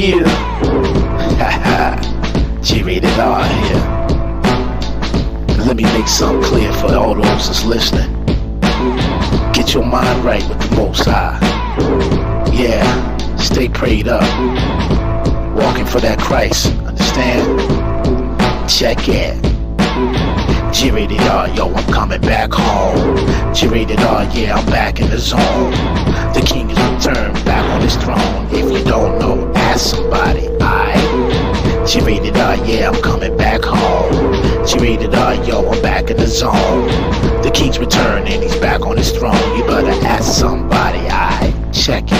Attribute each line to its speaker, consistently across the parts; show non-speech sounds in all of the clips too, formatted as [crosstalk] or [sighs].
Speaker 1: Yeah. J Rated R here. Let me make something clear for all those that's listening. Get your mind right with the Most High. Yeah, stay prayed up. Walking for that Christ, understand? Check it. J Rated R, yo, I'm coming back home. J Rated R, yeah, I'm back in the zone. The king is returned, back on his throne. If you don't know, ask somebody, I. J Rated R, yeah, I'm coming back home. G-rated yo, I'm back in the zone. The king's returned and he's back on his throne. You better ask somebody, I. Check it.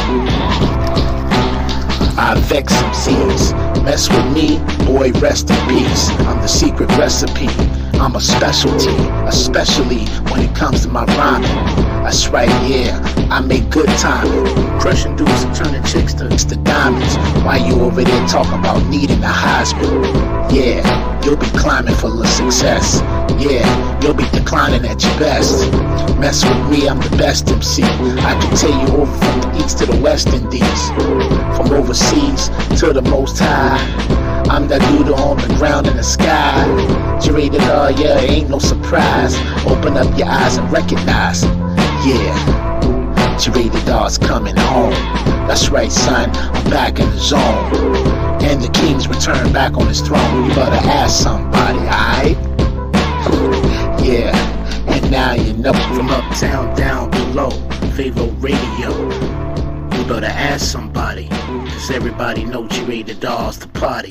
Speaker 1: I vex some seeds. Mess with me, boy, rest in peace. I'm the secret recipe. I'm a specialty, especially when it comes to my rhyming. That's right, yeah, I make good timing. Crushing dudes and turning chicks to, to diamonds. Why you over there talking about needing a Heisman? Yeah, you'll be climbing for the success. Yeah, you'll be declining at your best. Mess with me, I'm the best MC. I can tell you over from the east to the west indies. From overseas to the most high. I'm that dude on the ground in the sky. J Rated R, yeah, ain't no surprise. Open up your eyes and recognize. Yeah, J Rated R's coming home. That's right, son, I'm back in the zone. And the king's returned back on his throne. You better ask somebody, alright? Yeah, and now you know from uptown down below. Pharaoh Radio. You better ask somebody. Cause everybody know J Rated R's the party.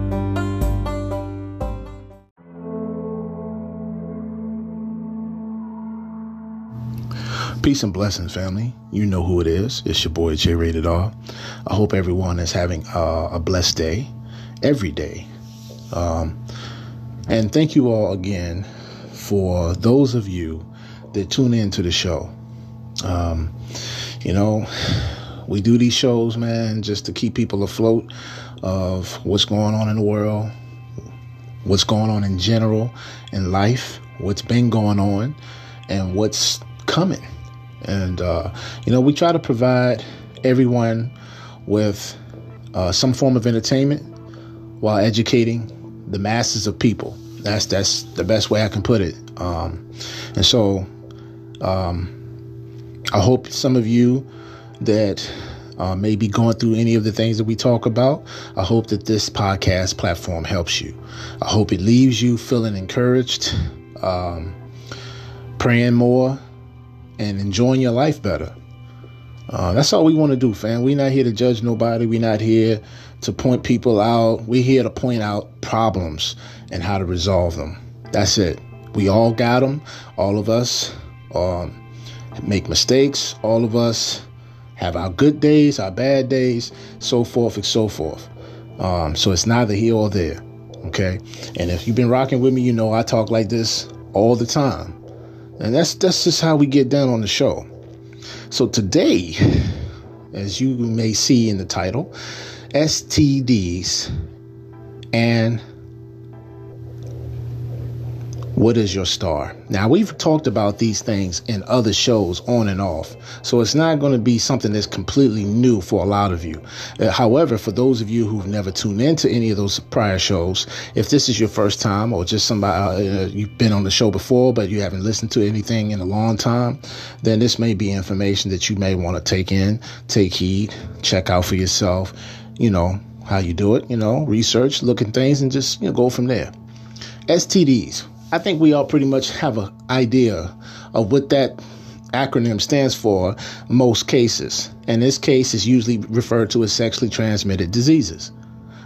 Speaker 1: Peace and blessings, family. You know who it is. It's your boy J Rated R. I hope everyone is having uh, a blessed day, every day. Um, and thank you all again for those of you that tune in to the show. Um, you know, we do these shows, man, just to keep people afloat of what's going on in the world, what's going on in general in life, what's been going on, and what's coming. And, uh, you know, we try to provide everyone with uh, some form of entertainment while educating the masses of people. That's that's the best way I can put it. Um, and so, um, I hope some of you that uh, may be going through any of the things that we talk about. I hope that this podcast platform helps you. I hope it leaves you feeling encouraged, um, praying more, and enjoying your life better. Uh, that's all we want to do, fam. We're not here to judge nobody. We're not here to point people out. We're here to point out problems and how to resolve them. That's it. We all got them. All of us um, make mistakes. All of us have our good days, our bad days, so forth and so forth. Um, so it's neither here or there. Okay. And if you've been rocking with me, you know I talk like this all the time. And that's that's just how we get down on the show. So today, as you may see in the title, STDs and What is your star? Now, we've talked about these things in other shows on and off, so it's not going to be something that's completely new for a lot of you. Uh, however, for those of you who've never tuned into any of those prior shows, if this is your first time or just somebody uh, you've been on the show before but you haven't listened to anything in a long time, then this may be information that you may want to take in, take heed, check out for yourself, you know, how you do it, you know, research, look at things, and just you know, go from there. STDs. I think we all pretty much have an idea of what that acronym stands for most cases. And this case is usually referred to as sexually transmitted diseases.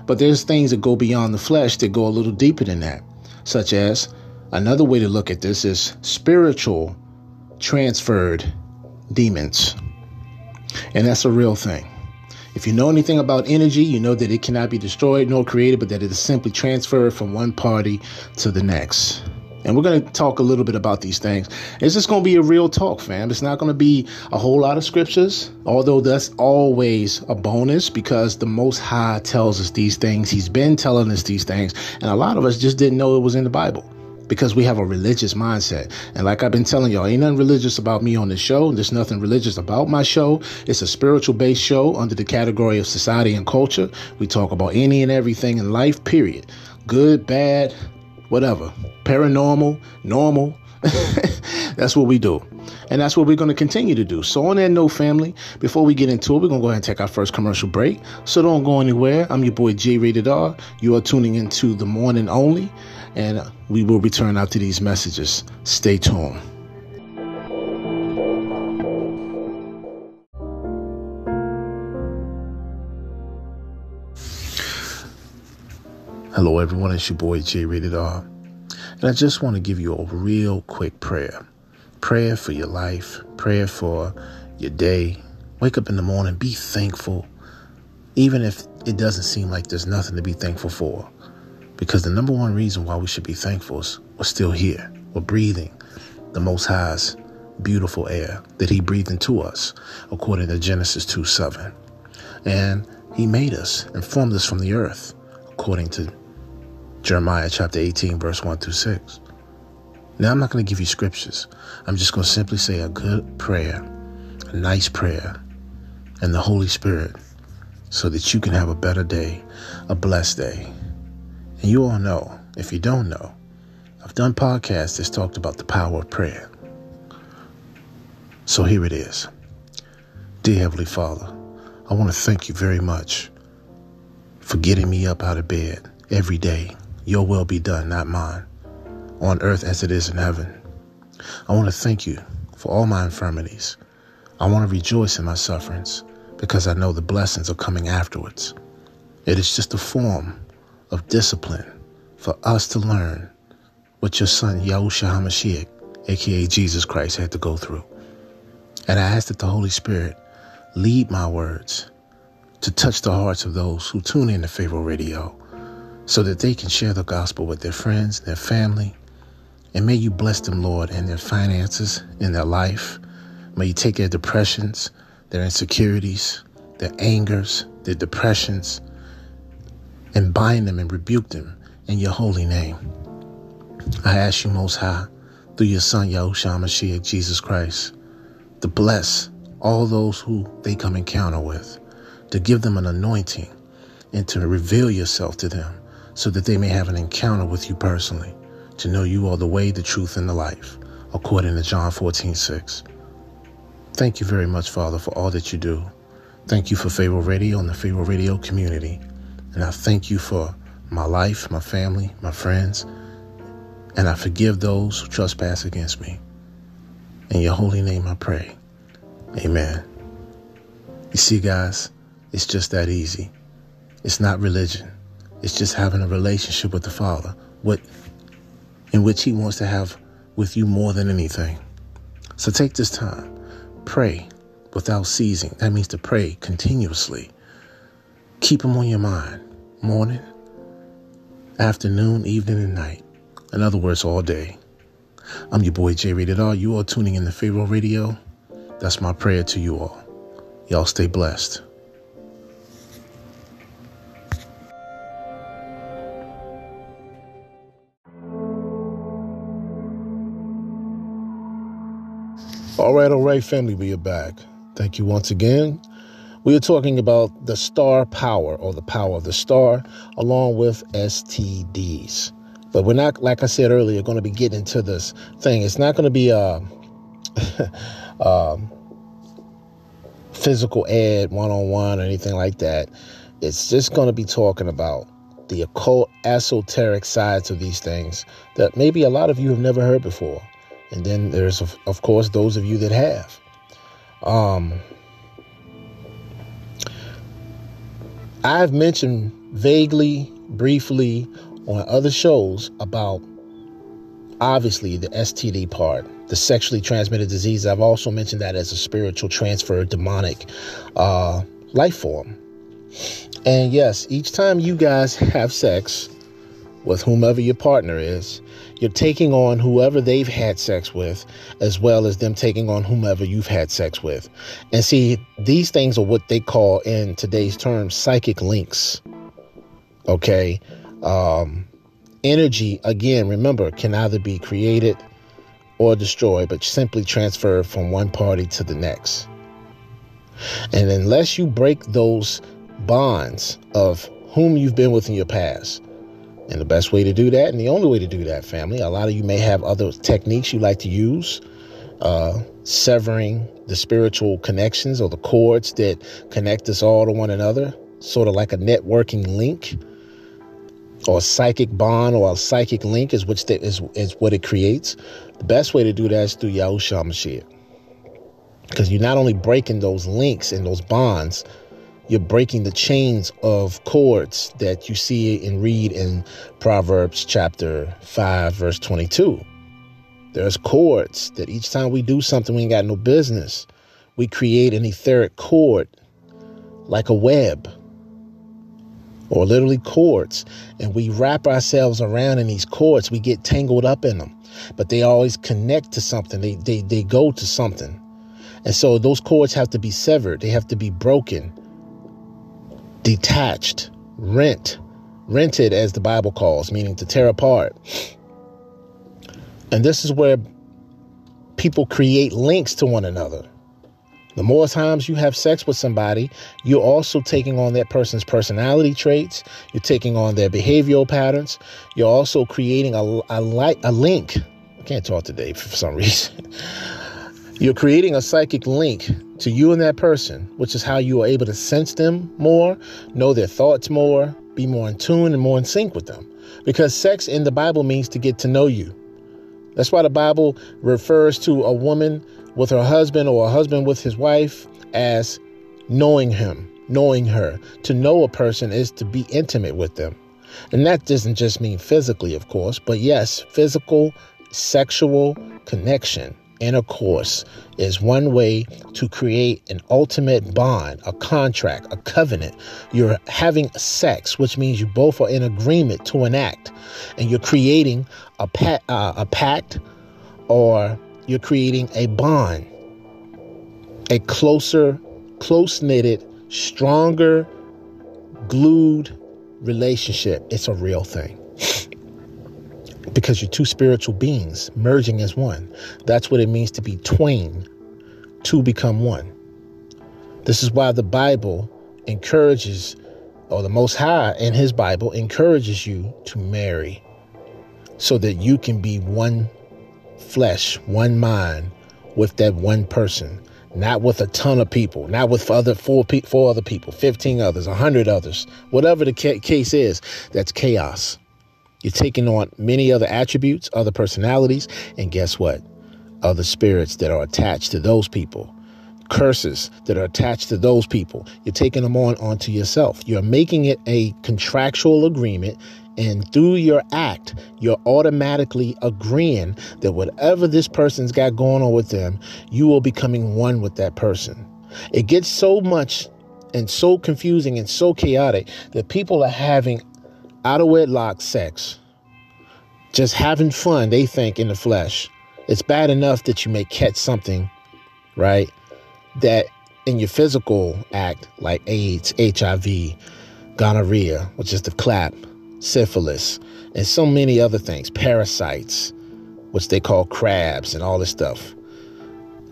Speaker 1: But there's things that go beyond the flesh that go a little deeper than that, such as another way to look at this is spiritual transferred demons. And that's a real thing. If you know anything about energy, you know that it cannot be destroyed nor created, but that it is simply transferred from one party to the next. And we're going to talk a little bit about these things. It's just going to be a real talk, fam. It's not going to be a whole lot of scriptures, although that's always a bonus because the Most High tells us these things. He's been telling us these things. And a lot of us just didn't know it was in the Bible because we have a religious mindset. And like I've been telling y'all, ain't nothing religious about me on this show. There's nothing religious about my show. It's a spiritual based show under the category of society and culture. We talk about any and everything in life, period. Good, bad, whatever, paranormal, normal. [laughs] that's what we do. And that's what we're going to continue to do. So, on that note, family, before we get into it, we're going to go ahead and take our first commercial break. So, don't go anywhere. I'm your boy J Rated R. You are tuning into the morning only, and we will return after these messages. Stay tuned. Hello, everyone. It's your boy J Rated R. And I just want to give you a real quick prayer. Prayer for your life, prayer for your day. Wake up in the morning, be thankful, even if it doesn't seem like there's nothing to be thankful for. Because the number one reason why we should be thankful is we're still here. We're breathing the Most High's beautiful air that He breathed into us, according to Genesis 2 7. And He made us and formed us from the earth, according to Jeremiah chapter 18, verse 1 through 6. Now, I'm not going to give you scriptures. I'm just going to simply say a good prayer, a nice prayer, and the Holy Spirit so that you can have a better day, a blessed day. And you all know, if you don't know, I've done podcasts that's talked about the power of prayer. So here it is. Dear Heavenly Father, I want to thank you very much for getting me up out of bed every day your will be done, not mine, on earth as it is in heaven. I want to thank you for all my infirmities. I want to rejoice in my sufferings because I know the blessings are coming afterwards. It is just a form of discipline for us to learn what your son Yahushua HaMashiach, aka Jesus Christ, had to go through. And I ask that the Holy Spirit lead my words to touch the hearts of those who tune in to Pharaoh Radio so that they can share the gospel with their friends, their family. And may you bless them, Lord, in their finances, in their life. May you take their depressions, their insecurities, their angers, their depressions, and bind them and rebuke them in your holy name. I ask you, Most High, through your Son, Yahushua Mashiach, Jesus Christ, to bless all those who they come encounter with, to give them an anointing, and to reveal yourself to them so that they may have an encounter with you personally, to know you are the way, the truth, and the life, according to John 14, 6. Thank you very much, Father, for all that you do. Thank you for Pharaoh Radio and the Pharaoh Radio community. And I thank you for my life, my family, my friends. And I forgive those who trespass against me. In your holy name I pray. Amen. You see, guys, it's just that easy. It's not religion. It's just having a relationship with the Father, what in which He wants to have with you more than anything. So take this time, pray without ceasing. That means to pray continuously. Keep Him on your mind, morning, afternoon, evening, and night. In other words, all day. I'm your boy J Rated R. You are tuning in to Pharaoh Radio. That's my prayer to you all. Y'all stay blessed. All right, all right, family, we are back. Thank you once again. We are talking about the star power or the power of the star along with STDs. But we're not, like I said earlier, going to be getting into this thing. It's not going to be uh, a, [laughs] a um, physical ed one on one or anything like that. It's just going to be talking about the occult, esoteric sides of these things that maybe a lot of you have never heard before. And then there's, of, of course, those of you that have. Um, I've mentioned vaguely, briefly on other shows about obviously the STD part, the sexually transmitted disease. I've also mentioned that as a spiritual transfer, demonic uh, life form. And yes, each time you guys [laughs] have sex with whomever your partner is, you're taking on whoever they've had sex with, as well as them taking on whomever you've had sex with. And see, these things are what they call, in today's terms, psychic links. Okay. Um, energy, again, remember, can either be created or destroyed, but simply transferred from one party to the next. And unless you break those bonds of whom you've been with in your past, and the best way to do that, and the only way to do that, family, a lot of you may have other techniques you like to use, uh, severing the spiritual connections or the cords that connect us all to one another, sort of like a networking link or psychic bond or a psychic link is which is, is what it creates. The best way to do that is through Yahushua Mashiach. Because you're not only breaking those links and those bonds, you're breaking the chains of cords that you see and read in Proverbs chapter 5, verse 22. There's cords that each time we do something we ain't got no business, we create an etheric cord like a web or literally cords, and we wrap ourselves around in these cords. We get tangled up in them, but they always connect to something. They, they, they go to something. And so those cords have to be severed, they have to be broken, detached, rent, rented, as the Bible calls, meaning to tear apart. And this is where people create links to one another. The more times you have sex with somebody, you're also taking on that person's personality traits. You're taking on their behavioral patterns. You're also creating a, a, a link. I can't talk today for some [laughs] reason. You're creating a psychic link to you and that person, which is how you are able to sense them more, know their thoughts more, be more in tune and more in sync with them. Because sex in the Bible means to get to know you. That's why the Bible refers to a woman with her husband or a husband with his wife as knowing him, knowing her. To know a person is to be intimate with them. And that doesn't just mean physically, of course, but yes, physical, sexual connection, intercourse is one way to create an ultimate bond, a contract, a covenant. You're having sex, which means you both are in agreement to an act, and you're creating a, pa- uh, a pact or you're creating a bond, a closer, close knitted, stronger, glued relationship. It's a real thing. Because you're two spiritual beings merging as one. That's what it means to be twain, to become one. This is why the Bible encourages, or the Most High in His Bible encourages you to marry so that you can be one flesh, one mind with that one person, not with a ton of people, not with other four, pe- four other people, 15 others, 100 others, whatever the ca- case is, that's chaos. You're taking on many other attributes, other personalities, and guess what? Other spirits that are attached to those people, curses that are attached to those people. You're taking them on onto yourself. You're making it a contractual agreement and through your act, you're automatically agreeing that whatever this person's got going on with them, you are becoming one with that person. It gets so much and so confusing and so chaotic that people are having out of wedlock sex, just having fun, they think, in the flesh. It's bad enough that you may catch something, right? That in your physical act, like AIDS, HIV, gonorrhea, which is the clap, syphilis, and so many other things, parasites, which they call crabs and all this stuff.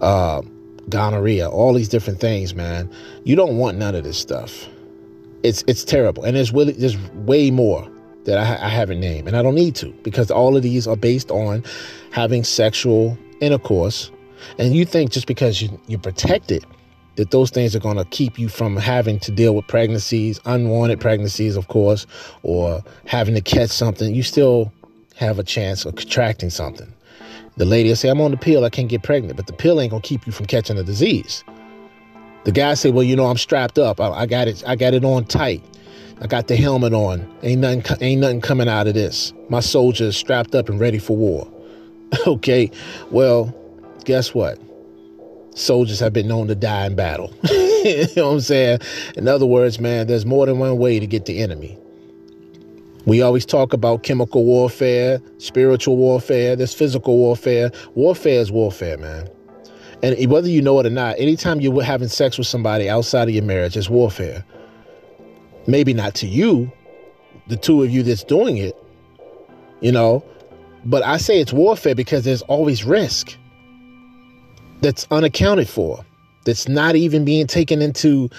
Speaker 1: uh, gonorrhea, all these different things, man. You don't want none of this stuff. It's it's terrible, and there's really there's way more that I, I haven't named, and I don't need to because all of these are based on having sexual intercourse, and you think just because you, you're protected that those things are going to keep you from having to deal with pregnancies, unwanted pregnancies, of course, or having to catch something, you still have a chance of contracting something. The lady will say, I'm on the pill, I can't get pregnant, but the pill ain't gonna keep you from catching the disease. The guy said, Well, you know, I'm strapped up. I, I got it, I got it on tight. I got the helmet on. Ain't nothing ain't nothing coming out of this. My soldier is strapped up and ready for war. [laughs] okay. Well, guess what? Soldiers have been known to die in battle. [laughs] you know what I'm saying? In other words, man, there's more than one way to get the enemy. We always talk about chemical warfare, spiritual warfare, there's physical warfare. Warfare is warfare, man. And whether you know it or not, anytime you're having sex with somebody outside of your marriage, it's warfare. Maybe not to you, the two of you that's doing it, you know, but I say it's warfare because there's always risk that's unaccounted for, that's not even being taken into,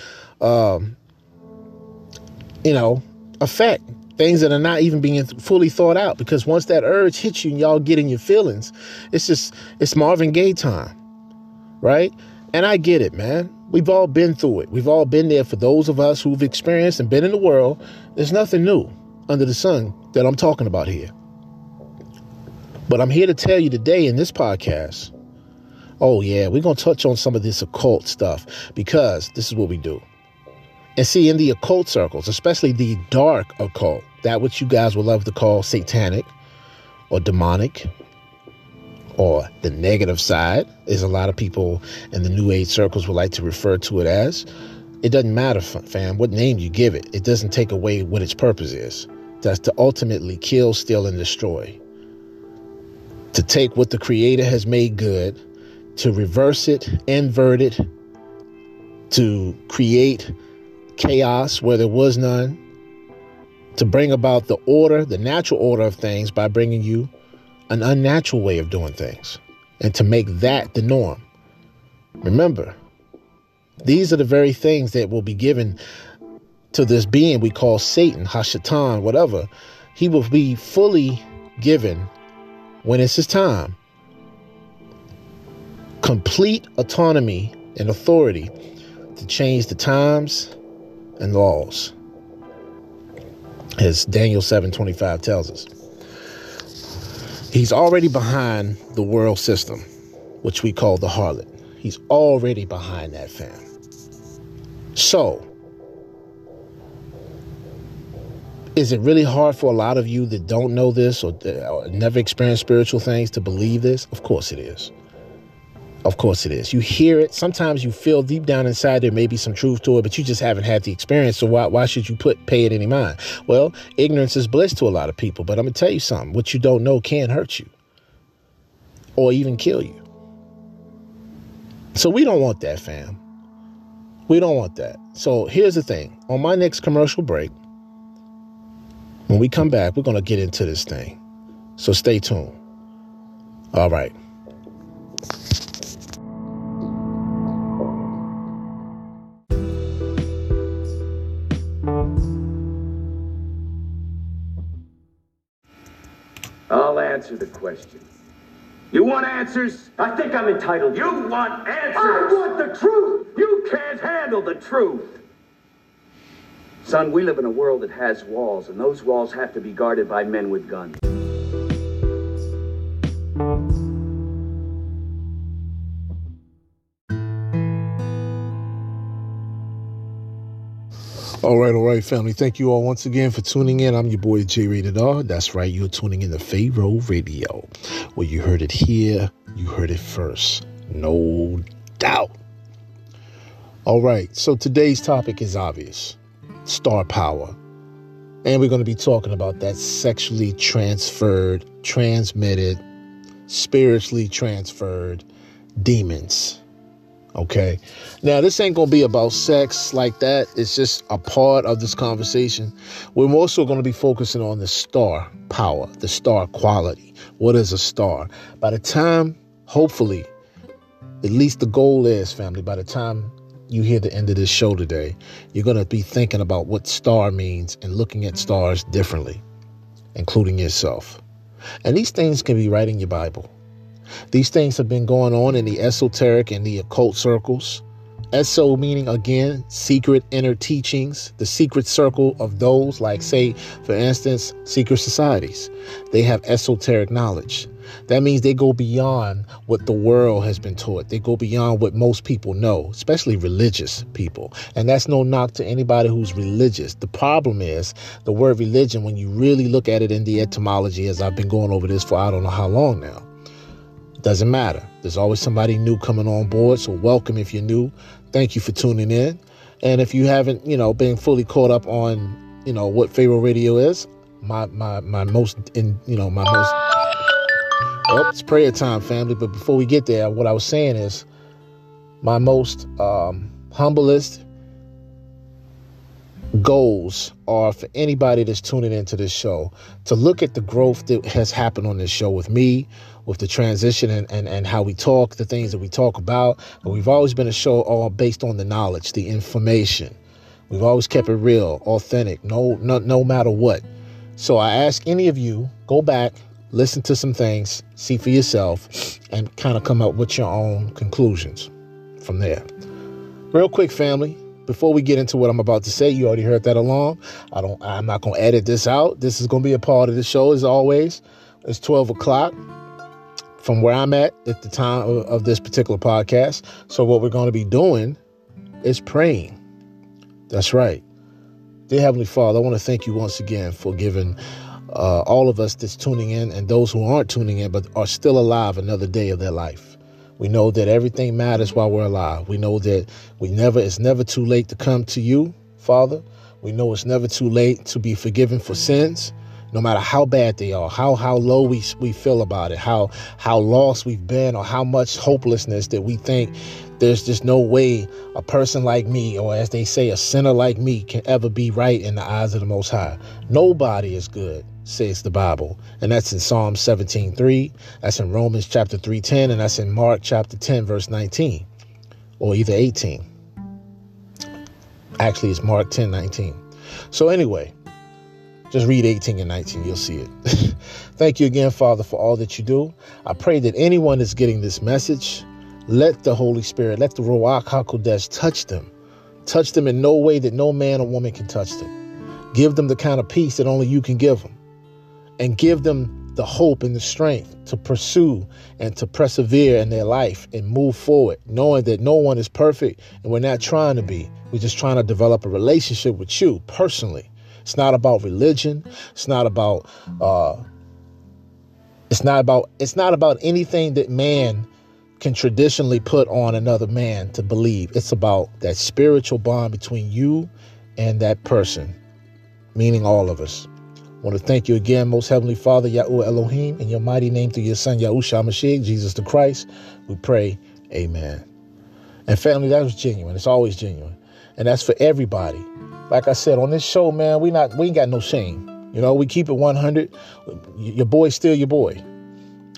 Speaker 1: um, you know, effect things that are not even being fully thought out because once that urge hits you and y'all get in your feelings it's just it's marvin gaye time right? And i get it man. We've all been through it. We've all been there for those of us who've experienced and been in the world. There's nothing new under the sun that i'm talking about here. But i'm here to tell you today in this podcast oh yeah we're going to touch on some of this occult stuff because this is what we do. And see, in the occult circles, especially the dark occult, that which you guys would love to call satanic or demonic or the negative side, is a lot of people in the New Age circles would like to refer to it as. It doesn't matter, fam, what name you give it. It doesn't take away what its purpose is. That's to ultimately kill, steal, and destroy. To take what the Creator has made good, to reverse it, invert it, to create chaos where there was none, to bring about the order, the natural order of things by bringing you an unnatural way of doing things, and to make that the norm. Remember, these are the very things that will be given to this being we call Satan, Hashatan, whatever. He will be fully given when it's his time. Complete autonomy and authority to change the times and laws, as Daniel 7:25 tells us. He's already behind the world system, which we call the harlot. He's already behind that fam. So, is it really hard for a lot of you that don't know this or, or never experienced spiritual things to believe this? Of course it is. Of course it is. You hear it. Sometimes you feel deep down inside there may be some truth to it, but you just haven't had the experience. So why, why should you put pay it any mind? Well, ignorance is bliss to a lot of people. But I'm gonna tell you something. What you don't know can hurt you, or even kill you. So we don't want that, fam. We don't want that. So here's the thing. On my next commercial break, when we come back, we're gonna get into this thing. So stay tuned. All right.
Speaker 2: Question. You want answers?
Speaker 3: I think I'm entitled.
Speaker 2: You want answers?
Speaker 3: I want the truth.
Speaker 2: You can't handle the truth. Son, we live in a world that has walls, and those walls have to be guarded by men with guns.
Speaker 1: All right, all right, family. Thank you all once again for tuning in. I'm your boy J Rated R. That's right, you're tuning in to Pharaoh Radio. Well, you heard it here, you heard it first. No doubt. All right, so today's topic is obvious star power. And we're going to be talking about that sexually transferred, transmitted, spiritually transferred demons. Okay. Now, this ain't going to be about sex like that. It's just a part of this conversation. We're also going to be focusing on the star power, the star quality. What is a star? By the time, hopefully, at least the goal is, family, by the time you hear the end of this show today, you're going to be thinking about what star means and looking at stars differently, including yourself. And these things can be right in your Bible. These things have been going on in the esoteric and the occult circles. Eso meaning again secret inner teachings, the secret circle of those, like, say, for instance, secret societies. They have esoteric knowledge. That means they go beyond what the world has been taught. They go beyond what most people know, especially religious people. And that's no knock to anybody who's religious. The problem is the word religion, when you really look at it in the etymology, as I've been going over this for I don't know how long now, doesn't matter. There's always somebody new coming on board. So welcome if you're new. Thank you for tuning in. And if you haven't, you know, been fully caught up on, you know, what Pharaoh Radio is, my my my most in you know, my most well, it's prayer time, family. But before we get there, what I was saying is my most um, humblest goals are for anybody that's tuning into this show to look at the growth that has happened on this show with me, with the transition and, and, and how we talk, the things that we talk about. But we've always been a show all based on the knowledge, the information. We've always kept it real, authentic, no, no, no matter what. So I ask any of you, go back, listen to some things, see for yourself, and kind of come up with your own conclusions from there. Real quick, family, before we get into what I'm about to say, you already heard that along. I don't I'm not gonna edit this out. This is gonna be a part of the show as always. It's 12 o'clock from where I'm at at the time of, of this particular podcast. So what we're gonna be doing is praying. That's right. Dear Heavenly Father, I want to thank you once again for giving uh, all of us that's tuning in and those who aren't tuning in but are still alive another day of their life. We know that everything matters while we're alive. We know that we never it's never too late to come to you, Father. We know it's never too late to be forgiven for sins, no matter how bad they are, how how low we we feel about it, how how lost we've been, or how much hopelessness that we think there's just no way a person like me, or as they say, a sinner like me, can ever be right in the eyes of the Most High. Nobody is good says the Bible. And that's in Psalm 17:3, that's in Romans chapter 3:10, and that's in Mark chapter 10 verse 19 or either 18. Actually, it's Mark 10, 19. So anyway, just read 18 and 19, you'll see it. [laughs] Thank you again, Father, for all that you do. I pray that anyone is getting this message, let the Holy Spirit, let the Ruach HaKodesh touch them. Touch them in no way that no man or woman can touch them. Give them the kind of peace that only you can give them and give them the hope and the strength to pursue and to persevere in their life and move forward, knowing that no one is perfect and we're not trying to be. We're just trying to develop a relationship with you personally. It's not about religion. It's not about uh it's not about it's not about anything that man can traditionally put on another man to believe. It's about that spiritual bond between you and that person, meaning all of us. I want to thank you again, most heavenly Father, Yahuwah Elohim, in your mighty name through your son, Yahushua Mashiach, Jesus the Christ. We pray, amen. And family, that was genuine. It's always genuine. And that's for everybody. Like I said, on this show, man, we not we ain't got no shame. You know, we keep it 100. Your boy's still your boy.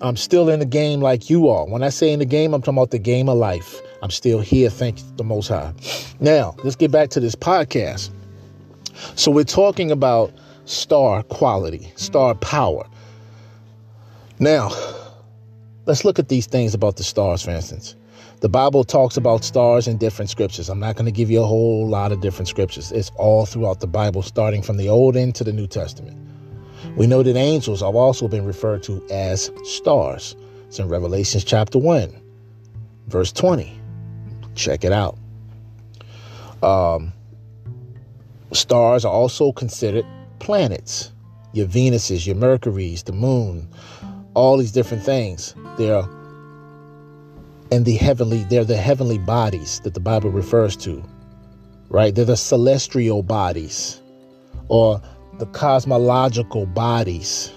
Speaker 1: I'm still in the game like you are. When I say in the game, I'm talking about the game of life. I'm still here, thank the Most High. Now, let's get back to this podcast. So we're talking about star quality, star power. Now, let's look at these things about the stars, for instance. The Bible talks about stars in different scriptures. I'm not going to give you a whole lot of different scriptures. It's all throughout the Bible, starting from the Old End to the New Testament. We know that angels have also been referred to as stars. It's in Revelations chapter 1, verse 20. Check it out. Um, stars are also considered planets, your Venuses, your Mercuries, the moon, all these different things. They're and the heavenly, they're the heavenly bodies that the Bible refers to. Right? They're the celestial bodies or the cosmological bodies.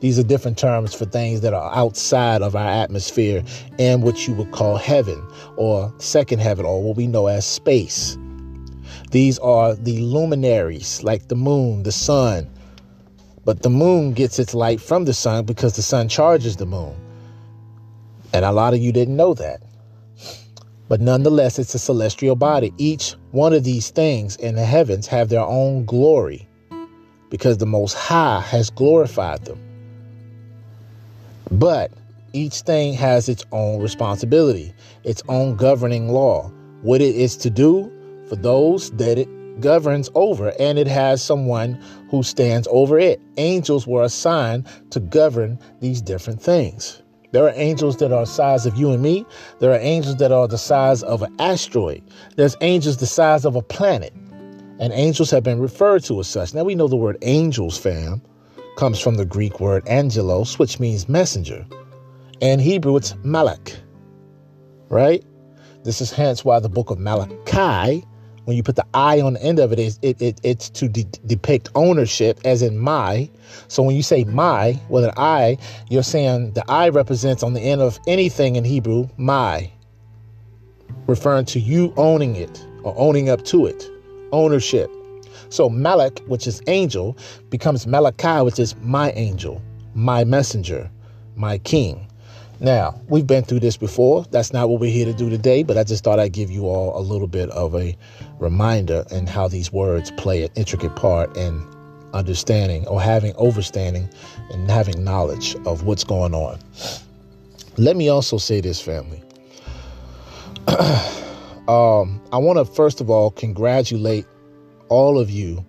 Speaker 1: These are different terms for things that are outside of our atmosphere and what you would call heaven or second heaven or what we know as space. These are the luminaries, like the moon, the sun. But the moon gets its light from the sun because the sun charges the moon. And a lot of you didn't know that. But nonetheless, it's a celestial body. Each one of these things in the heavens have their own glory because the Most High has glorified them. But each thing has its own responsibility, its own governing law, what it is to do for those that it governs over, and it has someone who stands over it. Angels were assigned to govern these different things. There are angels that are the size of you and me. There are angels that are the size of an asteroid. There's angels the size of a planet. And angels have been referred to as such. Now we know the word angels, fam, comes from the Greek word angelos, which means messenger. In Hebrew, it's malak, right? This is hence why the book of Malachi when you put the I on the end of it, is it, it it's to de- depict ownership, as in my. So when you say my with an I, you're saying the I represents on the end of anything in Hebrew, my, referring to you owning it or owning up to it, ownership. So Malak, which is angel, becomes Malachi, which is my angel, my messenger, my king. Now, we've been through this before. That's not what we're here to do today, but I just thought I'd give you all a little bit of a reminder and how these words play an intricate part in understanding or having overstanding and having knowledge of what's going on. Let me also say this, family. [clears throat] um, I want to first of all congratulate all of you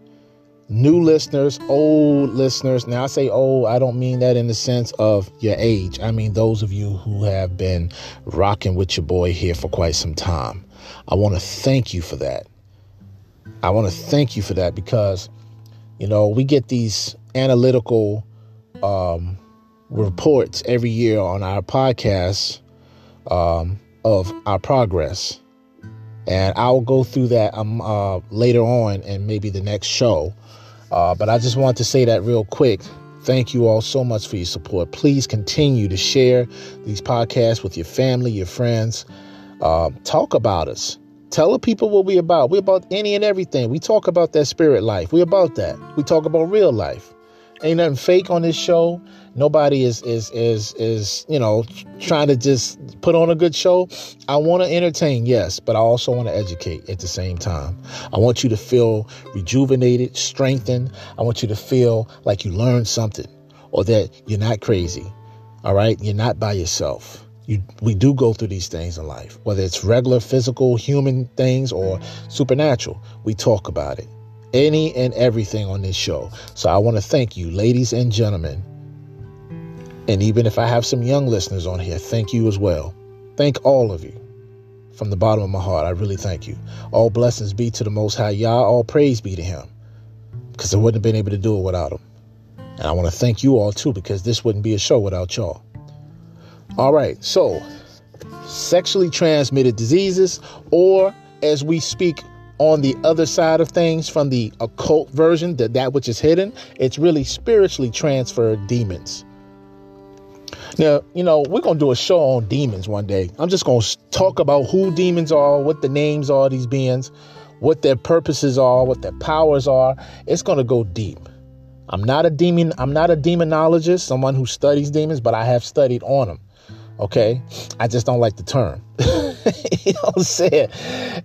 Speaker 1: new listeners, old listeners. Now, I say old, I don't mean that in the sense of your age. I mean those of you who have been rocking with your boy here for quite some time. I want to thank you for that. I want to thank you for that because, you know, we get these analytical um, reports every year on our podcast um, of our progress. And I'll go through that um, uh, later on and maybe the next show. Uh, but I just want to say that real quick. Thank you all so much for your support. Please continue to share these podcasts with your family, your friends. Uh, talk about us. Tell the people what we're about. We're about any and everything. We talk about that spirit life. We're about that. We talk about real life. Ain't nothing fake on this show. Nobody is is is is you know trying to just put on a good show. I want to entertain, yes, but I also want to educate at the same time. I want you to feel rejuvenated, strengthened. I want you to feel like you learned something or that you're not crazy. All right, you're not by yourself. You, we do go through these things in life, whether it's regular physical human things or supernatural. We talk about it any and everything on this show. So I want to thank you, ladies and gentlemen. And even if I have some young listeners on here, thank you as well. Thank all of you from the bottom of my heart. I really thank you. All blessings be to the Most High Yah. All praise be to Him because I wouldn't have been able to do it without Him. And I want to thank you all too because this wouldn't be a show without y'all. All right, so sexually transmitted diseases, or as we speak on the other side of things from the occult version, that that which is hidden, it's really spiritually transferred demons. Now, you know, we're going to do a show on demons one day. I'm just going to talk about who demons are, what the names are, these beings, what their purposes are, what their powers are. It's going to go deep. I'm not a demon, I'm not a demonologist, someone who studies demons, but I have studied on them. Okay. I just don't like the term. [laughs] [laughs] you know what I'm saying?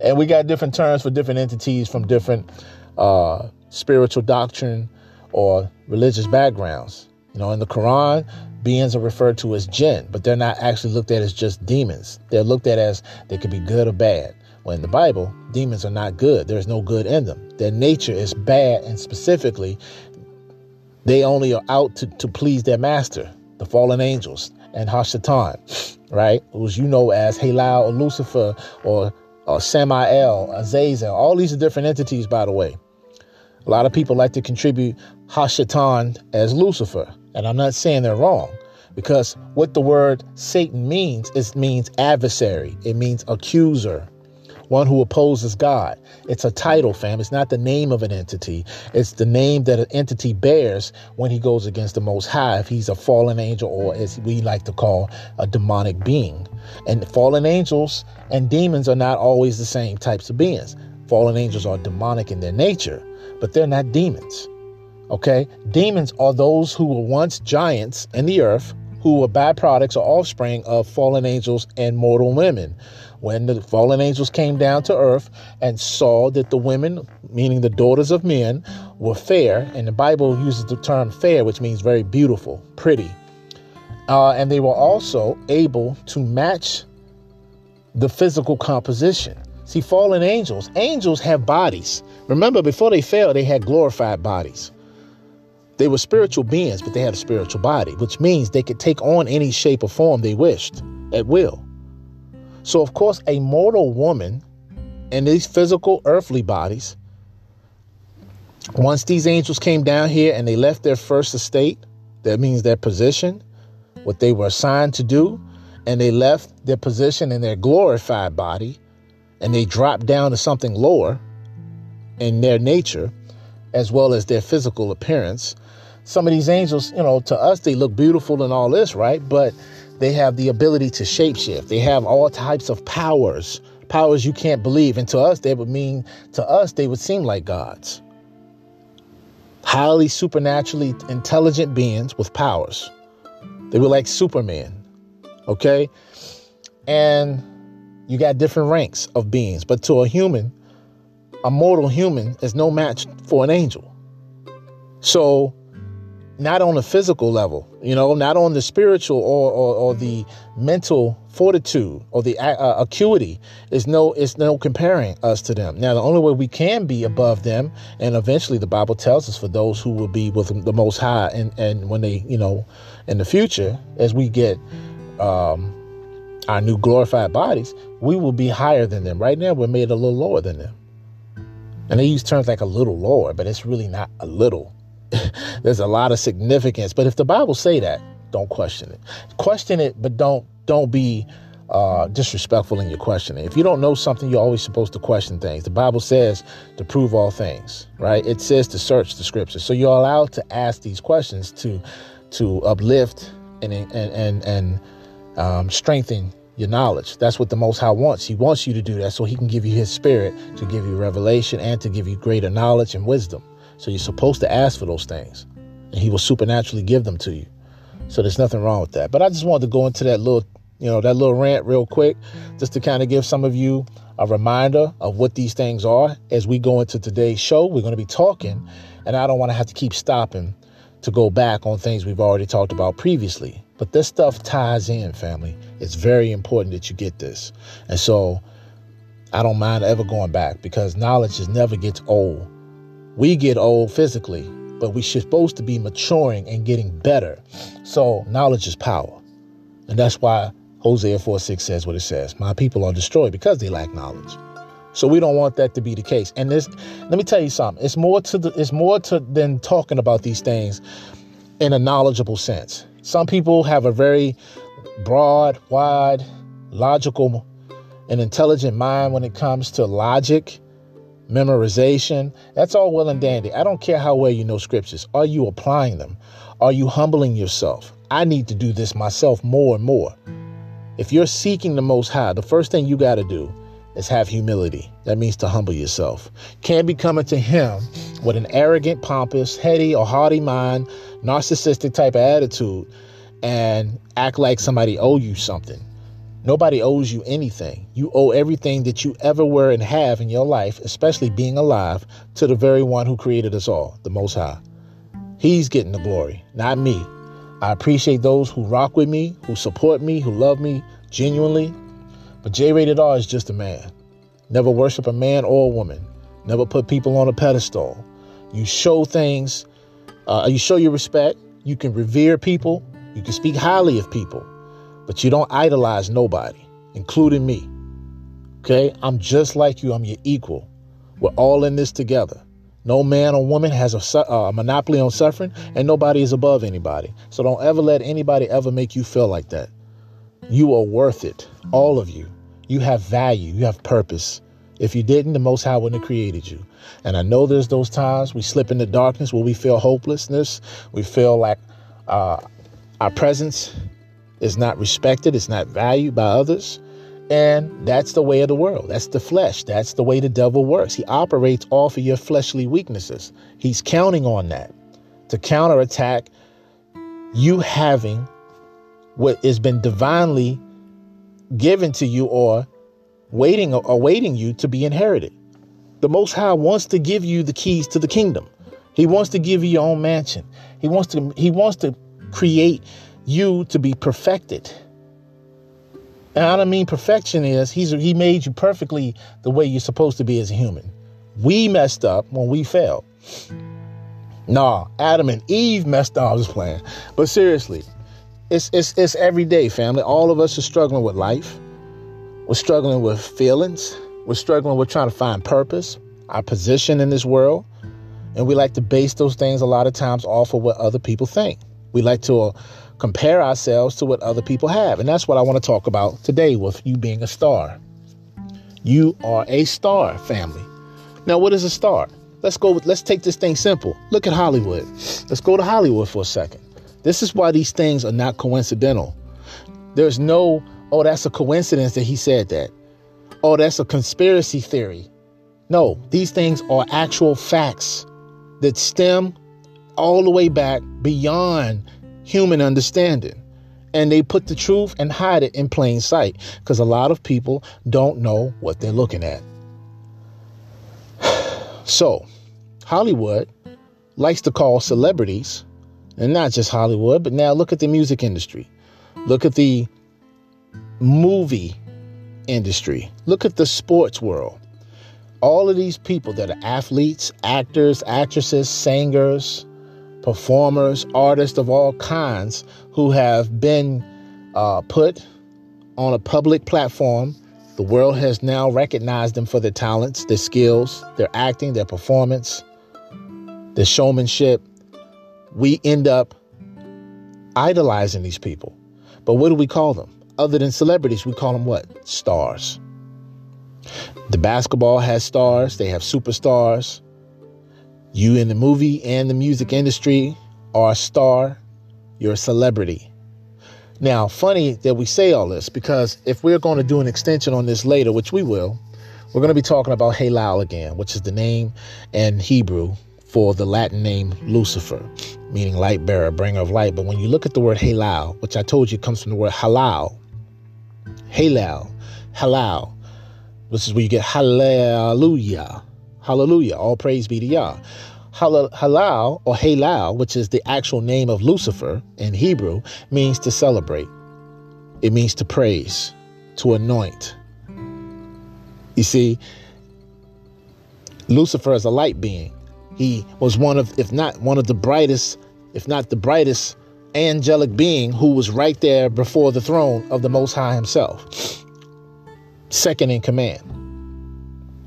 Speaker 1: And we got different terms for different entities from different uh, spiritual doctrine or religious backgrounds. You know, in the Quran, beings are referred to as jinn, but they're not actually looked at as just demons. They're looked at as they could be good or bad. When in the Bible, demons are not good. There's no good in them. Their nature is bad, and specifically, they only are out to, to please their master, the fallen angels and Hashatan, right? Who's you know as Halal or Lucifer or, or Samael, Azazel. All these are different entities, by the way. A lot of people like to contribute Hashatan as Lucifer, and I'm not saying they're wrong because what the word Satan means is means adversary. It means accuser one who opposes God. It's a title, fam. It's not the name of an entity. It's the name that an entity bears when he goes against the Most High, if he's a fallen angel or as we like to call a demonic being. And fallen angels and demons are not always the same types of beings. Fallen angels are demonic in their nature, but they're not demons. Okay? Demons are those who were once giants in the earth who were byproducts or offspring of fallen angels and mortal women when the fallen angels came down to earth and saw that the women, meaning the daughters of men, were fair. And the Bible uses the term fair, which means very beautiful, pretty. Uh, and they were also able to match the physical composition. See, fallen angels, angels have bodies. Remember, before they fell, they had glorified bodies. They were spiritual beings, but they had a spiritual body, which means they could take on any shape or form they wished at will. So, of course, a mortal woman in these physical earthly bodies, once these angels came down here and they left their first estate, that means their position, what they were assigned to do, and they left their position in their glorified body and they dropped down to something lower in their nature as well as their physical appearance. Some of these angels, you know, to us, they look beautiful and all this, right? But they have the ability to shapeshift. They have all types of powers, powers you can't believe. And to us, they would mean, to us, they would seem like gods. Highly supernaturally intelligent beings with powers. They were like Superman, okay? And you got different ranks of beings, but to a human, a mortal human is no match for an angel. So, not on a physical level, you know, not on the spiritual or, or, or the mental fortitude or the uh, acuity It's no it's no comparing us to them. Now, the only way we can be above them, and eventually the Bible tells us for those who will be with the Most High, and and when they, you know, in the future, as we get um, our new glorified bodies, we will be higher than them. Right now, we're made a little lower than them. And they use terms like a little lower, but it's really not a little. [laughs] There's a lot of significance. But if the Bible say that, don't question it. Question it, but don't don't be uh, disrespectful in your questioning. If you don't know something, you're always supposed to question things. The Bible says to prove all things, right? It says to search the scriptures. So you're allowed to ask these questions to to uplift and and and, and um, strengthen your knowledge. That's what the Most High wants. He wants you to do that so He can give you His Spirit to give you revelation and to give you greater knowledge and wisdom. So you're supposed to ask for those things, and He will supernaturally give them to you. So there's nothing wrong with that. But I just wanted to go into that little, you know, that little rant real quick, just to kind of give some of you a reminder of what these things are as we go into today's show. We're going to be talking, and I don't want to have to keep stopping to go back on things we've already talked about previously. But this stuff ties in, family. It's very important that you get this. And so I don't mind ever going back because knowledge just never gets old. We get old physically, but we should supposed to be maturing and getting better. So knowledge is power. And that's why Hosea 4 6 says what it says. My people are destroyed because they lack knowledge. So we don't want that to be the case. And this, let me tell you something. It's more to the, it's more to than talking about these things in a knowledgeable sense. Some people have a very broad, wide, logical, and intelligent mind when it comes to logic, memorization. That's all well and dandy. I don't care how well you know scriptures. Are you applying them? Are you humbling yourself? I need to do this myself more and more. If you're seeking the Most High, the first thing you got to do is have humility. That means to humble yourself. Can't be coming to Him with an arrogant, pompous, heady, or haughty mind narcissistic type of attitude and act like somebody owe you something. Nobody owes you anything. You owe everything that you ever were and have in your life, especially being alive, to the very one who created us all, the Most High. He's getting the glory, not me. I appreciate those who rock with me, who support me, who love me genuinely. But J Rated R is just a man. Never worship a man or a woman. Never put people on a pedestal. You show things uh, you show your respect. You can revere people. You can speak highly of people, but you don't idolize nobody, including me. Okay? I'm just like you. I'm your equal. We're all in this together. No man or woman has a, uh, a monopoly on suffering, and nobody is above anybody. So don't ever let anybody ever make you feel like that. You are worth it. All of you. You have value. You have purpose. If you didn't, the Most High wouldn't have created you. And I know there's those times we slip into darkness where we feel hopelessness. We feel like uh, our presence is not respected, it's not valued by others. And that's the way of the world. That's the flesh. That's the way the devil works. He operates off of your fleshly weaknesses. He's counting on that to counterattack you having what has been divinely given to you or waiting awaiting you to be inherited. The Most High wants to give you the keys to the kingdom. He wants to give you your own mansion. He wants to he wants to create you to be perfected. And I don't mean perfection is he's he made you perfectly the way you're supposed to be as a human. We messed up when we failed. Nah, Adam and Eve messed up. I was playing. But seriously, it's it's it's every day, family. All of us are struggling with life. We're struggling with feelings. We're struggling with trying to find purpose, our position in this world. And we like to base those things a lot of times off of what other people think. We like to uh, compare ourselves to what other people have. And that's what I want to talk about today with you being a star. You are a star, family. Now, what is a star? Let's go. with, Let's take this thing simple. Look at Hollywood. Let's go to Hollywood for a second. This is why these things are not coincidental. There's no, oh, that's a coincidence that he said that. Oh, that's a conspiracy theory. No, these things are actual facts that stem all the way back beyond human understanding. And they put the truth and hide it in plain sight because a lot of people don't know what they're looking at. [sighs] So, Hollywood likes to call celebrities, and not just Hollywood, but now look at the music industry. Look at the movie industry. Look at the sports world. All of these people that are athletes, actors, actresses, singers, performers, artists of all kinds who have been uh, put on a public platform the world has now recognized them for their talents, their skills, their acting, their performance, their showmanship. We end up idolizing these people. But what do we call them? Other than celebrities, we call them what? Stars. The basketball has stars, they have superstars. You in the movie and the music industry are a star, you're a celebrity. Now, funny that we say all this because if we're going to do an extension on this later, which we will, we're going to be talking about Halal again, which is the name in Hebrew for the Latin name Lucifer, meaning light bearer, bringer of light. But when you look at the word halal, which I told you comes from the word halal, halal, halal, which is where you get hallelujah, hallelujah, all praise be to Yah. Halal or Halal, which is the actual name of Lucifer in Hebrew, means to celebrate. It means to praise, to anoint. You see, Lucifer is a light being. He was one of, if not one of the brightest, if not the brightest angelic being who was right there before the throne of the Most High Himself, second in command.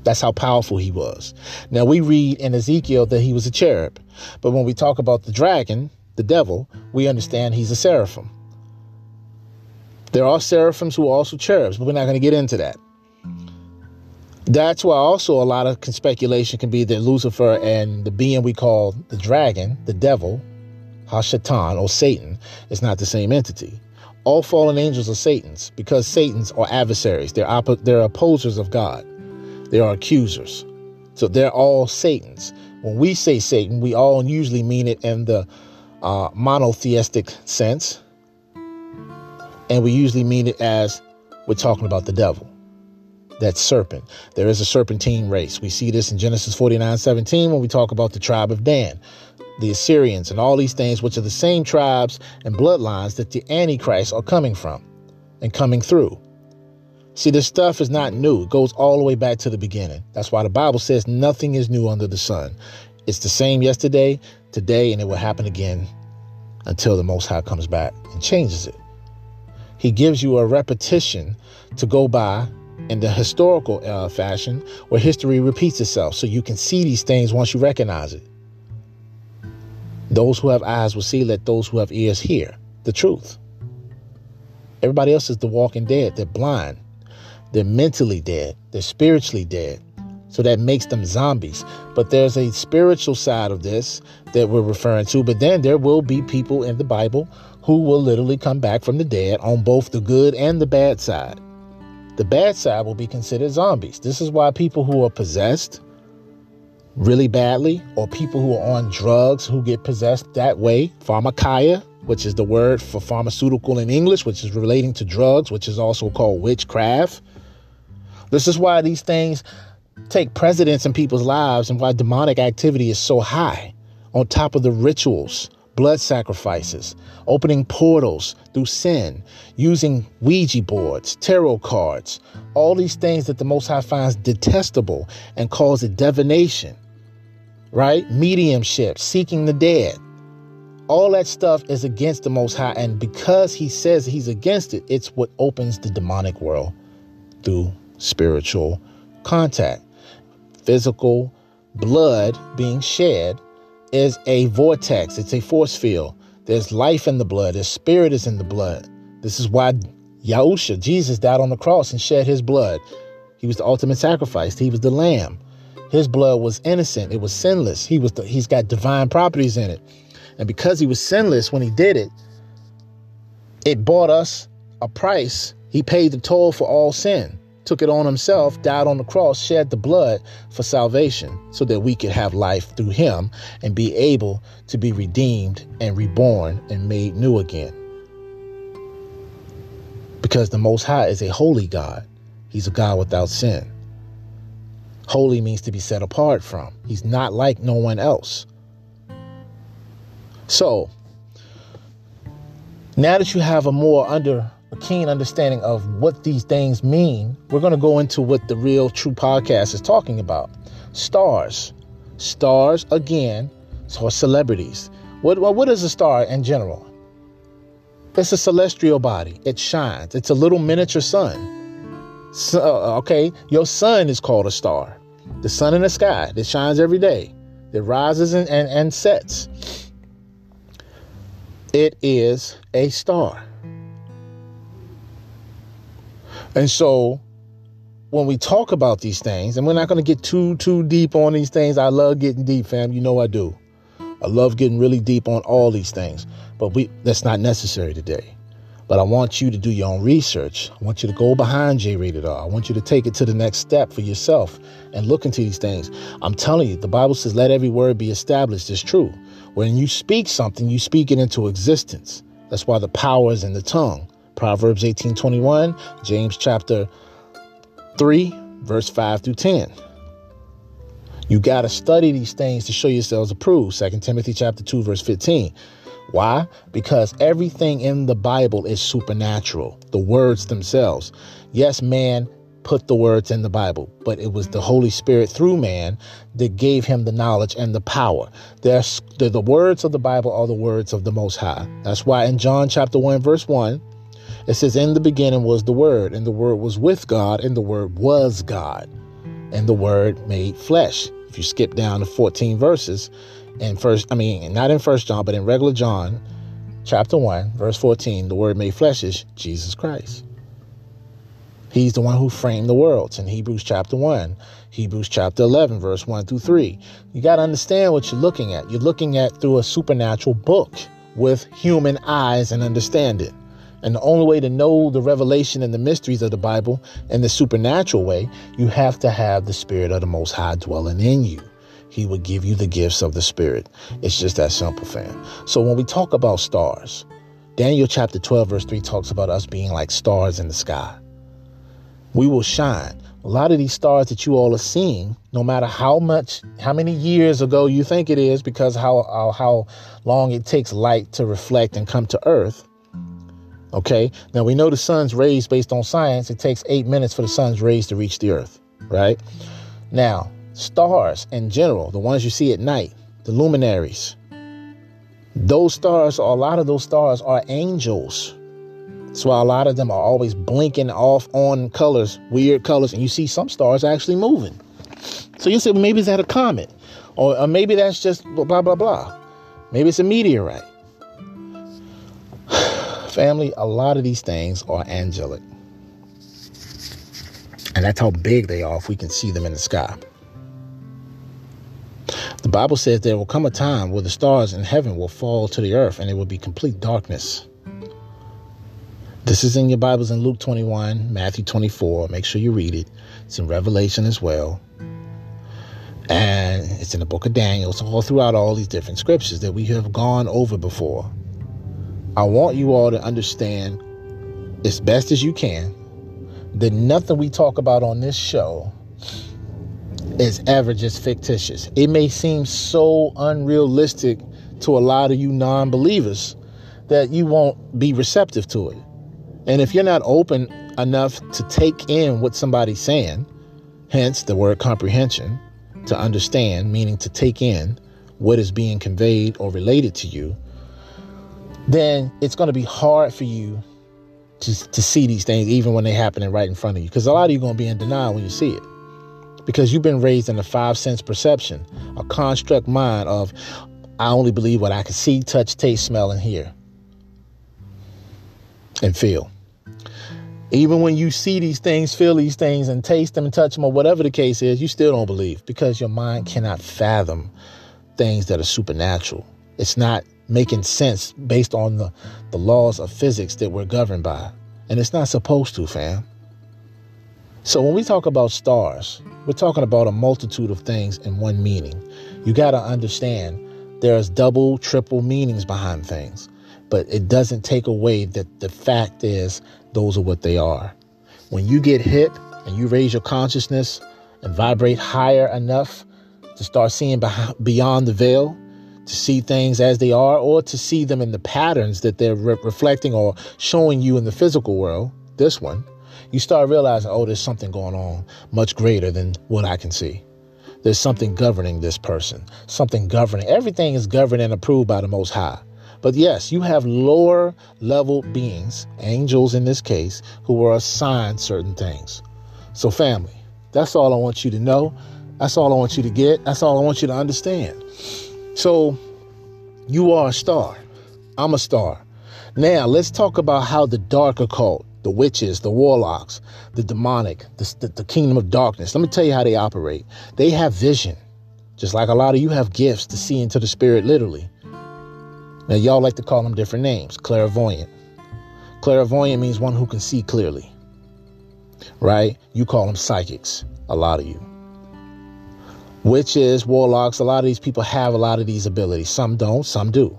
Speaker 1: That's how powerful he was. Now we read in Ezekiel that he was a cherub, but when we talk about the dragon, the devil, we understand he's a seraphim. There are seraphims who are also cherubs, but we're not going to get into that. That's why also a lot of speculation can be that Lucifer and the being we call the dragon, the devil, Hashatan or Satan, is not the same entity. All fallen angels are Satan's because Satan's are adversaries. They're, oppo- they're opposers of God. They are accusers. So they're all Satan's. When we say Satan, we all usually mean it in the uh, monotheistic sense. And we usually mean it as we're talking about the devil, that serpent. There is a serpentine race. We see this in Genesis 49 17 when we talk about the tribe of Dan, the Assyrians, and all these things, which are the same tribes and bloodlines that the Antichrist are coming from and coming through. See, this stuff is not new. It goes all the way back to the beginning. That's why the Bible says nothing is new under the sun. It's the same yesterday, today, and it will happen again until the Most High comes back and changes it. He gives you a repetition to go by in the historical uh, fashion where history repeats itself so you can see these things once you recognize it. Those who have eyes will see, let those who have ears hear the truth. Everybody else is the walking dead, they're blind. They're mentally dead, they're spiritually dead. So that makes them zombies. But there's a spiritual side of this that we're referring to. But then there will be people in the Bible who will literally come back from the dead on both the good and the bad side. The bad side will be considered zombies. This is why people who are possessed really badly, or people who are on drugs who get possessed that way, pharmakeia, which is the word for pharmaceutical in English, which is relating to drugs, which is also called witchcraft This is why these things take precedence in people's lives and why demonic activity is so high on top of the rituals, blood sacrifices, opening portals through sin, using Ouija boards, tarot cards, all these things that the Most High finds detestable and calls it divination, right? Mediumship, seeking the dead. All that stuff is against the Most High. And because He says He's against it, it's what opens the demonic world through spiritual contact. Physical blood being shed is a vortex, it's a force field. There's life in the blood, there's spirit is in the blood. This is why Yahusha, Jesus, died on the cross and shed his blood. He was the ultimate sacrifice, he was the lamb. His blood was innocent, it was sinless. He was the, he's got divine properties in it. And because he was sinless when he did it, it bought us a price. He paid the toll for all sin took it on himself, died on the cross, shed the blood for salvation so that we could have life through him and be able to be redeemed and reborn and made new again. Because the Most High is a holy God, He's a God without sin. Holy means to be set apart from, He's not like no one else. So, now that you have a more under keen understanding of what these things mean, we're going to go into what the real true podcast is talking about. Stars. Stars, again, are celebrities. What, what is a star in general? It's a celestial body. It shines. It's a little miniature sun. So, uh, okay, your sun is called a star. The sun in the sky that shines every day, that rises and, and, and sets. It is a star. And so when we talk about these things, and we're not going to get too too deep on these things. I love getting deep, fam. You know I do. I love getting really deep on all these things, but we that's not necessary today. But I want you to do your own research. I want you to go behind J Rated R. I want you to take it to the next step for yourself and look into these things. I'm telling you, the Bible says, let every word be established as true. When you speak something, you speak it into existence. That's why the power is in the tongue. Proverbs 18:21, James chapter 3, verse 5 through 10. You got to study these things to show yourselves approved. 2 Timothy chapter 2 verse 15. Why? Because everything in the Bible is supernatural. The words themselves. Yes, man put the words in the Bible, but it was the Holy Spirit through man that gave him the knowledge and the power. There's, the, the words of the Bible are the words of the Most High. That's why in John chapter 1 verse 1, it says, In the beginning was the Word, and the Word was with God, and the Word was God, and the Word made flesh. If you skip down to 14 verses, in first, I mean, not in First John, but in regular John, chapter 1, verse 14, the Word made flesh is Jesus Christ. He's the one who framed the worlds in Hebrews chapter 1, Hebrews chapter 11, verse 1 through 3. You got to understand what you're looking at. You're looking at through a supernatural book with human eyes and understanding. And the only way to know the revelation and the mysteries of the Bible in the supernatural way, you have to have the Spirit of the Most High dwelling in you. He will give you the gifts of the Spirit. It's just that simple, fam. So when we talk about stars, Daniel chapter 12, verse 3 talks about us being like stars in the sky. We will shine. A lot of these stars that you all are seeing, no matter how much, how many years ago you think it is, because how, how, how long it takes light to reflect and come to Earth, Okay. Now we know the sun's rays based on science. It takes eight minutes for the sun's rays to reach the earth. Right. Now, stars in general, the ones you see at night, the luminaries, those stars, or a lot of those stars are angels. That's why a lot of them are always blinking off on colors, weird colors, and you see some stars actually moving. So you say, well, maybe is that a comet? Or, or maybe that's just blah, blah, blah. Maybe it's a meteorite. Family, a lot of these things are angelic. And that's how big they are if we can see them in the sky. The Bible says there will come a time where the stars in heaven will fall to the earth and it will be complete darkness. This is in your Bibles in Luke 21, Matthew 24. Make sure you read it. It's in Revelation as well. And it's in the book of Daniel. It's all throughout all these different scriptures that we have gone over before. I want you all to understand as best as you can that nothing we talk about on this show is ever just fictitious. It may seem so unrealistic to a lot of you non believers that you won't be receptive to it. And if you're not open enough to take in what somebody's saying, hence the word comprehension, to understand, meaning to take in what is being conveyed or related to you, then it's going to be hard for you to, to see these things even when they're happening right in front of you. Because a lot of you are going to be in denial when you see it. Because you've been raised in a five sense perception, a construct mind of, I only believe what I can see, touch, taste, smell, and hear and feel. Even when you see these things, feel these things, and taste them and touch them, or whatever the case is, you still don't believe because your mind cannot fathom things that are supernatural. It's not making sense based on the, the laws of physics that we're governed by. And it's not supposed to, fam. So when we talk about stars, we're talking about a multitude of things in one meaning. You got to understand there's double, triple meanings behind things, but it doesn't take away that the fact is those are what they are. When you get hit and you raise your consciousness and vibrate higher enough to start seeing beyond the veil, to see things as they are, or to see them in the patterns that they're re- reflecting or showing you in the physical world, this one, you start realizing, oh, there's something going on much greater than what I can see. There's something governing this person, something governing. Everything is governed and approved by the Most High. But yes, you have lower level beings, angels in this case, who are assigned certain things. So, family, that's all I want you to know. That's all I want you to get. That's all I want you to understand. So, you are a star. I'm a star. Now, let's talk about how the dark occult, the witches, the warlocks, the demonic, the, the, the kingdom of darkness, let me tell you how they operate. They have vision, just like a lot of you have gifts to see into the spirit, literally. Now, y'all like to call them different names clairvoyant. Clairvoyant means one who can see clearly, right? You call them psychics, a lot of you. Witches, warlocks, a lot of these people have a lot of these abilities. Some don't, some do.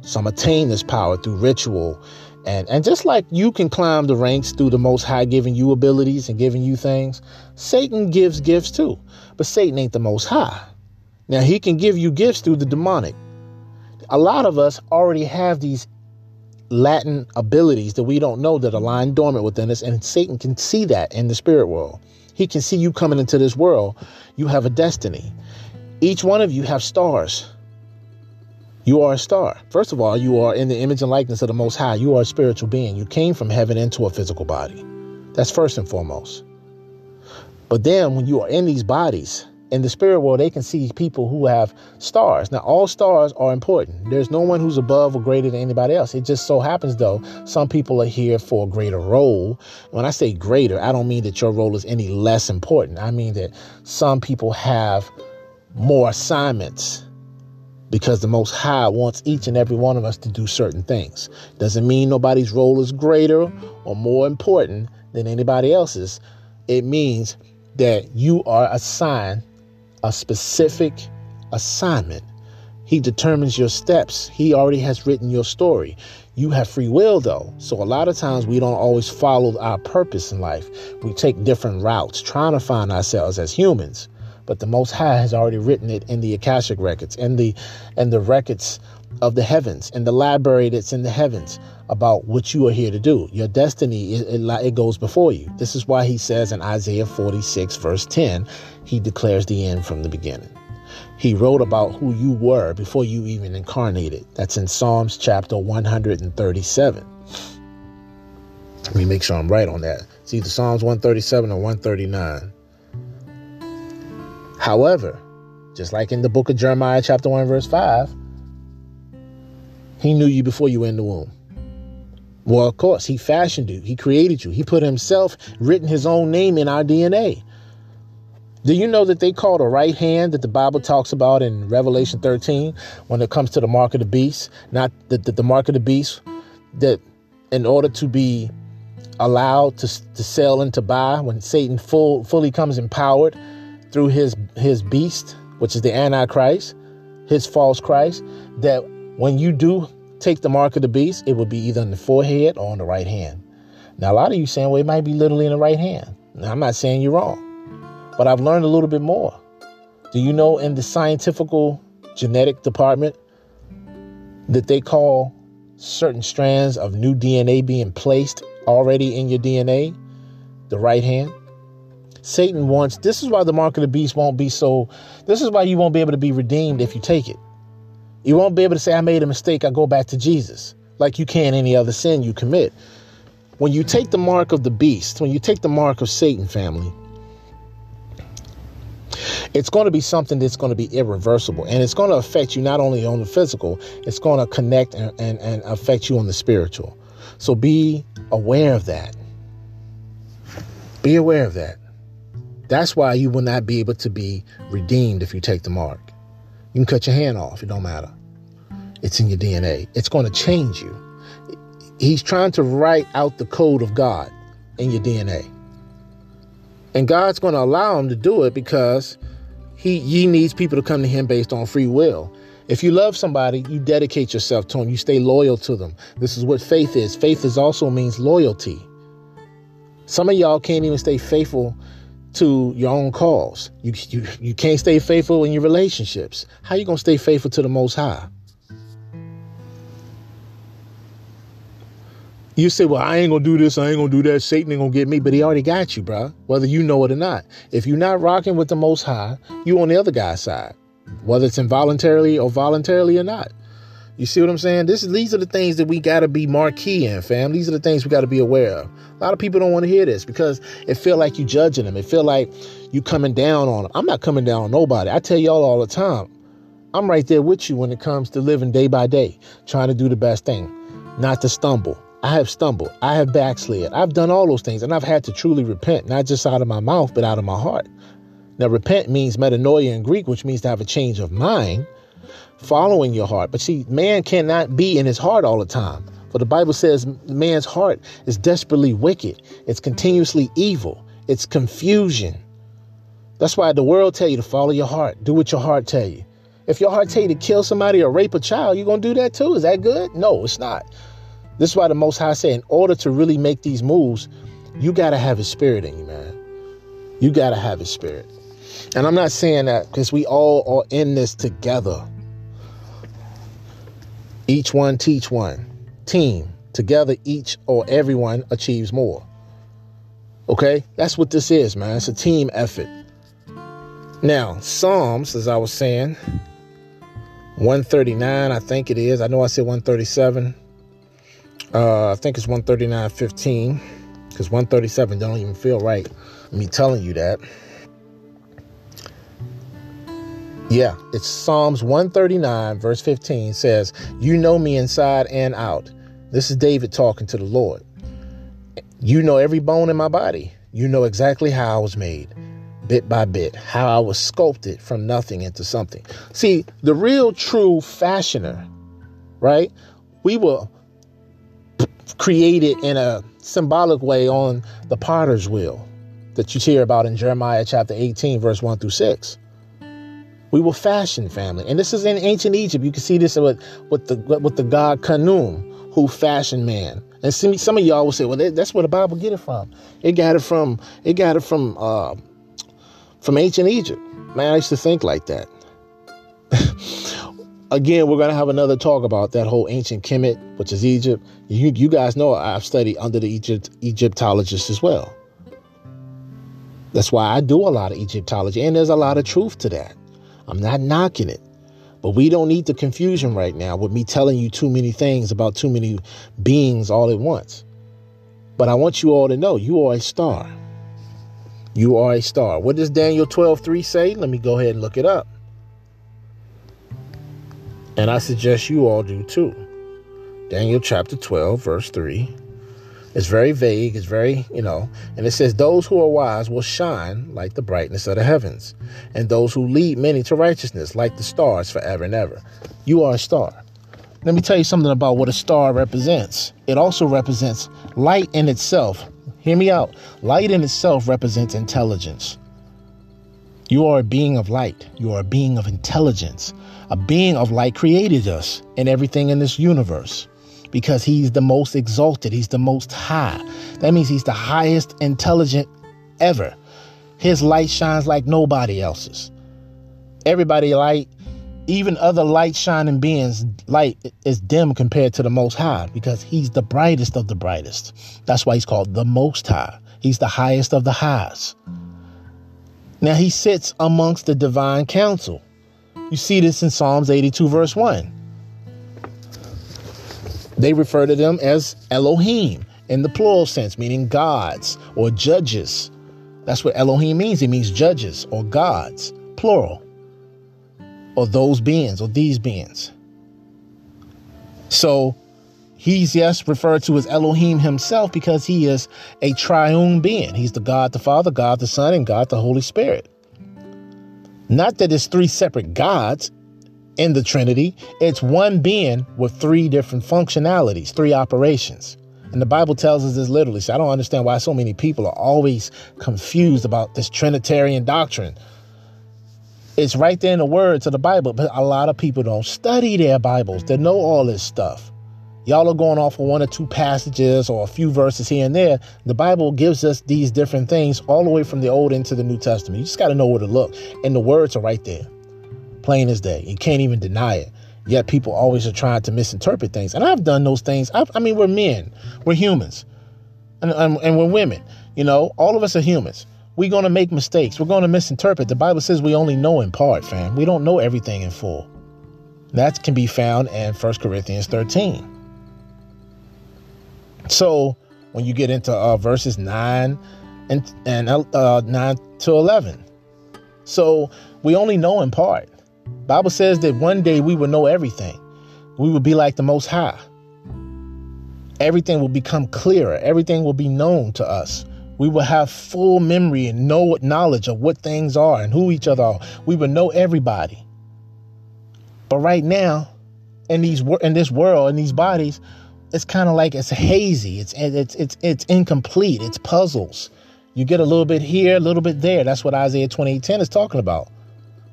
Speaker 1: Some attain this power through ritual. And, and just like you can climb the ranks through the Most High giving you abilities and giving you things, Satan gives gifts too. But Satan ain't the Most High. Now, he can give you gifts through the demonic, a lot of us already have these latent abilities that we don't know that are lying dormant within us, and Satan can see that in the spirit world. He can see you coming into this world. You have a destiny. Each one of you have stars. You are a star. First of all, you are in the image and likeness of the Most High. You are a spiritual being. You came from heaven into a physical body. That's first and foremost. But then, when you are in these bodies, in the spirit world, they can see people who have stars. Now, all stars are important. There's no one who's above or greater than anybody else. It just so happens, though, some people are here for a greater role. When I say greater, I don't mean that your role is any less important. I mean that some people have more assignments because the Most High wants each and every one of us to do certain things. Doesn't mean nobody's role is greater or more important than anybody else's. It means that you are assigned a specific assignment. He determines your steps. He already has written your story. You have free will, though. So, a lot of times we don't always follow our purpose in life. We take different routes trying to find ourselves as humans. But the Most High has already written it in the Akashic records and the and the records of the heavens and the library that's in the heavens about what you are here to do. Your destiny, it, it, it, goes before you. This is why he says in Isaiah 46, verse 10, he declares the end from the beginning. He wrote about who you were before you even incarnated. That's in Psalms chapter 137. Let me make sure I'm right on that. It's either Psalms 137 or 139. However, just like in the book of Jeremiah, chapter 1, verse 5, he knew you before you were in the womb. Well, of course, he fashioned you. He created you. He put himself, written his own name in our DNA. Do you know that they call the right hand that the Bible talks about in Revelation 13 when it comes to the mark of the beast? Not the, the, the mark of the beast, that in order to be allowed to, to sell and to buy, when Satan full, fully comes empowered through his, his beast, which is the Antichrist, his false Christ, that when you do take the mark of the beast, it will be either on the forehead or on the right hand. Now, a lot of you saying, well, it might be literally in the right hand. Now, I'm not saying you're wrong, but I've learned a little bit more. Do you know in the scientific genetic department that they call certain strands of new DNA being placed already in your DNA, the right hand? Satan wants, this is why the mark of the beast won't be so, this is why you won't be able to be redeemed if you take it. You won't be able to say, I made a mistake, I go back to Jesus, like you can any other sin you commit. When you take the mark of the beast, when you take the mark of Satan family, it's going to be something that's going to be irreversible and it's going to affect you not only on the physical it's going to connect and, and, and affect you on the spiritual. So be aware of that. Be aware of that. That's why you will not be able to be redeemed if you take the mark you can cut your hand off it don't matter it's in your dna it's going to change you He's trying to write out the code of God in your DNA. And God's going to allow him to do it because he, he needs people to come to him based on free will. If you love somebody, you dedicate yourself to them. You stay loyal to them. This is what faith is. Faith is also means loyalty. Some of y'all can't even stay faithful to your own cause. You, you, you can't stay faithful in your relationships. How you going to stay faithful to the Most High? You say, well, I ain't gonna do this, I ain't gonna do that, Satan ain't gonna get me, but he already got you, bro. whether you know it or not. If you're not rocking with the Most High, you on the other guy's side, whether it's involuntarily or voluntarily or not. You see what I'm saying? This is these are the things that we gotta be marquee in, fam. These are the things we gotta be aware of. A lot of people don't want to hear this because it feel like you judging them. It feel like you coming down on them. I'm not coming down on nobody. I tell y'all all the time. I'm right there with you when it comes to living day by day, trying to do the best thing, not to stumble. I have stumbled. I have backslid. I've done all those things, and I've had to truly repent, not just out of my mouth, but out of my heart. Now, repent means metanoia in Greek, which means to have a change of mind, following your heart. But see, man cannot be in his heart all the time. For the Bible says man's heart is desperately wicked. It's continuously evil. It's confusion. That's why the world tell you to follow your heart. Do what your heart tell you. If your heart tell you to kill somebody or rape a child, you're going to do that too. Is that good? No, it's not. This is why the Most High said, in order to really make these moves, you got to have His Spirit in you, man. You got to have His Spirit. And I'm not saying that because we all are in this together. Each one teach one. Team. Together, each or everyone achieves more. Okay? That's what this is, man. It's a team effort. Now, Psalms, as I was saying, 139, I think it is. I know I said 137. Uh, I think it's 139.15 because 137 don't even feel right. Me telling you that. Yeah, it's Psalms 139, verse 15 says, You know me inside and out. This is David talking to the Lord. You know every bone in my body. You know exactly how I was made, bit by bit, how I was sculpted from nothing into something. See, the real true fashioner, right? We were created in a symbolic way on the potter's wheel that you hear about in Jeremiah chapter 18, verse 1 through 6. We were fashioned family. And this is in ancient Egypt. You can see this with, with the with the god Khnum, who fashioned man. And some, some of y'all will say, well, that's where the Bible get it from. It got it from it got it from uh, from ancient Egypt. Man, I used to think like that. [laughs] again, we're going to have another talk about that whole ancient Kemet, which is Egypt. You, you guys know I've studied under the Egypt, Egyptologists as well. That's why I do a lot of Egyptology, and there's a lot of truth to that. I'm not knocking it. But we don't need the confusion right now with me telling you too many things about too many beings all at once. But I want you all to know you are a star. You are a star. What does Daniel 12 3 say? Let me go ahead and look it up. And I suggest you all do too. Daniel chapter 12, verse 3. It's very vague, it's very, you know, and it says, Those who are wise will shine like the brightness of the heavens, and those who lead many to righteousness like the stars forever and ever. You are a star. Let me tell you something about what a star represents. It also represents light in itself. Hear me out. Light in itself represents intelligence. You are a being of light. You are a being of intelligence. A being of light created us and everything in this universe. Because he's the most exalted, he's the most high. That means he's the highest intelligent ever. His light shines like nobody else's. Everybody light, even other light shining beings, light is dim compared to the most high because he's the brightest of the brightest. That's why he's called the most high. He's the highest of the highs. Now he sits amongst the divine council. You see this in Psalms 82, verse 1. They refer to them as Elohim in the plural sense, meaning gods or judges. That's what Elohim means. It means judges or gods, plural, or those beings or these beings. So he's, yes, referred to as Elohim himself because he is a triune being. He's the God the Father, God the Son, and God the Holy Spirit. Not that it's three separate gods, in the Trinity, it's one being with three different functionalities, three operations. And the Bible tells us this literally. So I don't understand why so many people are always confused about this Trinitarian doctrine. It's right there in the words of the Bible, but a lot of people don't study their Bibles. They know all this stuff. Y'all are going off of one or two passages or a few verses here and there. The Bible gives us these different things all the way from the Old into the New Testament. You just got to know where to look. And the words are right there plain as day. You can't even deny it. Yet people always are trying to misinterpret things. And I've done those things. I've, i mean, we're men, we're humans, and, and, and we're women. You know, all of us are humans. We're going to make mistakes. We're going to misinterpret. The Bible says we only know in part, fam. We don't know everything in full. That can be found in 1 Corinthians 13. So when you get into uh, verses 9 and, and uh, 9 to 11. So we only know in part. Bible says that one day we will know everything. We will be like the most high. Everything will become clearer. Everything will be known to us. We will have full memory and know knowledge of what things are and who each other are. We will know everybody. But right now, in these in this world, in these bodies, it's kind of like it's hazy. It's it's it's it's incomplete. It's puzzles. You get a little bit here, a little bit there. That's what Isaiah 28:10 is talking about.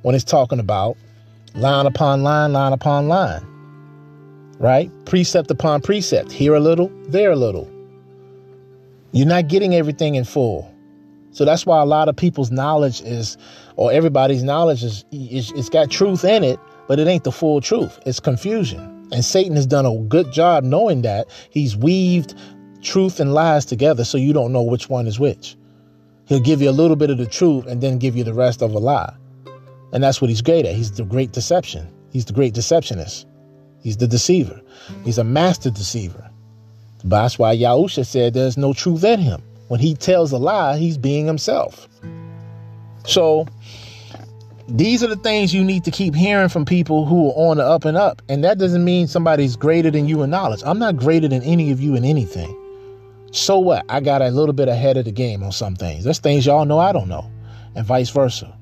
Speaker 1: When it's talking about line upon line, line upon line. Right? Precept upon precept. Here a little, there a little. You're not getting everything in full. So that's why a lot of people's knowledge is, or everybody's knowledge is, is it's got truth in it, but it ain't the full truth. It's confusion. And Satan has done a good job knowing that. He's weaved truth and lies together so you don't know which one is which. He'll give you a little bit of the truth and then give you the rest of a lie. And that's what he's great at. He's the great deception. He's the great deceptionist. He's the deceiver. He's a master deceiver. That's why Yahusha said there's no truth in him. When he tells a lie, he's being himself. So these are the things you need to keep hearing from people who are on the up and up. And that doesn't mean somebody's greater than you in knowledge. I'm not greater than any of you in anything. So what? I got a little bit ahead of the game on some things. There's things y'all know I don't know, and vice versa.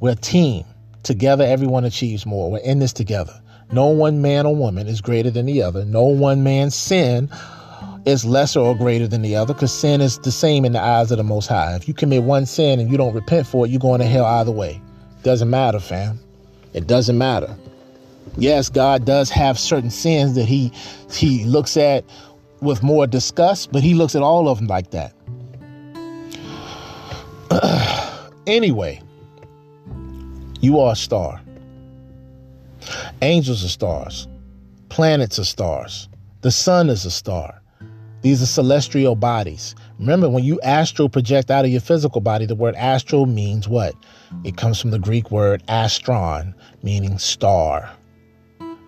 Speaker 1: We're a team. Together, everyone achieves more. We're in this together. No one man or woman is greater than the other. No one man's sin is lesser or greater than the other because sin is the same in the eyes of the Most High. If you commit one sin and you don't repent for it, you're going to hell either way. Doesn't matter, fam. It doesn't matter. Yes, God does have certain sins that He He looks at with more disgust, but He looks at all of them like that. [clears throat] anyway, you are a star. Angels are stars. Planets are stars. The sun is a star. These are celestial bodies. Remember, when you astral project out of your physical body, the word astral means what? It comes from the Greek word astron, meaning star.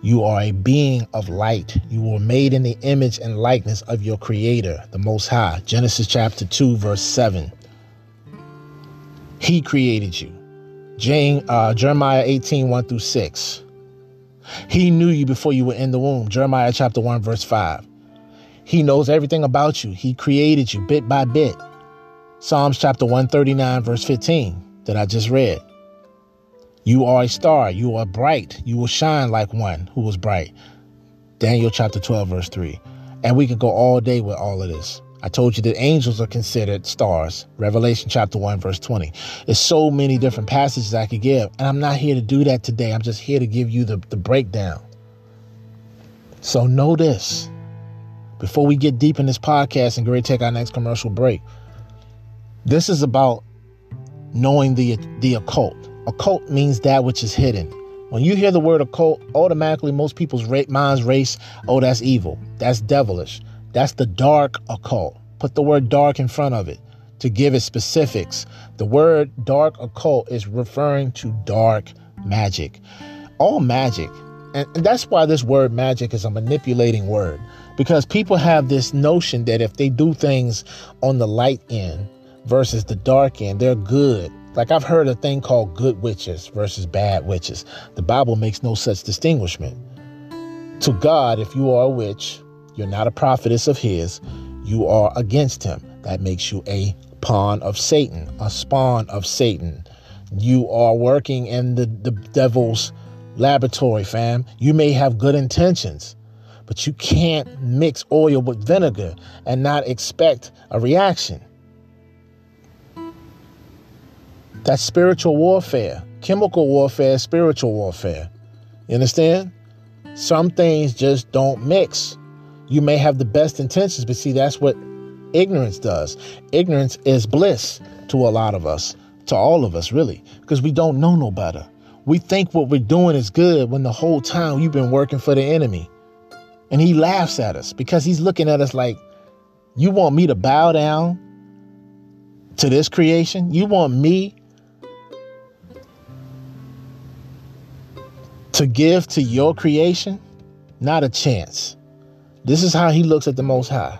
Speaker 1: You are a being of light. You were made in the image and likeness of your Creator, the Most High. Genesis chapter 2, verse 7. He created you. Uh, Jeremiah 18, 1 through 6. He knew you before you were in the womb. Jeremiah chapter 1, verse 5. He knows everything about you. He created you bit by bit. Psalms chapter 139, verse 15, that I just read. You are a star. You are bright. You will shine like one who was bright. Daniel chapter 12, verse 3. And we can go all day with all of this. I told you that angels are considered stars. Revelation chapter 1, verse 20. There's so many different passages I could give, and I'm not here to do that today. I'm just here to give you the, the breakdown. So know this before we get deep in this podcast and great take our next commercial break, this is about knowing the the occult. Occult means that which is hidden. When you hear the word occult, automatically most people's minds race, oh, that's evil. That's devilish. That's the dark occult. Put the word dark in front of it to give it specifics. The word dark occult is referring to dark magic. All magic, and that's why this word magic is a manipulating word, because people have this notion that if they do things on the light end versus the dark end, they're good. Like I've heard a thing called good witches versus bad witches. The Bible makes no such distinguishment. To God, if you are a witch, you're not a prophetess of His, you are against Him. That makes you a pawn of Satan, a spawn of Satan. You are working in the, the devil's laboratory, fam. You may have good intentions, but you can't mix oil with vinegar and not expect a reaction. That's spiritual warfare. Chemical warfare, spiritual warfare. You understand? Some things just don't mix. You may have the best intentions, but see, that's what ignorance does. Ignorance is bliss to a lot of us, to all of us, really, because we don't know no better. We think what we're doing is good when the whole time you've been working for the enemy. And he laughs at us because he's looking at us like, You want me to bow down to this creation? You want me to give to your creation? Not a chance. This is how he looks at the Most High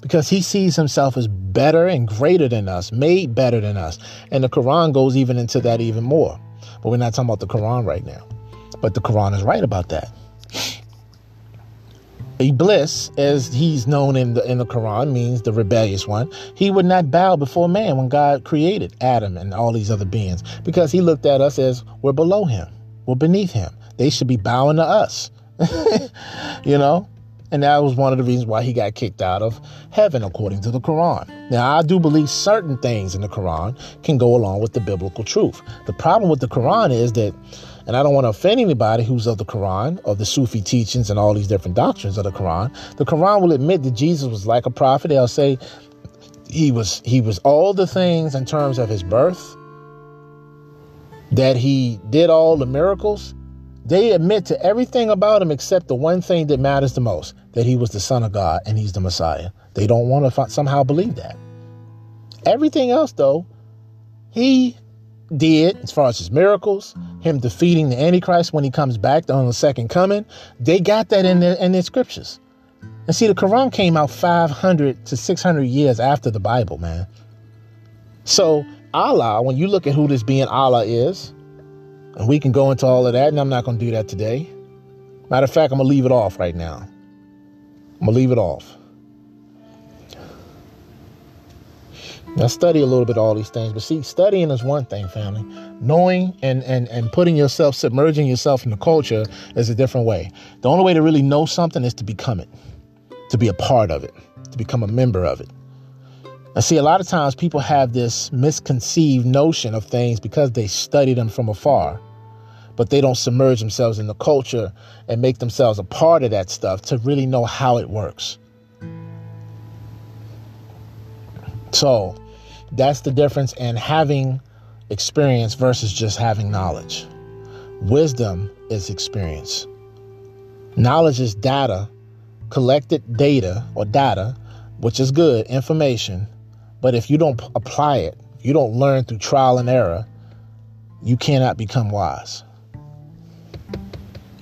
Speaker 1: because he sees himself as better and greater than us, made better than us. And the Quran goes even into that even more. But we're not talking about the Quran right now. But the Quran is right about that. Iblis, as he's known in the in the Quran, means the rebellious one. He would not bow before man when God created Adam and all these other beings because he looked at us as we're below him, we're beneath him. They should be bowing to us. [laughs] you know? And that was one of the reasons why he got kicked out of heaven, according to the Quran. Now, I do believe certain things in the Quran can go along with the biblical truth. The problem with the Quran is that, and I don't want to offend anybody who's of the Quran, of the Sufi teachings and all these different doctrines of the Quran, the Quran will admit that Jesus was like a prophet. They'll say he was he was all the things in terms of his birth, that he did all the miracles, they admit to everything about him except the one thing that matters the most that he was the Son of God and he's the Messiah. They don't want to somehow believe that. Everything else, though, he did as far as his miracles, him defeating the Antichrist when he comes back on the second coming. They got that in their, in their scriptures. And see, the Quran came out 500 to 600 years after the Bible, man. So, Allah, when you look at who this being Allah is, and we can go into all of that, and I'm not going to do that today. Matter of fact, I'm going to leave it off right now. I'm going to leave it off. Now study a little bit of all these things, but see, studying is one thing, family. Knowing and and and putting yourself, submerging yourself in the culture is a different way. The only way to really know something is to become it, to be a part of it, to become a member of it. I see a lot of times people have this misconceived notion of things because they study them from afar but they don't submerge themselves in the culture and make themselves a part of that stuff to really know how it works. So that's the difference in having experience versus just having knowledge. Wisdom is experience. Knowledge is data, collected data or data, which is good information. But if you don't apply it, you don't learn through trial and error, you cannot become wise.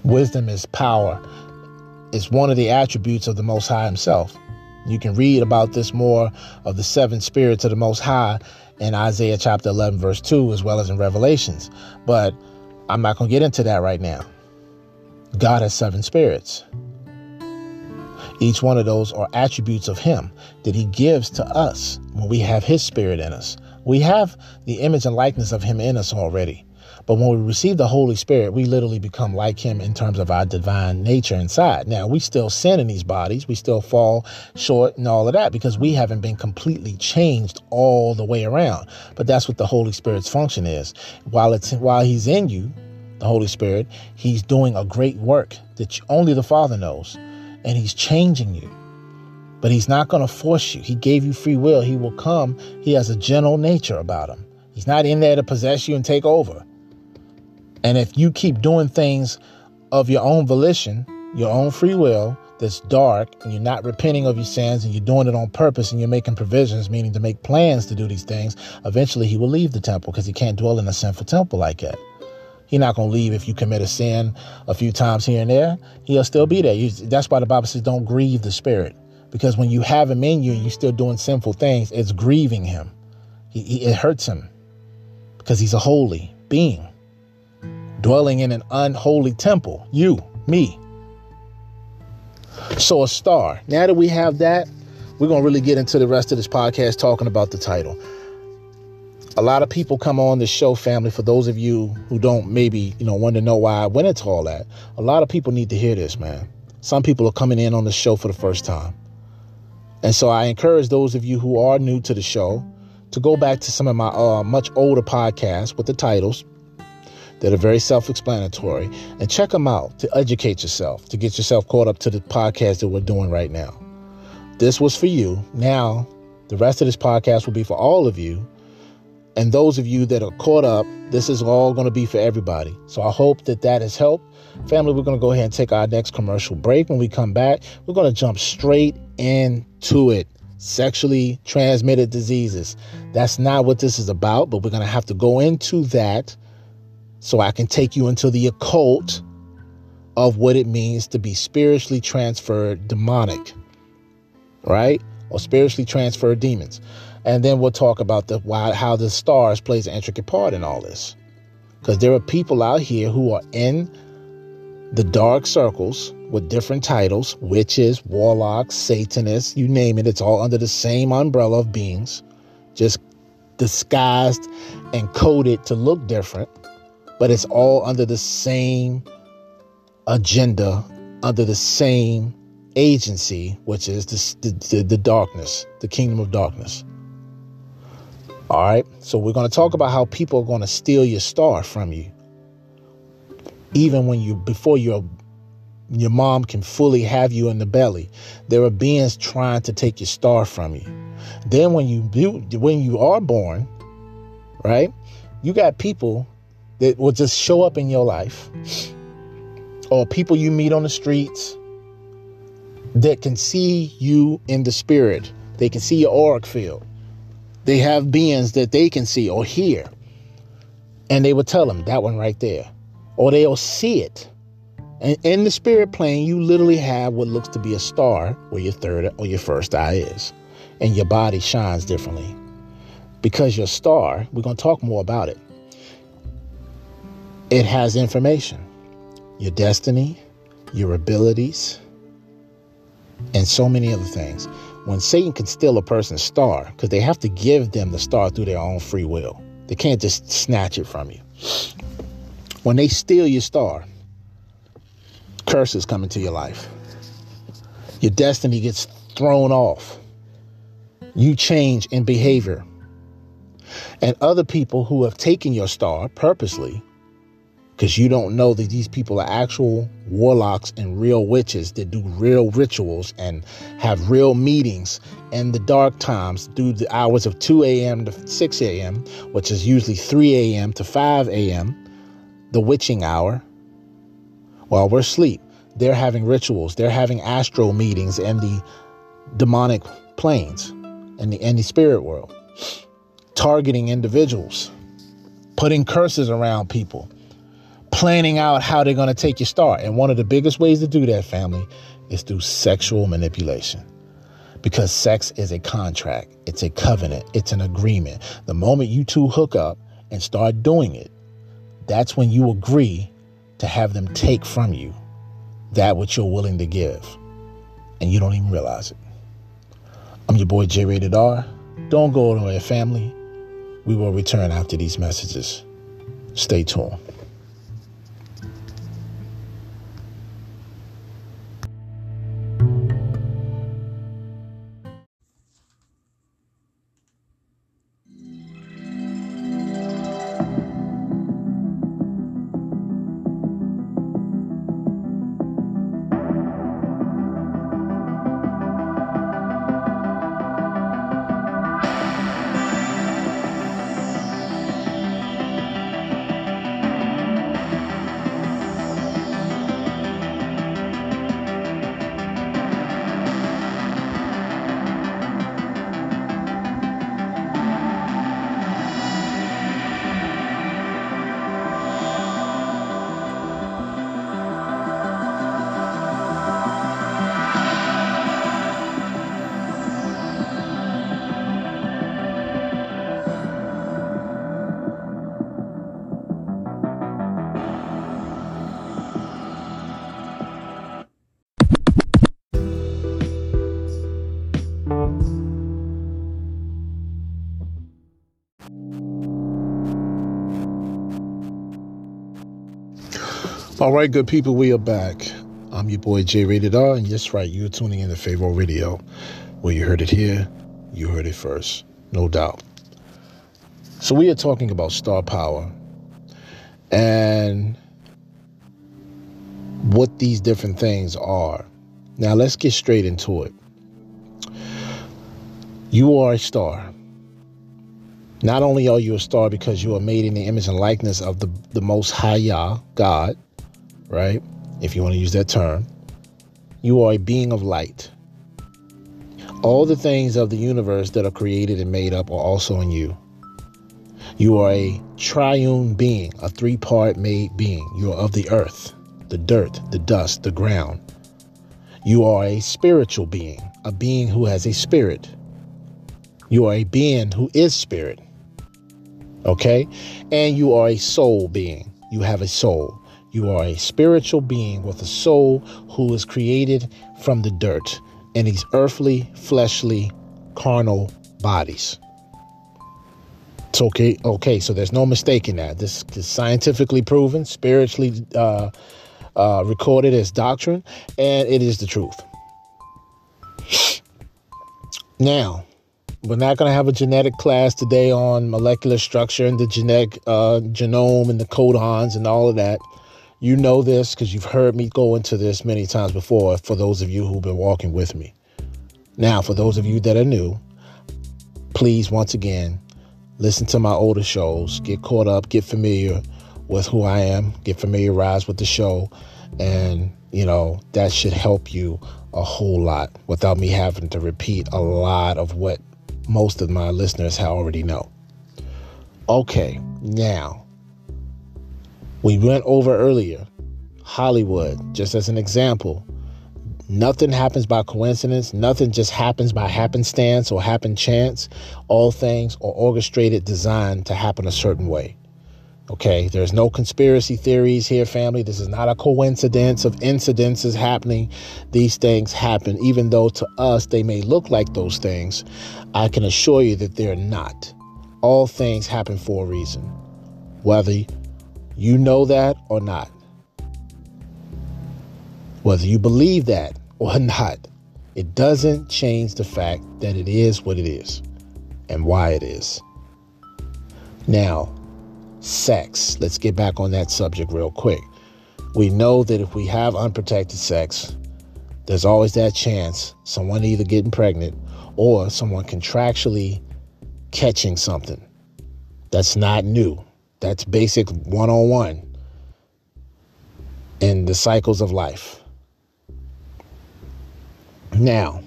Speaker 1: Wisdom is power. It's one of the attributes of the Most High Himself. You can read about this more of the seven spirits of the Most High in Isaiah chapter 11, verse 2, as well as in Revelations. But I'm not going to get into that right now. God has seven spirits. Each one of those are attributes of Him that He gives to us when we have His Spirit in us. We have the image and likeness of Him in us already. But when we receive the Holy Spirit, we literally become like Him in terms of our divine nature inside. Now, we still sin in these bodies, we still fall short and all of that because we haven't been completely changed all the way around. But that's what the Holy Spirit's function is. While it's while He's in you, the Holy Spirit, He's doing a great work that only the Father knows, and He's changing you. But he's not going to force you. He gave you free will. He will come. He has a gentle nature about him. He's not in there to possess you and take over. And if you keep doing things of your own volition, your own free will, that's dark, and you're not repenting of your sins and you're doing it on purpose and you're making provisions, meaning to make plans to do these things, eventually he will leave the temple because he can't dwell in a sinful temple like that. He's not going to leave if you commit a sin a few times here and there. He'll still be there. You, that's why the Bible says don't grieve the Spirit. Because when you have him in you and you're still doing sinful things, it's grieving him. He, he, it hurts him because he's a holy being dwelling in an unholy temple. You, me. So, a star. Now that we have that, we're going to really get into the rest of this podcast talking about the title. A lot of people come on the show, family. For those of you who don't maybe, you know, want to know why I went into all that, a lot of people need to hear this, man. Some people are coming in on the show for the first time. And so I encourage those of you who are new to the show to go back to some of my uh, much older podcasts with the titles that are very self explanatory and check them out to educate yourself, to get yourself caught up to the podcast that we're doing right now. This was for you. Now, the rest of this podcast will be for all of you. And those of you that are caught up, this is all going to be for everybody. So I hope that that has helped. Family, we're going to go ahead and take our next commercial break. When we come back, we're going to jump straight into it sexually transmitted diseases. That's not what this is about, but we're going to have to go into that so I can take you into the occult of what it means to be spiritually transferred demonic, right? Or spiritually transferred demons. And then we'll talk about the why, how the stars plays an intricate part in all this. Because there are people out here who are in the dark circles with different titles witches, warlocks, satanists, you name it. It's all under the same umbrella of beings, just disguised and coded to look different but it's all under the same agenda, under the same agency, which is the, the, the darkness, the kingdom of darkness. All right, so we're going to talk about how people are going to steal your star from you, even when you before your your mom can fully have you in the belly. There are beings trying to take your star from you. Then when you when you are born, right, you got people that will just show up in your life or people you meet on the streets that can see you in the spirit. They can see your auric field. They have beings that they can see or hear. And they will tell them that one right there. Or they'll see it. And in the spirit plane, you literally have what looks to be a star where your third or your first eye is. And your body shines differently. Because your star, we're going to talk more about it it has information your destiny, your abilities, and so many other things. When Satan can steal a person's star, because they have to give them the star through their own free will, they can't just snatch it from you. When they steal your star, curses come into your life. Your destiny gets thrown off. You change in behavior. And other people who have taken your star purposely because you don't know that these people are actual warlocks and real witches that do real rituals and have real meetings in the dark times through the hours of 2 a.m. to 6 a.m., which is usually 3 a.m. to 5 a.m., the witching hour, while we're asleep. They're having rituals, they're having astral meetings in the demonic planes and the, the spirit world, targeting individuals, putting curses around people planning out how they're going to take your star. And one of the biggest ways to do that, family, is through sexual manipulation. Because sex is a contract, it's a covenant, it's an agreement. The moment you two hook up and start doing it, that's when you agree to have them take from you that which you're willing to give. And you don't even realize it. I'm your boy J Rated R. Don't go away, family. We will return after these messages. Stay tuned. Right, good people, we are back. I'm your boy J Rated R, and yes, right, you're tuning in to Pharaoh Radio. Where you heard it here, you heard it first, no doubt. So we are talking about star power and what these different things are. Now let's get straight into it. You are a star. Not only are you a star because you are made in the image and likeness of the, the most high Yah, God, right? If you want to use that term, you are a being of light. All the things of the universe that are created and made up are also in you. You are a triune being, a three part made being. You are of the earth, the dirt, the dust, the ground. You are a spiritual being, a being who has a spirit. You are a being who is spirit. Okay? And you are a soul being. You have a soul. You are a spiritual being with a soul who is created from the dirt in these earthly, fleshly, carnal bodies. It's okay. Okay, so there's no mistaking that. This is scientifically proven, spiritually uh, uh, recorded as doctrine, and it is the truth. Now, we're not going to have a genetic class today on molecular structure and the genetic uh, genome and the codons and all of that. You know this because you've heard me go into this many times before for those of you who've been walking with me. Now, for those of you that are new, please, once again, listen to my older shows, get caught up, get familiar with who I am, get familiarized with the show, and you know, that should help you a whole lot without me having to repeat a lot of what most of my listeners have already know. Okay, now, we went over earlier Hollywood, just as an example. Nothing happens by coincidence. Nothing just happens by happenstance or happen chance. All things are orchestrated, designed to happen a certain way. Okay, there's no conspiracy theories here, family. This is not a coincidence of incidences happening. These things happen, even though to us they may look like those things. I can assure you that they're not. All things happen for a reason, whether you know that or not. Whether you believe that or [laughs] not, it doesn't change the fact that it is what it is and why it is. Now, sex. Let's get back on that subject real quick. We know that if we have unprotected sex, there's always that chance someone either getting pregnant or someone contractually catching something. That's not new. That's basic one on one in the cycles of life. Now,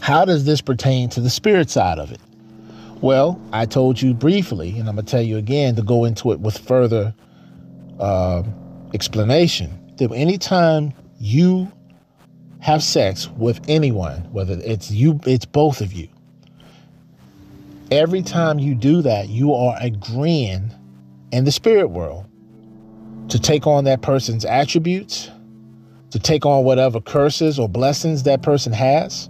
Speaker 1: how does this pertain to the spirit side of it? Well, I told you briefly, and I'm going to tell you again to go into it with further uh, explanation. That anytime you have sex with anyone, whether it's you, it's both of you, every time you do that, you are agreeing in the spirit world to take on that person's attributes, to take on whatever curses or blessings that person has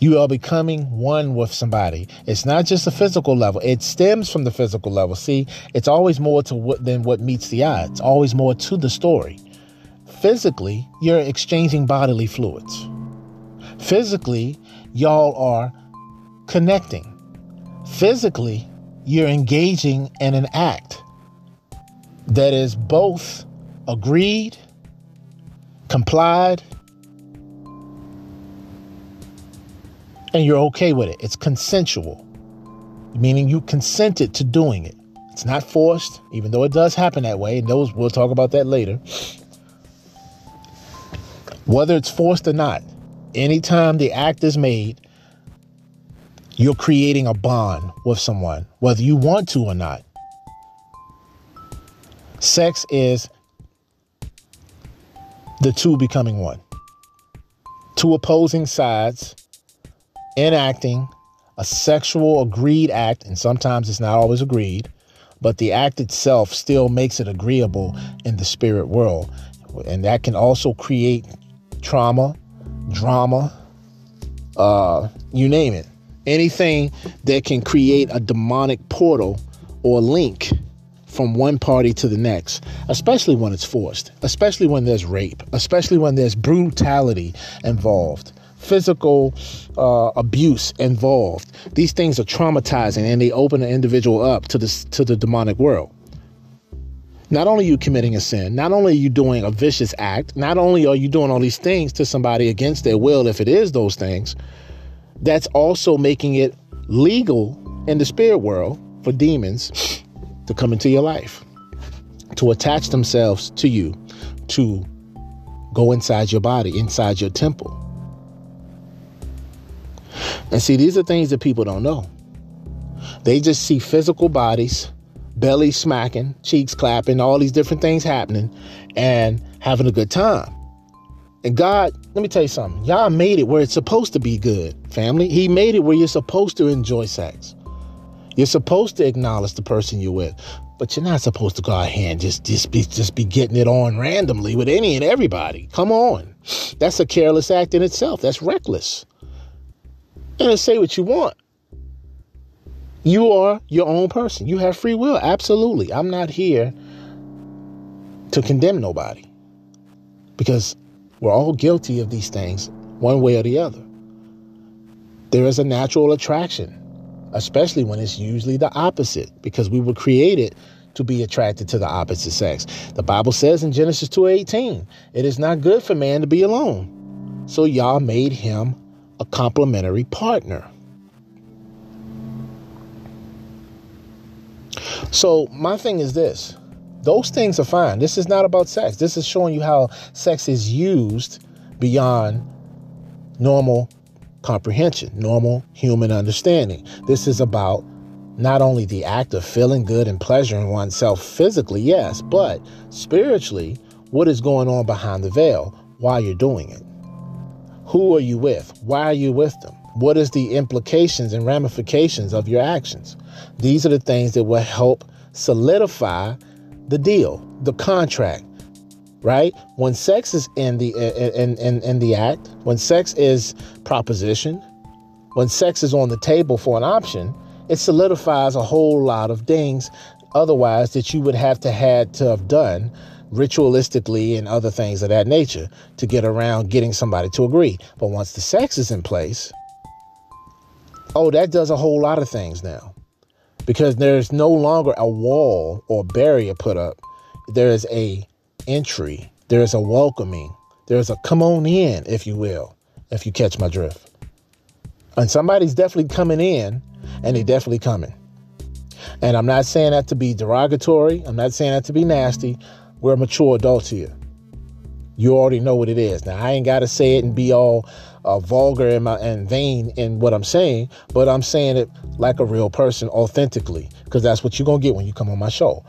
Speaker 1: you are becoming one with somebody. It's not just a physical level. It stems from the physical level. See, it's always more to what than what meets the eye. It's always more to the story. Physically, you're exchanging bodily fluids. Physically, y'all are connecting. Physically, you're engaging in an act that is both agreed, complied, and you're okay with it. It's consensual, meaning you consented to doing it. It's not forced, even though it does happen that way. And those we'll talk about that later. Whether it's forced or not, anytime the act is made, you're creating a bond with someone, whether you want to or not. Sex is the two becoming one. Two opposing sides enacting a sexual agreed act, and sometimes it's not always agreed, but the act itself still makes it agreeable in the spirit world. And that can also create trauma, drama, uh, you name it. Anything that can create a demonic portal or link from one party to the next, especially when it's forced, especially when there's rape, especially when there's brutality involved, physical uh, abuse involved. These things are traumatizing and they open an individual up to this to the demonic world. Not only are you committing a sin, not only are you doing a vicious act, not only are you doing all these things to somebody against their will, if it is those things, that's also making it legal in the spirit world for demons to come into your life, to attach themselves to you, to go inside your body, inside your temple. And see, these are things that people don't know. They just see physical bodies belly smacking, cheeks clapping, all these different things happening, and having a good time. And God, let me tell you something. Y'all made it where it's supposed to be good, family. He made it where you're supposed to enjoy sex. You're supposed to acknowledge the person you're with, but you're not supposed to go out here and just, just be just be getting it on randomly with any and everybody. Come on. That's a careless act in itself. That's reckless. And say what you want. You are your own person. You have free will. Absolutely. I'm not here to condemn nobody because we're all guilty of these things one way or the other. There is a natural attraction, especially when it's usually the opposite because we were created to be attracted to the opposite sex. The Bible says in Genesis 2:18, it is not good for man to be alone. So Yah made him a complementary partner. So my thing is this. Those things are fine. This is not about sex. This is showing you how sex is used beyond normal comprehension, normal human understanding. This is about not only the act of feeling good and pleasuring oneself physically, yes, but spiritually, what is going on behind the veil while you're doing it? Who are you with? Why are you with them? What is the implications and ramifications of your actions? These are the things that will help solidify the deal, the contract, right? When sex is in the in, in, in the act, when sex is proposition, when sex is on the table for an option, it solidifies a whole lot of things otherwise that you would have to had to have done ritualistically and other things of that nature to get around getting somebody to agree. But once the sex is in place, oh, that does a whole lot of things now because there's no longer a wall or barrier put up. There is a entry. There is a welcoming. There's a come on in, if you will, if you catch my drift. And somebody's definitely coming in, and they definitely coming. And I'm not saying that to be derogatory. I'm not saying that to be nasty. We're mature adults here. You already know what it is. Now I ain't got to say it and be all uh, vulgar and, my, and vain in what I'm saying, but I'm saying it like a real person authentically because that's what you're going to get when you come on my show.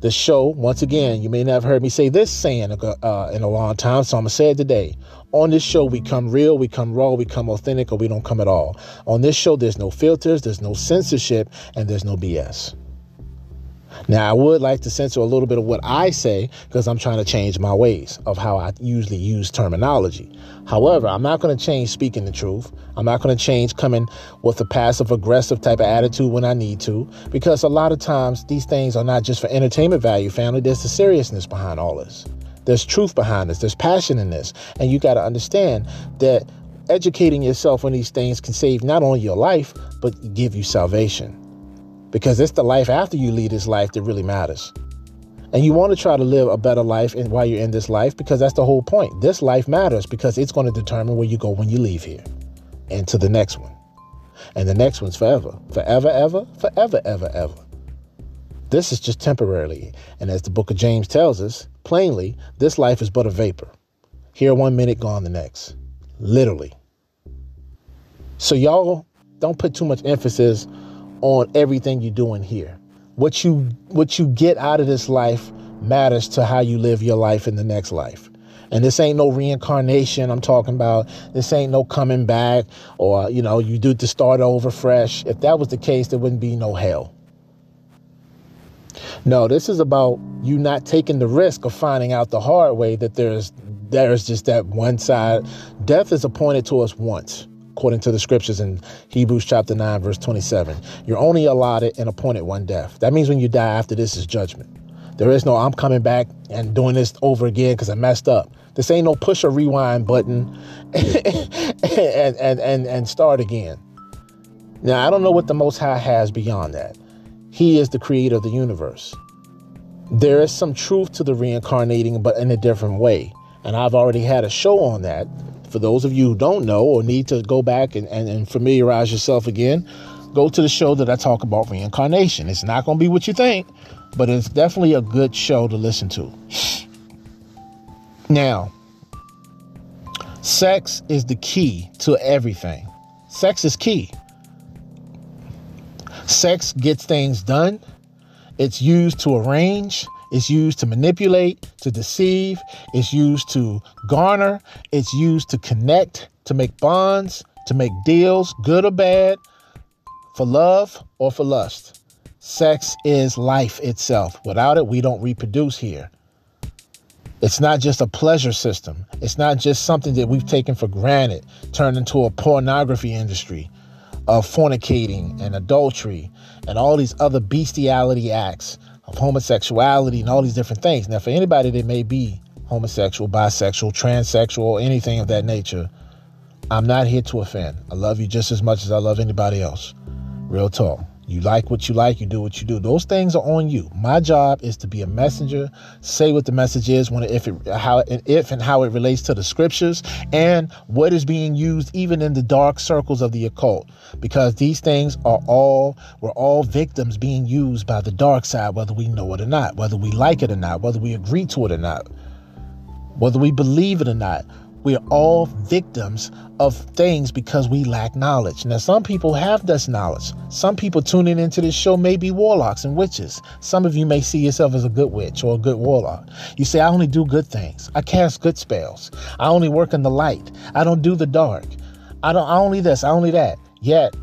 Speaker 1: The show, once again, you may not have heard me say this saying uh, in a long time, so I'm going to say it today. On this show, we come real, we come raw, we come authentic, or we don't come at all. On this show, there's no filters, there's no censorship, and there's no BS. Now, I would like to censor a little bit of what I say because I'm trying to change my ways of how I usually use terminology. However, I'm not going to change speaking the truth. I'm not going to change coming with a passive aggressive type of attitude when I need to because a lot of times these things are not just for entertainment value, family. There's the seriousness behind all this. There's truth behind this. There's passion in this. And you got to understand that educating yourself on these things can save not only your life, but give you salvation because it's the life after you lead this life that really matters. And you want to try to live a better life while you're in this life because that's the whole point. This life matters because it's going to determine where you go when you leave here and to the next one. And the next one's forever. Forever, ever, forever, ever, ever. This is just temporarily. And as the book of James tells us plainly, this life is but a vapor. Here one minute, gone the next. Literally. So y'all don't put too much emphasis on everything you're doing here. What you what you get out of this life matters to how you live your life in the next life. And this ain't no reincarnation I'm talking about. This ain't no coming back or, you know, you do to start over fresh. If that was the case, there wouldn't be no hell. No, this is about you not taking the risk of finding out the hard way that there's there's just that one side. Death is appointed to us once. According to the scriptures in Hebrews chapter 9, verse 27. You're only allotted and appointed one death. That means when you die after this is judgment. There is no I'm coming back and doing this over again because I messed up. This ain't no push or rewind button [laughs] and, and, and, and start again. Now, I don't know what the Most High has beyond that. He is the creator of the universe. There is some truth to the reincarnating, but in a different way. And I've already had a show on that. For those of you who don't know or need to go back and, and, and familiarize yourself again, go to the show that I talk about reincarnation. It's not going to be what you think, but it's definitely a good show to listen to. Now, sex is the key to everything. Sex is key. Sex gets things done. It's used to arrange. It's used to manipulate, to deceive. It's used to garner. It's used to connect, to make bonds, to make deals, good or bad, for love or for lust. Sex is life itself. Without it, we don't reproduce here. It's not just a pleasure system. It's not just something that we've taken for granted, turned into a pornography industry of fornicating and adultery and all these other bestiality acts of homosexuality and all these different things. Now, for anybody that may be homosexual, bisexual, transsexual, anything of that nature, I'm not here to offend. I love you just as much as I love anybody else. Real talk. You like what you like, you do what you do. Those things are on you. My job is to be a messenger, say what the message is, when if it how if and how it relates to the scriptures and what is being used even in the dark circles of the occult. Because these things are all we're all victims being used by the dark side, whether we know it or not, whether we like it or not, whether we agree to it or not, whether we believe it or not. We are all victims of things because we lack knowledge. Now, some people have this knowledge. Some people tuning into this show may be warlocks and witches. Some of you may see yourself as a good witch or a good warlock. You say, I only do good things. I cast good spells. I only work in the light. I don't do the dark. I don't I only this, I only that. Yet,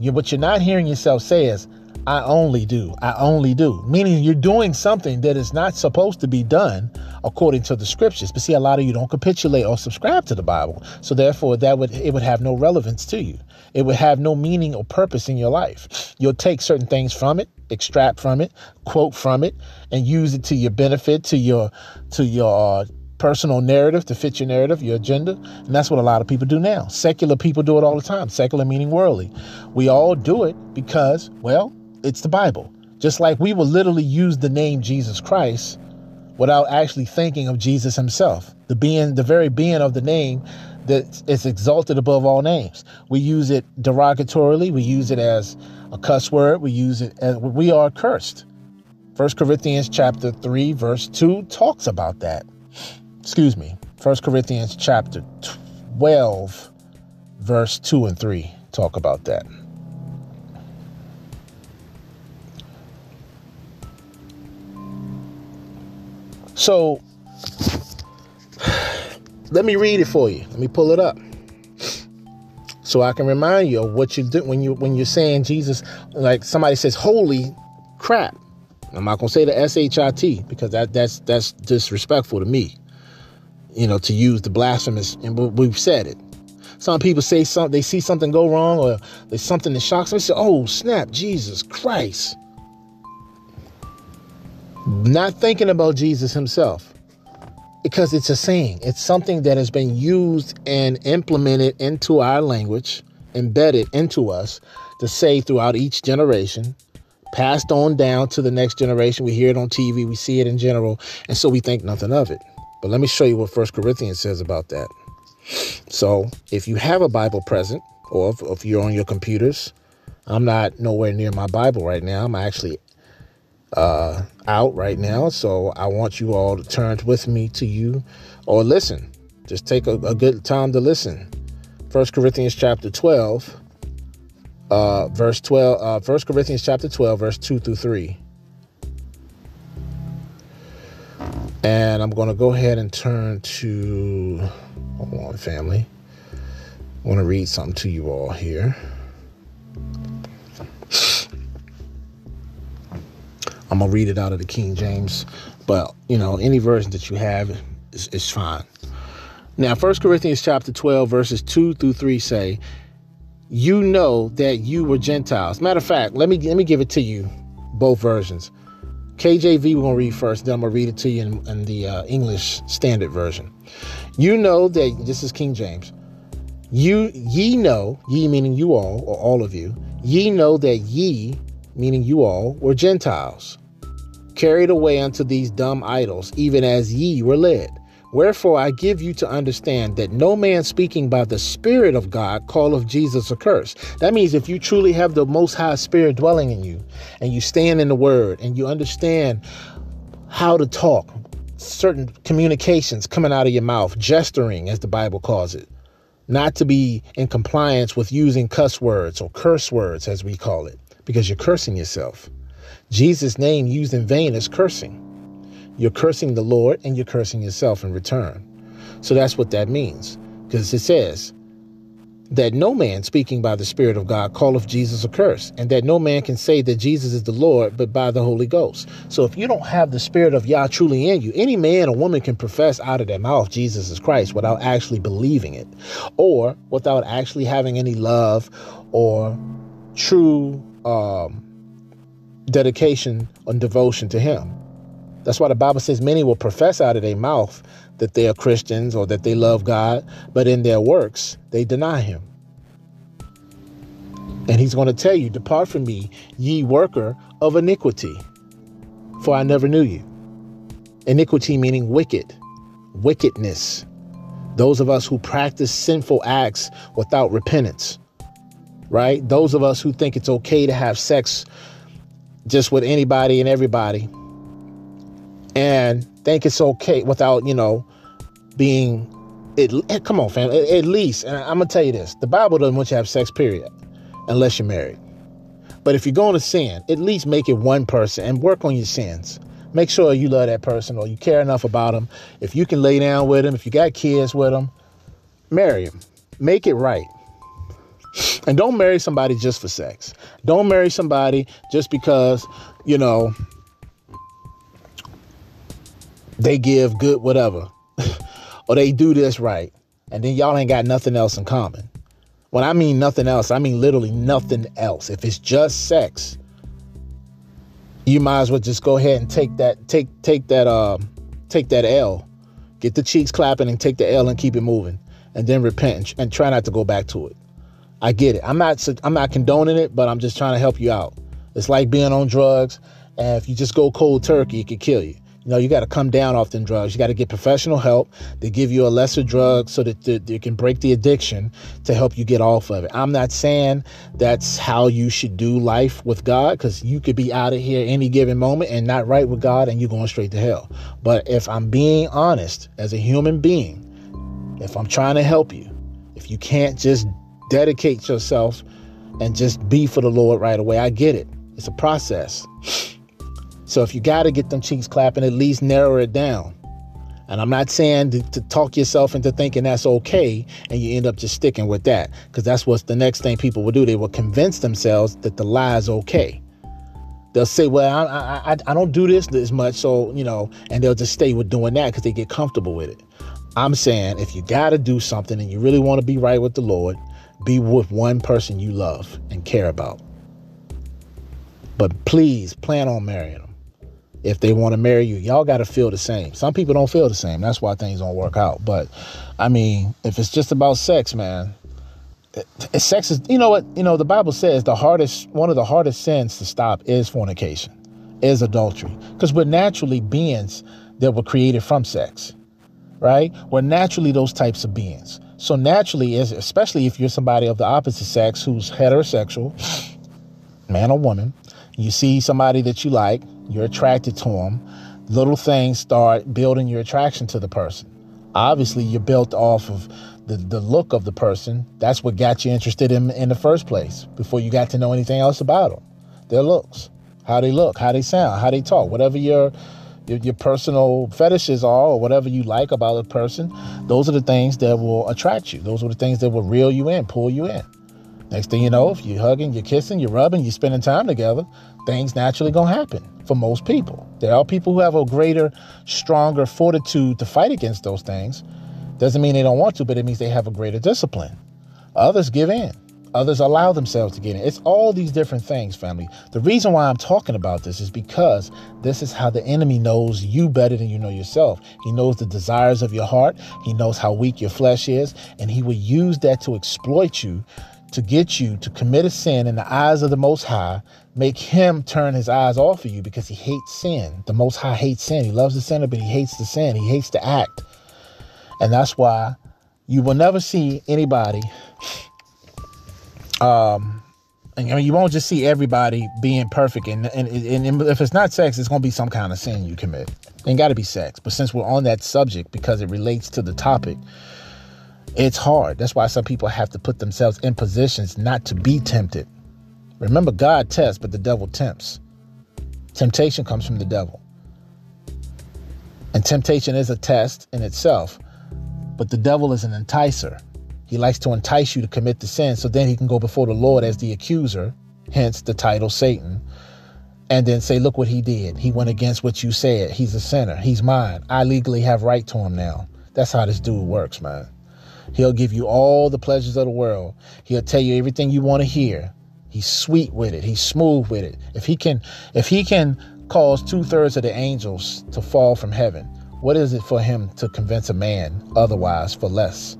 Speaker 1: you, what you're not hearing yourself say is, I only do. I only do. Meaning you're doing something that is not supposed to be done according to the scriptures. But see, a lot of you don't capitulate or subscribe to the Bible. So therefore that would it would have no relevance to you. It would have no meaning or purpose in your life. You'll take certain things from it, extract from it, quote from it, and use it to your benefit, to your to your uh, personal narrative to fit your narrative, your agenda. And that's what a lot of people do now. Secular people do it all the time. Secular meaning worldly. We all do it because, well, it's the Bible. Just like we will literally use the name Jesus Christ without actually thinking of Jesus himself, the being, the very being of the name that is exalted above all names. We use it derogatorily. We use it as a cuss word. We use it as we are cursed. First Corinthians chapter 3 verse 2 talks about that. Excuse me. First Corinthians chapter 12 verse 2 and 3 talk about that. So let me read it for you. Let me pull it up. So I can remind you of what you do when you when you're saying Jesus, like somebody says, holy crap. I'm not gonna say the S-H-I-T because that that's that's disrespectful to me. You know, to use the blasphemous and we've said it. Some people say something, they see something go wrong or there's something that shocks them. They say, oh snap, Jesus Christ not thinking about Jesus himself because it's a saying. It's something that has been used and implemented into our language, embedded into us to say throughout each generation, passed on down to the next generation. We hear it on TV, we see it in general, and so we think nothing of it. But let me show you what First Corinthians says about that. So, if you have a Bible present, or if, if you're on your computers, I'm not nowhere near my Bible right now. I'm actually uh, out right now. So I want you all to turn with me to you or listen. Just take a, a good time to listen. First Corinthians chapter 12, uh, verse 12, uh, First Corinthians chapter 12, verse 2 through 3. And I'm going to go ahead and turn to, hold on, family. I want to read something to you all here. I'm gonna read it out of the King James, but you know any version that you have is, is fine. Now, 1 Corinthians chapter 12, verses 2 through 3 say, you know that you were Gentiles. Matter of fact, let me let me give it to you, both versions. KJV we're gonna read first, then I'm gonna read it to you in, in the uh, English Standard Version. You know that this is King James. You ye know, ye meaning you all, or all of you, ye know that ye, meaning you all, were Gentiles, carried away unto these dumb idols, even as ye were led. Wherefore I give you to understand that no man speaking by the Spirit of God calleth Jesus a curse. That means if you truly have the Most High Spirit dwelling in you, and you stand in the Word, and you understand how to talk, certain communications coming out of your mouth, gesturing, as the Bible calls it, not to be in compliance with using cuss words or curse words, as we call it, because you're cursing yourself. Jesus' name used in vain is cursing. You're cursing the Lord and you're cursing yourself in return. So that's what that means, because it says, that no man speaking by the Spirit of God calleth Jesus a curse, and that no man can say that Jesus is the Lord but by the Holy Ghost. So if you don't have the Spirit of Yah truly in you, any man or woman can profess out of their mouth Jesus is Christ without actually believing it, or without actually having any love or true um, dedication and devotion to Him. That's why the Bible says many will profess out of their mouth that they are Christians or that they love God, but in their works, they deny Him. And He's going to tell you, Depart from me, ye worker of iniquity, for I never knew you. Iniquity meaning wicked, wickedness. Those of us who practice sinful acts without repentance, right? Those of us who think it's okay to have sex just with anybody and everybody and think it's okay without, you know, being it, eh, come on, fam. At, at least, and I'm gonna tell you this: the Bible doesn't want you to have sex, period, unless you're married. But if you're going to sin, at least make it one person and work on your sins. Make sure you love that person or you care enough about them. If you can lay down with them, if you got kids with them, marry them. Make it right. And don't marry somebody just for sex. Don't marry somebody just because, you know, they give good whatever [laughs] or they do this right and then y'all ain't got nothing else in common. When i mean nothing else i mean literally nothing else. If it's just sex you might as well just go ahead and take that take take that um take that l. Get the cheeks clapping and take the l and keep it moving and then repent and try not to go back to it i get it i'm not i'm not condoning it but i'm just trying to help you out it's like being on drugs and if you just go cold turkey it could kill you you know, you got to come down off them drugs. You got to get professional help. They give you a lesser drug so that they can break the addiction to help you get off of it. I'm not saying that's how you should do life with God because you could be out of here any given moment and not right with God and you're going straight to hell. But if I'm being honest as a human being, if I'm trying to help you, if you can't just dedicate yourself and just be for the Lord right away, I get it. It's a process. So if you got to get them cheeks clapping, at least narrow it down. And I'm not saying to, to, talk yourself into thinking that's okay and you end up just sticking with that because that's what's the next thing people will do. They will convince themselves that the lie is okay. They'll say, well, I, I, I don't do this as much. So, you know, and they'll just stay with doing that because they get comfortable with it. I'm saying if you got to do something and you really want to be right with the Lord, be with one person you love and care about. But please plan on marrying them if they want to marry you. Y'all got to feel the same. Some people don't feel the same. That's why things don't work out. But I mean, if it's just about sex, man, it, it, sex is, you know what? You know, the Bible says the hardest, one of the hardest sins to stop is fornication, is adultery. Because we're naturally beings that were created from sex, right? We're naturally those types of beings. So naturally, especially if you're somebody of the opposite sex who's heterosexual, man or woman, you see somebody that you like, you're attracted to them, little things start building your attraction to the person. Obviously, you're built off of the, the look of the person. That's what got you interested in in the first place before you got to know anything else about them. Their looks, how they look, how they sound, how they talk, whatever your your, your personal fetishes are or whatever you like about a person, those are the things that will attract you. Those are the things that will reel you in, pull you in. Next thing you know, if you're hugging, you're kissing, you're rubbing, you're spending time together, things naturally gonna happen for most people. There are people who have a greater, stronger fortitude to fight against those things. Doesn't mean they don't want to, but it means they have a greater discipline. Others give in. Others allow themselves to get in. It's all these different things, family. The reason why I'm talking about this is because this is how the enemy knows you better than you know yourself. He knows the desires of your heart, he knows how weak your flesh is, and he will use that to exploit you to get you to commit a sin in the eyes of the Most High, make him turn his eyes off of you because he hates sin. The Most High hates sin. He loves the sinner, but he hates the sin. He hates the act. And that's why you will never see anybody um and I mean, you won't just see everybody being perfect, and, and, and if it's not sex, it's going to be some kind of sin you commit. Ain't got to be sex. But since we're on that subject, because it relates to the topic, it's hard. That's why some people have to put themselves in positions not to be tempted. Remember, God tests, but the devil tempts. Temptation comes from the devil. And temptation is a test in itself, but the devil is an enticer. He likes to entice you to commit the sin so then he can go before the Lord as the accuser, hence the title Satan, and then say, Look what he did. He went against what you said. He's a sinner. He's mine. I legally have right to him now. That's how this dude works, man. He'll give you all the pleasures of the world. He'll tell you everything you want to hear. He's sweet with it. He's smooth with it. If he can, if he can cause two thirds of the angels to fall from heaven, what is it for him to convince a man otherwise for less?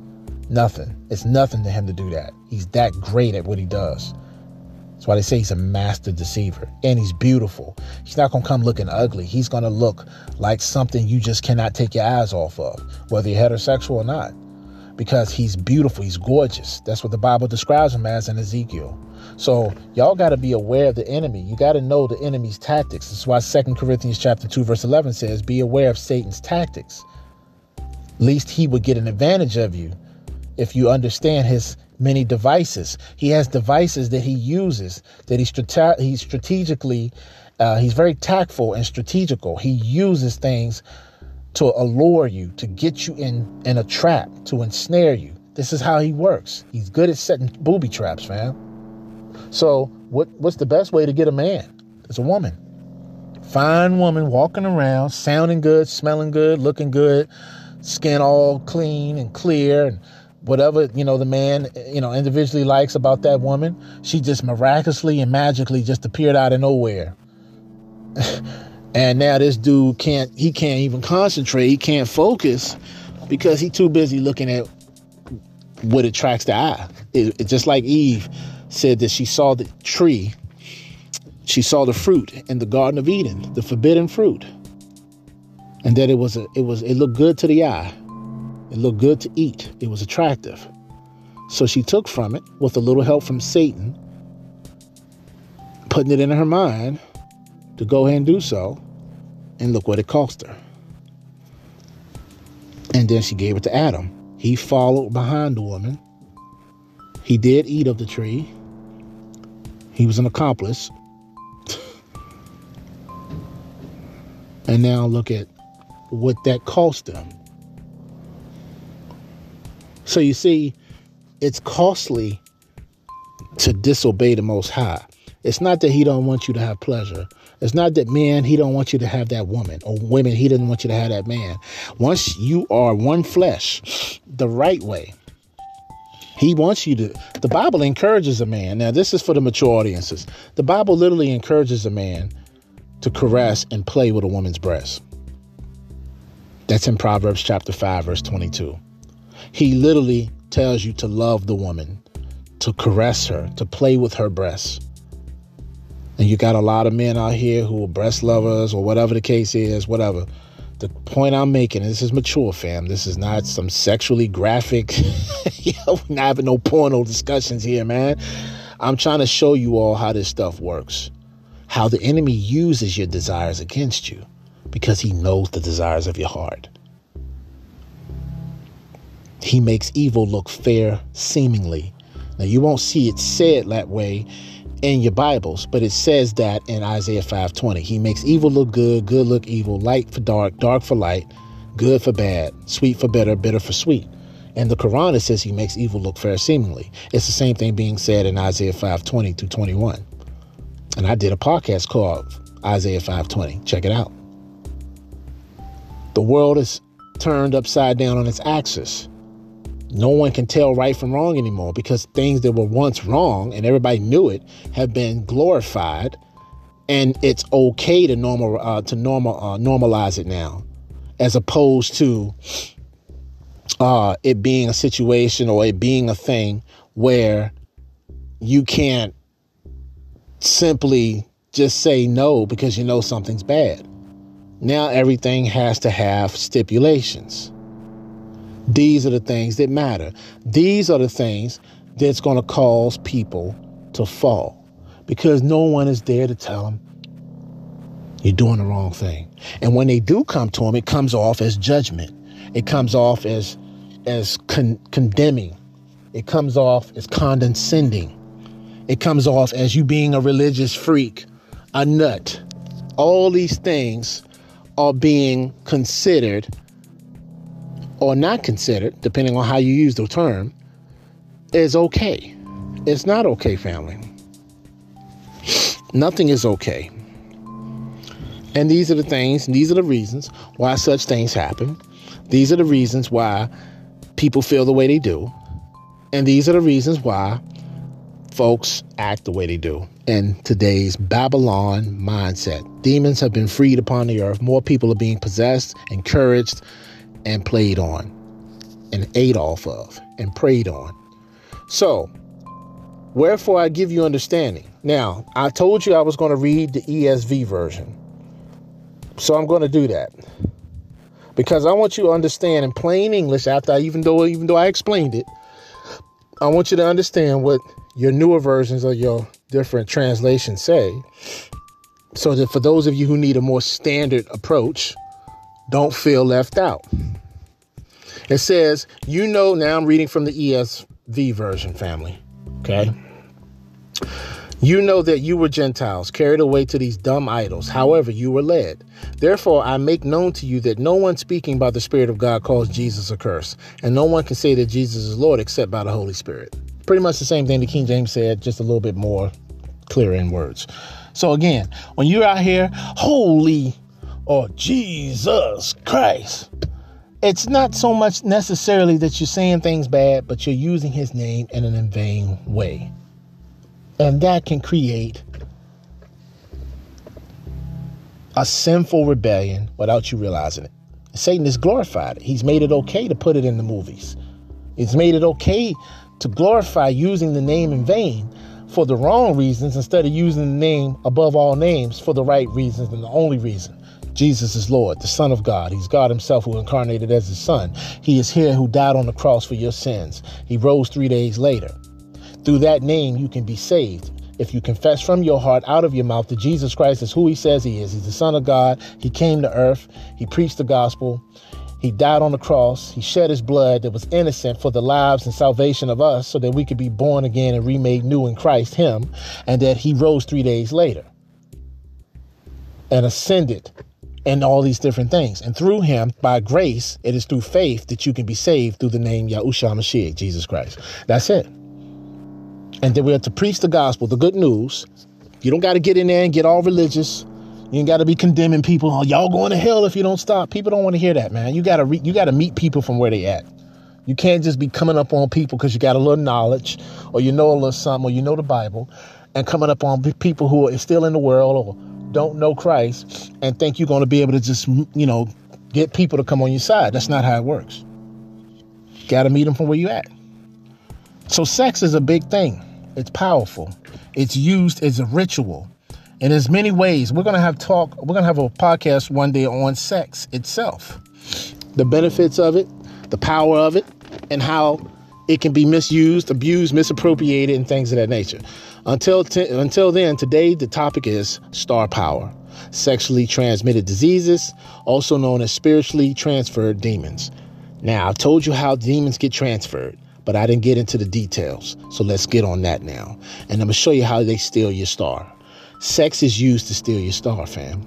Speaker 1: Nothing. It's nothing to him to do that. He's that great at what he does. That's why they say he's a master deceiver. And he's beautiful. He's not going to come looking ugly. He's going to look like something you just cannot take your eyes off of, whether you're heterosexual or not. Because he's beautiful. He's gorgeous. That's what the Bible describes him as in Ezekiel. So y'all got to be aware of the enemy. You got to know the enemy's tactics. That's why Second Corinthians chapter 2 verse 11 says, "Be aware of Satan's tactics, least he would get an advantage of you if you understand his many devices. He has devices that he uses that he strate- he's strategically uh, he's very tactful and strategical. He uses things to allure you, to get you in in a trap, to ensnare you. This is how he works. He's good at setting booby traps, man. So, what what's the best way to get a man? It's a woman. Fine woman walking around, sounding good, smelling good, looking good, skin all clean and clear and whatever you know the man you know individually likes about that woman she just miraculously and magically just appeared out of nowhere. [laughs] And now this dude can't he can't even concentrate he can't focus because he's too busy looking at what attracts the eye. It, it, just like eve said that she saw the tree she saw the fruit in the garden of eden the forbidden fruit and that it was a, it was it looked good to the eye it looked good to eat. It was attractive. So she took from it, with a little help from Satan, putting it in her mind to go ahead and do so. And look what it cost her. And then she gave it to Adam. He followed behind the woman. He did eat of the tree. He was an accomplice. [laughs] and now look at what that cost him. So you see, it's costly to disobey the Most High. It's not that He don't want you to have pleasure. It's not that man He don't want you to have that woman, or women He doesn't want you to have that man. Once you are one flesh, the right way, He wants you to. The Bible encourages a man. Now this is for the mature audiences. The Bible literally encourages a man to caress and play with a woman's breast. That's in Proverbs chapter 5, verse 22. He literally tells you to love the woman, to caress her, to play with her breasts. And you got a lot of men out here who are breast lovers or whatever the case is, whatever. The point I'm making, this is mature, fam. This is not some sexually graphic, [laughs] we're not having no porno discussions here, man. I'm trying to show you all how this stuff works. How the enemy uses your desires against you because he knows the desires of your heart. He makes evil look fair seemingly. Now, you won't see it said that way in your Bibles, but it says that in Isaiah 5:20. He makes evil look good, good look evil, light for dark, dark for light, good for bad, sweet for bitter, bitter for sweet. And the Quran it says he makes evil look fair seemingly. It's the same thing being said in Isaiah 5:20 to 21. And I did a podcast called Isaiah 5:20. Check it out. The world is turned upside down on its axis. No one can tell right from wrong anymore because things that were once wrong and everybody knew it have been glorified, and it's okay to normal uh, to normal uh, normalize it now, as opposed to uh, it being a situation or it being a thing where you can't simply just say no because you know something's bad. Now everything has to have stipulations. These are the things that matter. These are the things that's going to cause people to fall because no one is there to tell them you're doing the wrong thing. And when they do come to them, it comes off as judgment. It comes off as as con- condemning. It comes off as condescending. It comes off as you being a religious freak, a nut. All these things are being considered or not considered, depending on how you use the term, is okay. It's not okay, family. Nothing is okay. And these are the things, these are the reasons why such things happen. These are the reasons why people feel the way they do. And these are the reasons why folks act the way they do in today's Babylon mindset. Demons have been freed upon the earth. More people are being possessed, encouraged, and played on, and ate off of, and preyed on. So, wherefore I give you understanding. Now, I told you I was going to read the ESV version. So I'm going to do that. Because I want you to understand in plain English after I even though even though I explained it, I want you to understand what your newer versions of your different translations say. So that for those of you who need a more standard approach, don't feel left out. It says, you know, now I'm reading from the ESV version, family. Okay. You know that you were Gentiles, carried away to these dumb idols. However, you were led. Therefore, I make known to you that no one speaking by the Spirit of God calls Jesus a curse, and no one can say that Jesus is Lord except by the Holy Spirit. Pretty much the same thing the King James said, just a little bit more clear in words. So, again, when you're out here, holy or Jesus Christ, it's not so much necessarily that you're saying things bad, but you're using his name in an in vain way. And that can create a sinful rebellion without you realizing it. Satan has glorified it. He's made it okay to put it in the movies. He's made it okay to glorify using the name in vain for the wrong reasons instead of using the name above all names for the right reasons and the only reason. Jesus is Lord, the Son of God. He's God Himself who incarnated as His Son. He is here who died on the cross for your sins. He rose three days later. Through that name, you can be saved. If you confess from your heart, out of your mouth, that Jesus Christ is who he says he is. He's the Son of God. He came to earth. He preached the gospel. He died on the cross. He shed his blood that was innocent for the lives and salvation of us so that we could be born again and remade new in Christ, him, and that he rose three days later and ascended and all these different things. And through him, by grace, it is through faith that you can be saved through the name Yahushua Mashiach, Jesus Christ. That's it and then we have to preach the gospel, the good news. You don't got to get in there and get all religious. You ain't got to be condemning people. Oh, y'all going to hell if you don't stop. People don't want to hear that, man. You got to re- you got to meet people from where they at. You can't just be coming up on people because you got a little knowledge or you know a little something or you know the Bible and coming up on people who are still in the world or don't know Christ and think you're going to be able to just, you know, get people to come on your side. That's not how it works. Got to meet them from where you at. So sex is a big thing. It's powerful. It's used as a ritual. And there's many ways. We're gonna have talk, we're gonna have a podcast one day on sex itself. The benefits of it, the power of it, and how it can be misused, abused, misappropriated, and things of that nature. Until t- until then, today the topic is star power, sexually transmitted diseases, also known as spiritually transferred demons. Now, I told you how demons get transferred but I didn't get into the details. So let's get on that now. And I'm going to show you how they steal your star. Sex is used to steal your star, fam.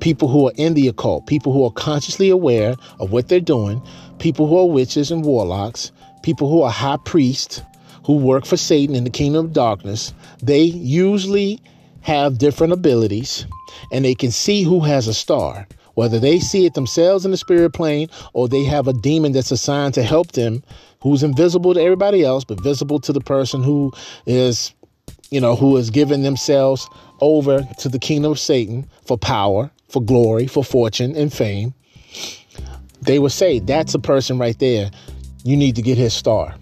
Speaker 1: People who are in the occult, people who are consciously aware of what they're doing, people who are witches and warlocks, people who are high priests who work for Satan in the kingdom of darkness, they usually have different abilities and they can see who has a star Whether they see it themselves in the spirit plane or they have a demon that's assigned to help them, who's invisible to everybody else, but visible to the person who is, you know, who has given themselves over to the kingdom of Satan for power, for glory, for fortune and fame. They would say, that's a person right there. You need to get his star.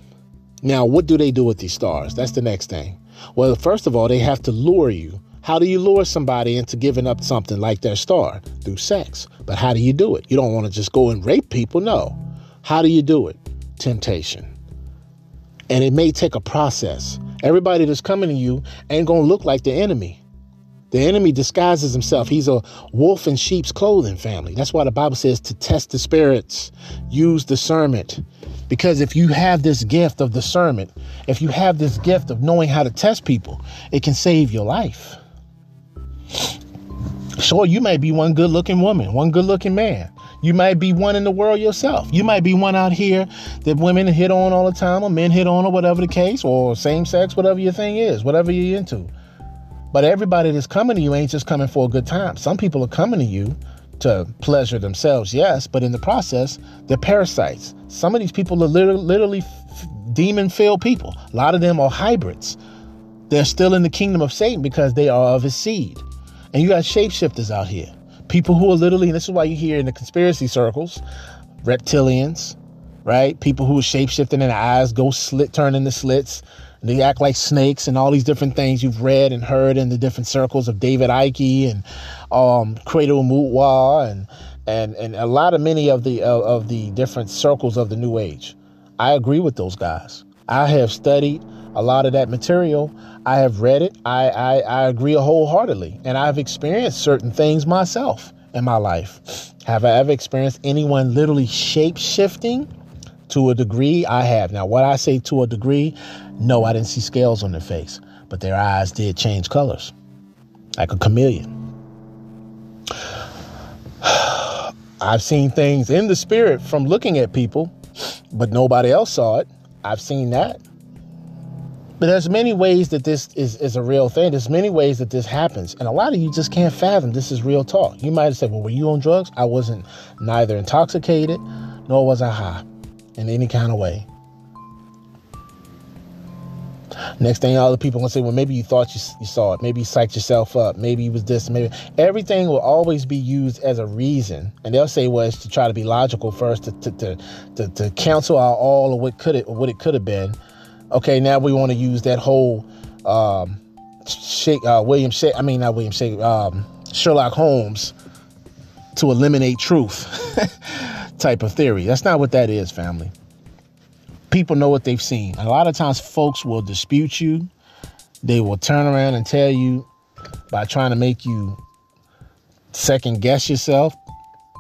Speaker 1: Now, what do they do with these stars? That's the next thing. Well, first of all, they have to lure you. How do you lure somebody into giving up something like their star? Through sex. But how do you do it? You don't want to just go and rape people. No. How do you do it? Temptation. And it may take a process. Everybody that's coming to you ain't going to look like the enemy. The enemy disguises himself. He's a wolf in sheep's clothing family. That's why the Bible says to test the spirits, use discernment. Because if you have this gift of discernment, if you have this gift of knowing how to test people, it can save your life. Sure, you may be one good looking woman, one good looking man. You might be one in the world yourself. You might be one out here that women hit on all the time, or men hit on, or whatever the case, or same sex, whatever your thing is, whatever you're into. But everybody that's coming to you ain't just coming for a good time. Some people are coming to you to pleasure themselves, yes, but in the process, they're parasites. Some of these people are literally, literally demon filled people. A lot of them are hybrids. They're still in the kingdom of Satan because they are of his seed. And you got shapeshifters out here. People who are literally, this is why you hear in the conspiracy circles, reptilians, right? People who are shapeshifting and the eyes go slit, turn into slits. They act like snakes and all these different things you've read and heard in the different circles of David Icke and um, Credo Mutwa and and and a lot of many of the of the different circles of the New Age. I agree with those guys. I have studied a lot of that material. I have read it. I, I, I agree wholeheartedly. And I've experienced certain things myself in my life. Have I ever experienced anyone literally shape shifting? To a degree, I have. Now, what I say to a degree, no, I didn't see scales on their face, but their eyes did change colors like a chameleon. [sighs] I've seen things in the spirit from looking at people, but nobody else saw it. I've seen that. But there's many ways that this is, is a real thing. There's many ways that this happens. And a lot of you just can't fathom this is real talk. You might have said, Well, were you on drugs? I wasn't neither intoxicated nor was I high in any kind of way. Next thing, all the people gonna say, well, maybe you thought you, you saw it. Maybe you psyched yourself up. Maybe it was this. Maybe everything will always be used as a reason, and they'll say, well, it's to try to be logical first, to to to to, to cancel out all of what could it what it could have been. Okay, now we want to use that whole um, Shake, uh, William Shake, I mean not William Shake, um, Sherlock Holmes to eliminate truth [laughs] type of theory. That's not what that is, family people know what they've seen. A lot of times, folks will dispute you. They will turn around and tell you by trying to make you second guess yourself.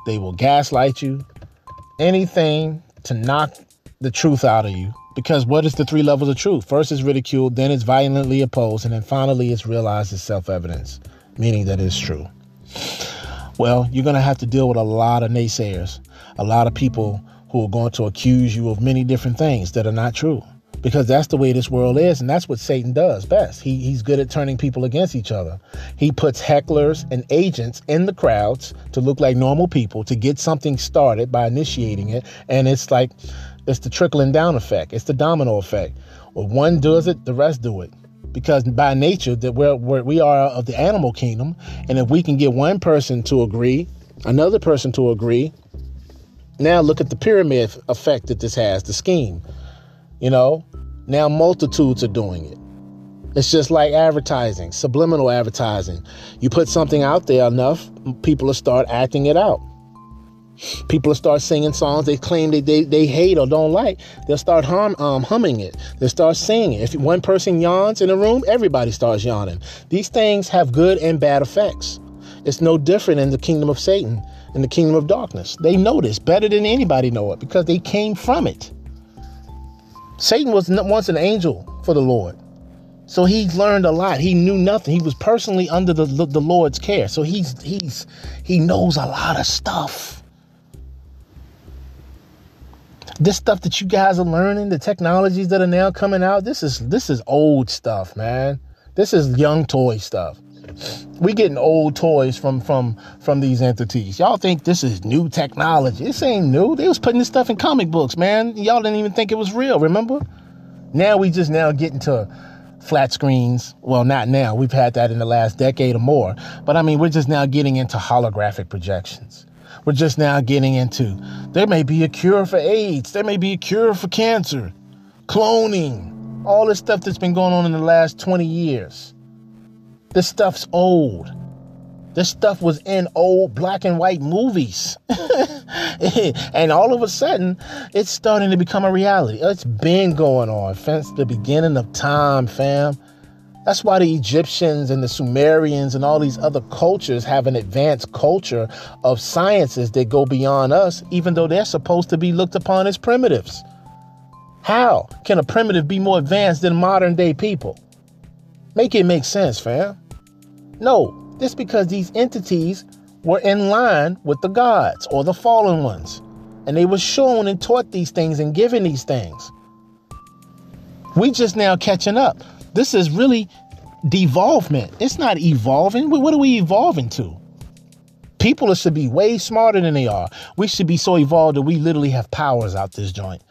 Speaker 1: They will gaslight you. Anything to knock the truth out of you. Because what is the three levels of truth? First is ridiculed, then it's violently opposed, and then finally it's realized as self evidence, meaning that it's true. Well, you're going to have to deal with a lot of naysayers, a lot of people who are going to accuse you of many different things that are not true. Because that's the way this world is, and that's what Satan does best. He, he's good at turning people against each other. He puts hecklers and agents in the crowds to look like normal people to get something started by initiating it. And it's like, it's the trickling down effect, it's the domino effect. When one does it, the rest do it because by nature that we're, we're, we are of the animal kingdom and if we can get one person to agree another person to agree now look at the pyramid effect that this has, the scheme. You know, now multitudes are doing it. It's just like advertising, subliminal advertising. You put something out there enough, people will start acting it out. People will start singing songs they claim they, they, they hate or don't like. They'll start hum, um, humming it. They'll start singing. If one person yawns in a room, everybody starts yawning. These things have good and bad effects. It's no different in the kingdom of Satan in the kingdom of darkness. They know this better than anybody know it because they came from it. Satan was once an angel for the Lord. So he learned a lot. He knew nothing. He was personally under the, the Lord's care. So he's he's he knows a lot of stuff. This stuff that you guys are learning, the technologies that are now coming out, this is this is old stuff, man. This is young toy stuff. We getting old toys from from from these entities. Y'all think this is new technology? This ain't new. They was putting this stuff in comic books, man. Y'all didn't even think it was real. Remember? Now we just now getting to flat screens. Well, not now. We've had that in the last decade or more. But I mean, we're just now getting into holographic projections. We're just now getting into there may be a cure for AIDS. There may be a cure for cancer, cloning, all this stuff that's been going on in the last 20 years. This stuff's old. This stuff was in old black and white movies. [laughs] and all of a sudden, it's starting to become a reality. It's been going on since the beginning of time, fam. That's why the Egyptians and the Sumerians and all these other cultures have an advanced culture of sciences that go beyond us, even though they're supposed to be looked upon as primitives. How can a primitive be more advanced than modern day people? Make it make sense, fam. No, this because these entities were in line with the gods or the fallen ones. And they were shown and taught these things and given these things. We just now catching up. This is really devolvement. It's not evolving. What are we evolving to? People should be way smarter than they are. We should be so evolved that we literally have powers out this joint.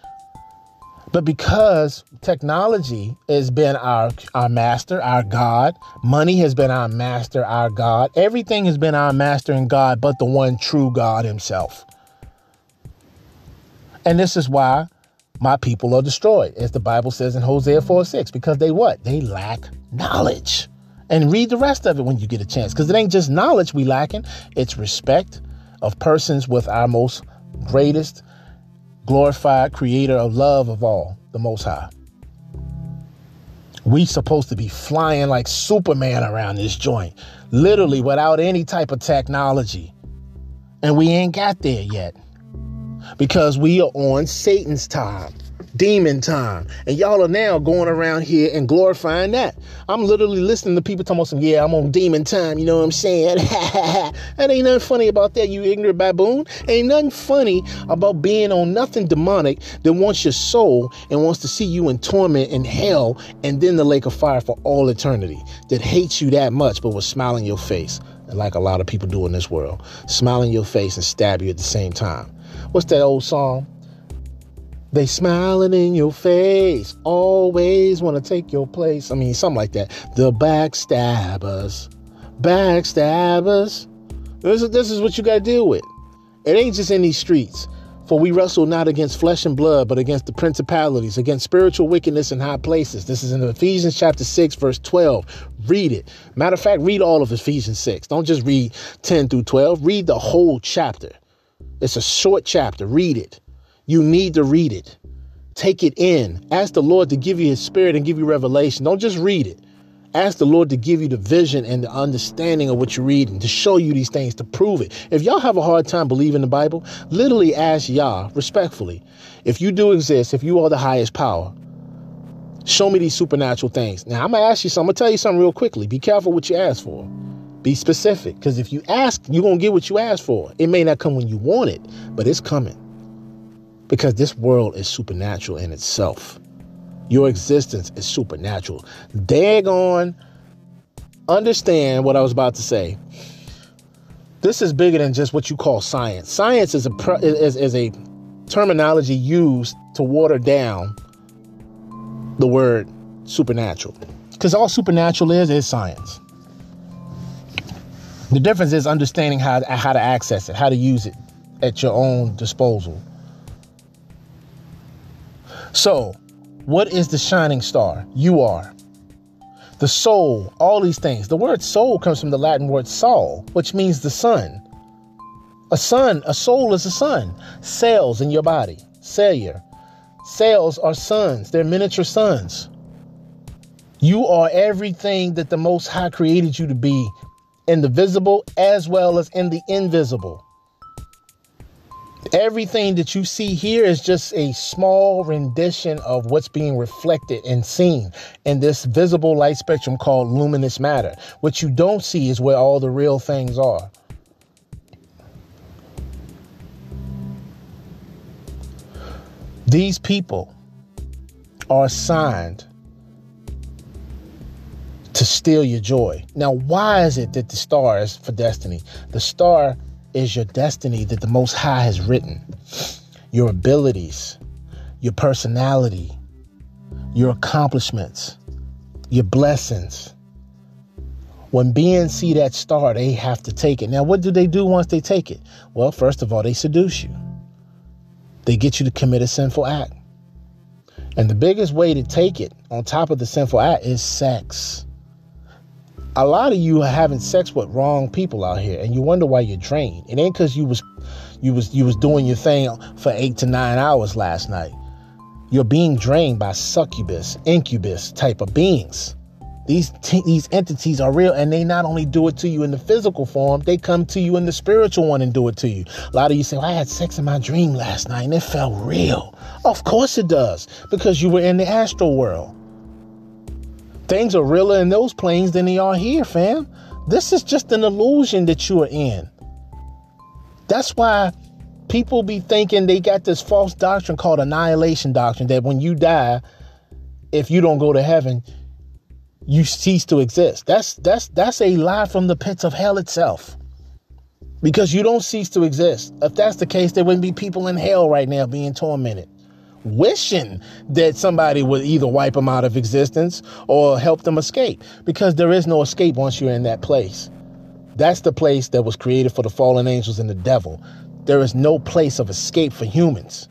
Speaker 1: But because technology has been our, our master, our God, money has been our master, our God, everything has been our master and God, but the one true God Himself. And this is why my people are destroyed, as the Bible says in Hosea 4 6, because they what? They lack knowledge. And read the rest of it when you get a chance, because it ain't just knowledge we lacking, it's respect of persons with our most greatest glorified creator of love of all, the Most High. We supposed to be flying like Superman around this joint, literally without any type of technology. And we ain't got there yet because we are on Satan's time demon time. And y'all are now going around here and glorifying that. I'm literally listening to people talking about some, yeah, I'm on demon time, you know what I'm saying? [laughs] that ain't nothing funny about that, you ignorant baboon. Ain't nothing funny about being on nothing demonic that wants your soul and wants to see you in torment in hell and then the lake of fire for all eternity. That hates you that much but will smile in your face. Like a lot of people do in this world. Smile in your face and stab you at the same time. What's that old song? They smiling in your face, always want to take your place. I mean, something like that. The backstabbers, backstabbers. This is, this is what you got to deal with. It ain't just in these streets. For we wrestle not against flesh and blood, but against the principalities, against spiritual wickedness in high places. This is in Ephesians chapter 6, verse 12. Read it. Matter of fact, read all of Ephesians 6. Don't just read 10 through 12. Read the whole chapter. It's a short chapter. Read it. You need to read it. Take it in. Ask the Lord to give you his spirit and give you revelation. Don't just read it. Ask the Lord to give you the vision and the understanding of what you're reading, to show you these things, to prove it. If y'all have a hard time believing the Bible, literally ask Yah respectfully. If you do exist, if you are the highest power, show me these supernatural things. Now, I'm going to ask you something. I'm going to tell you something real quickly. Be careful what you ask for. Be specific, because if you ask, you're going to get what you ask for. It may not come when you want it, but it's coming because this world is supernatural in itself. Your existence is supernatural. Daggone, understand what I was about to say. This is bigger than just what you call science. Science is a is, is a terminology used to water down the word supernatural. Because all supernatural is is science. The difference is understanding how, how to access it, how to use it at your own disposal. So, what is the shining star? You are. The soul, all these things. The word soul comes from the Latin word sol, which means the sun. A sun, a soul is a sun. Cells in your body, cellular. Cells are suns, they're miniature suns. You are everything that the Most High created you to be in the visible as well as in the invisible. Everything that you see here is just a small rendition of what's being reflected and seen in this visible light spectrum called luminous matter. What you don't see is where all the real things are. These people are assigned to, steal your joy. Now, why is it that the star is for destiny? The star is your destiny that the Most High has written. Your abilities, your personality, your accomplishments, your blessings. When beings see that star, they have to take it. Now, what do they do once they take it? Well, first of all, they seduce you. They get you to commit a sinful act. And the biggest way to take it on top of the sinful act is sex. A lot of you are having sex with wrong people out here, and you wonder why you're drained. It ain't because you was you was you was doing your thing for eight to nine hours last night. You're being drained by succubus, incubus type of beings. These t- these entities are real, and they not only do it to you in the physical form, they come to you in the spiritual one and do it to you. A lot of you say, well, "I had sex in my dream last night, and it felt real." Of course it does, because you were in the astral world. Things are realer in those planes than they are here, fam. This is just an illusion that you are in. That's why people be thinking they got this false doctrine called annihilation doctrine that when you die, if you don't go to heaven, you cease to exist. That's that's that's a lie from the pits of hell itself. Because you don't cease to exist. If that's the case, there wouldn't be people in hell right now being tormented, wishing that somebody would either wipe them out of existence or help them escape. Because there is no escape once you're in that place. That's the place that was created for the fallen angels and the devil. There is no place of escape for humans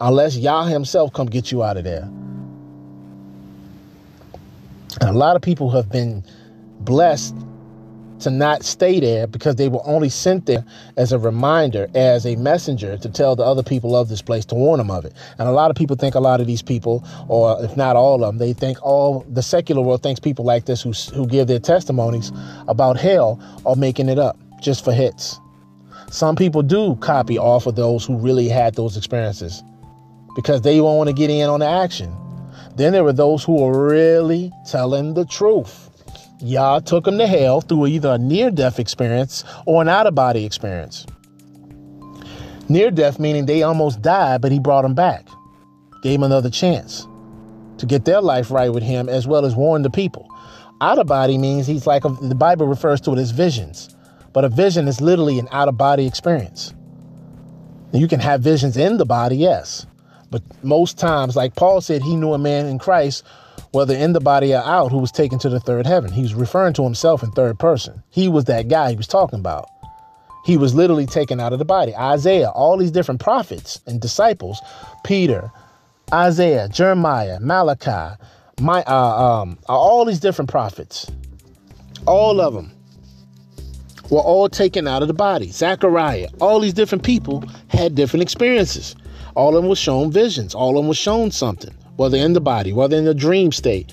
Speaker 1: unless Yah himself come get you out of there. And a lot of people have been blessed to not stay there because they were only sent there as a reminder, as a messenger to tell the other people of this place to warn them of it. And a lot of people think a lot of these people, or if not all of them, they think all the secular world thinks people like this who who give their testimonies about hell are making it up just for hits. Some people do copy off of those who really had those experiences because they want to get in on the action. Then there were those who were really telling the truth. Yah took them to hell through either a near death experience or an out of body experience. Near death meaning they almost died, but he brought them back, gave them another chance to get their life right with him as well as warn the people. Out of body means he's like a, the Bible refers to it as visions, but a vision is literally an out of body experience. You can have visions in the body, yes, but most times, like Paul said, he knew a man in Christ, whether in the body or out, who was taken to the third heaven. He was referring to himself in third person. He was that guy he was talking about. He was literally taken out of the body. Isaiah, all these different prophets and disciples, Peter, Isaiah, Jeremiah, Malachi, my uh, um, all these different prophets, all of them were all taken out of the body. Zechariah, all these different people had different experiences. All of them was shown visions. All of them was shown something, whether in the body, whether in the dream state.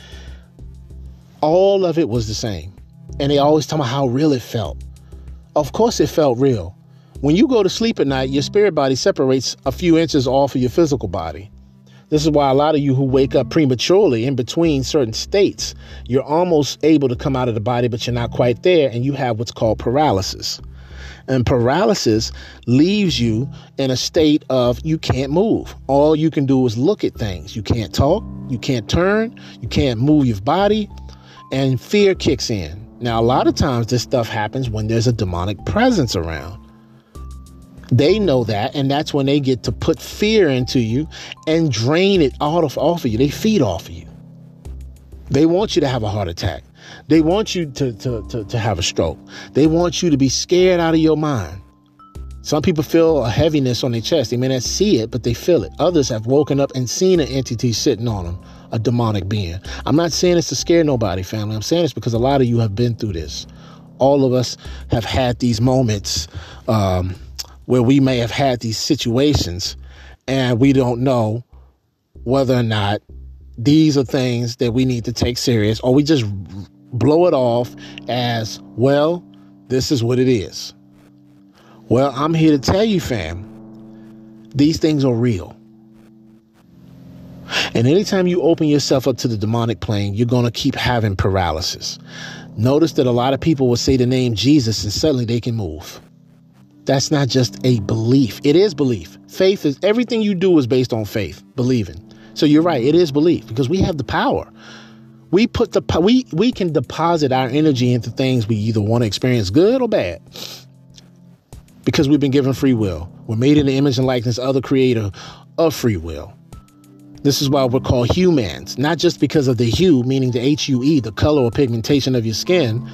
Speaker 1: All of it was the same. And they always tell me how real it felt. Of course, it felt real. When you go to sleep at night, your spirit body separates a few inches off of your physical body. This is why a lot of you who wake up prematurely in between certain states, you're almost able to come out of the body, but you're not quite there, and you have what's called paralysis. And paralysis leaves you in a state of you can't move. All you can do is look at things. You can't talk, you can't turn, you can't move your body, and fear kicks in. Now, a lot of times this stuff happens when there's a demonic presence around. They know that, and that's when they get to put fear into you and drain it out of off of you. They feed off of you. They want you to have a heart attack. They want you to, to, to, to have a stroke. They want you to be scared out of your mind. Some people feel a heaviness on their chest. They may not see it, but they feel it. Others have woken up and seen an entity sitting on them, a demonic being. I'm not saying this to scare nobody, family. I'm saying this because a lot of you have been through this. All of us have had these moments um, where we may have had these situations and we don't know whether or not these are things that we need to take serious or we just blow it off as, well, this is what it is. Well, I'm here to tell you, fam, these things are real. And anytime you open yourself up to the demonic plane, you're going to keep having paralysis. Notice that a lot of people will say the name Jesus and suddenly they can move. That's not just a belief. It is belief. Faith is everything you do is based on faith, believing. So you're right, it is belief because we have the power We put the we we can deposit our energy into things we either want to experience good or bad. Because we've been given free will. We're made in the image and likeness of the creator of free will. This is why we're called humans, not just because of the hue, meaning the H U E, the color or pigmentation of your skin.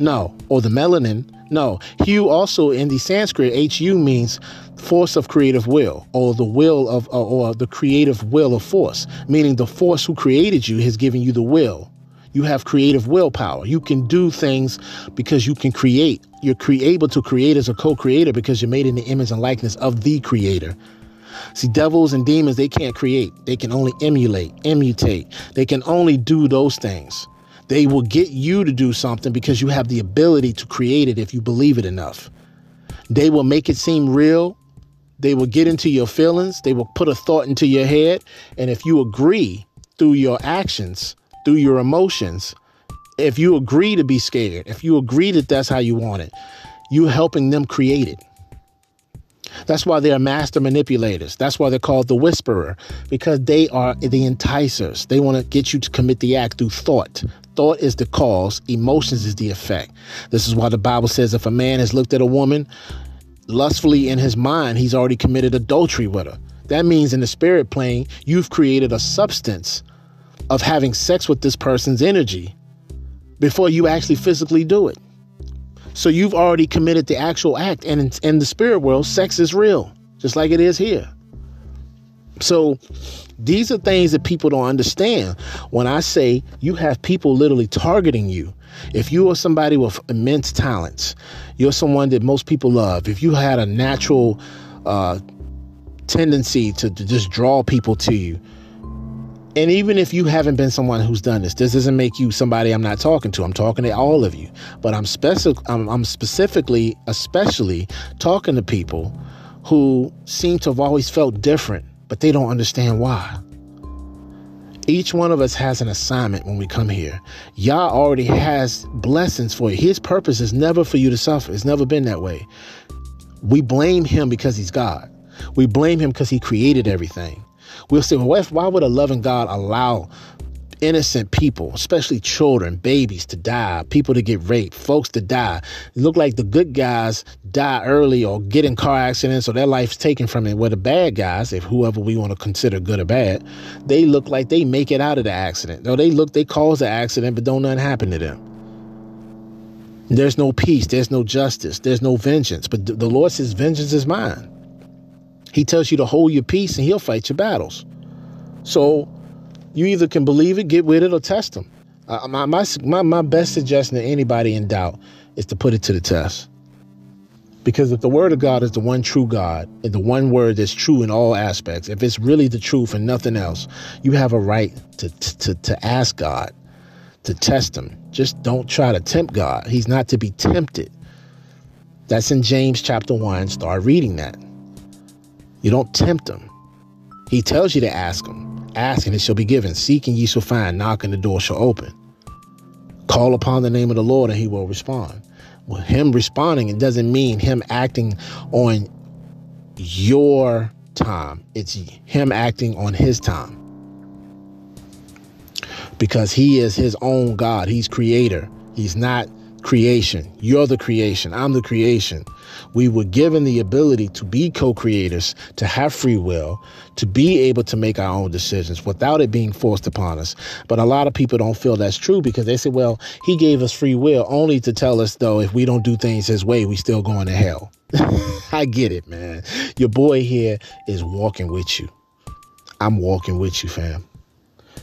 Speaker 1: No, or the melanin. No, hue also in the Sanskrit, HU means force of creative will, or the will of, uh, or the creative will of force, meaning the force who created you has given you the will. You have creative willpower. You can do things because you can create. You're cre- able to create as a co creator because you're made in the image and likeness of the creator. See, devils and demons, they can't create. They can only emulate, immutate. They can only do those things. They will get you to do something because you have the ability to create it if you believe it enough. They will make it seem real. They will get into your feelings. They will put a thought into your head. And if you agree through your actions, through your emotions, if you agree to be scared, if you agree that that's how you want it, you're helping them create it. That's why they are master manipulators. That's why they're called the whisperer, because they are the enticers. They want to get you to commit the act through thought. Thought is the cause, emotions is the effect. This is why the Bible says if a man has looked at a woman lustfully in his mind, he's already committed adultery with her. That means in the spirit plane, you've created a substance of having sex with this person's energy before you actually physically do it. So you've already committed the actual act. And in, the spirit world, sex is real, just like it is here. So these are things that people don't understand. When I say you have people literally targeting you, if you are somebody with immense talents, you're someone that most people love, if you had a natural uh, tendency to, to just draw people to you, and even if you haven't been someone who's done this, this doesn't make you somebody I'm not talking to. I'm talking to all of you. But I'm, specific, I'm, I'm specifically, especially talking to people who seem to have always felt different, but they don't understand why. Each one of us has an assignment when we come here. Yah already has blessings for you. His purpose is never for you to suffer. It's never been that way. We blame him because he's God. We blame him because he created everything. We'll say, well, why would a loving God allow innocent people, especially children, babies to die, people to get raped, folks to die? It look like the good guys die early or get in car accidents or their life's taken from it. Where the bad guys, if whoever we want to consider good or bad, they look like they make it out of the accident. No, they look, they cause the accident, but don't nothing happen to them. There's no peace. There's no justice. There's no vengeance. But the Lord says, vengeance is mine. He tells you to hold your peace and he'll fight your battles. So you either can believe it, get with it, or test him. Uh, my, my, my, my best suggestion to anybody in doubt is to put it to the test. Because if the word of God is the one true God, and the one word that's true in all aspects, if it's really the truth and nothing else, you have a right to, to, to ask God, to test him. Just don't try to tempt God. He's not to be tempted. That's in James chapter 1. Start reading that. You don't tempt him. He tells you to ask him. Ask and it shall be given. Seek and ye shall find. Knock and the door shall open. Call upon the name of the Lord and he will respond. Well, him responding, it doesn't mean him acting on your time. It's him acting on his time. Because he is his own God. He's creator. He's not creation. You're the creation. I'm the creation. We were given the ability to be co creators, to have free will, to be able to make our own decisions without it being forced upon us. But a lot of people don't feel that's true because they say, well, he gave us free will only to tell us, though, if we don't do things his way, we still going to hell. [laughs] I get it, man. Your boy here is walking with you. I'm walking with you, fam.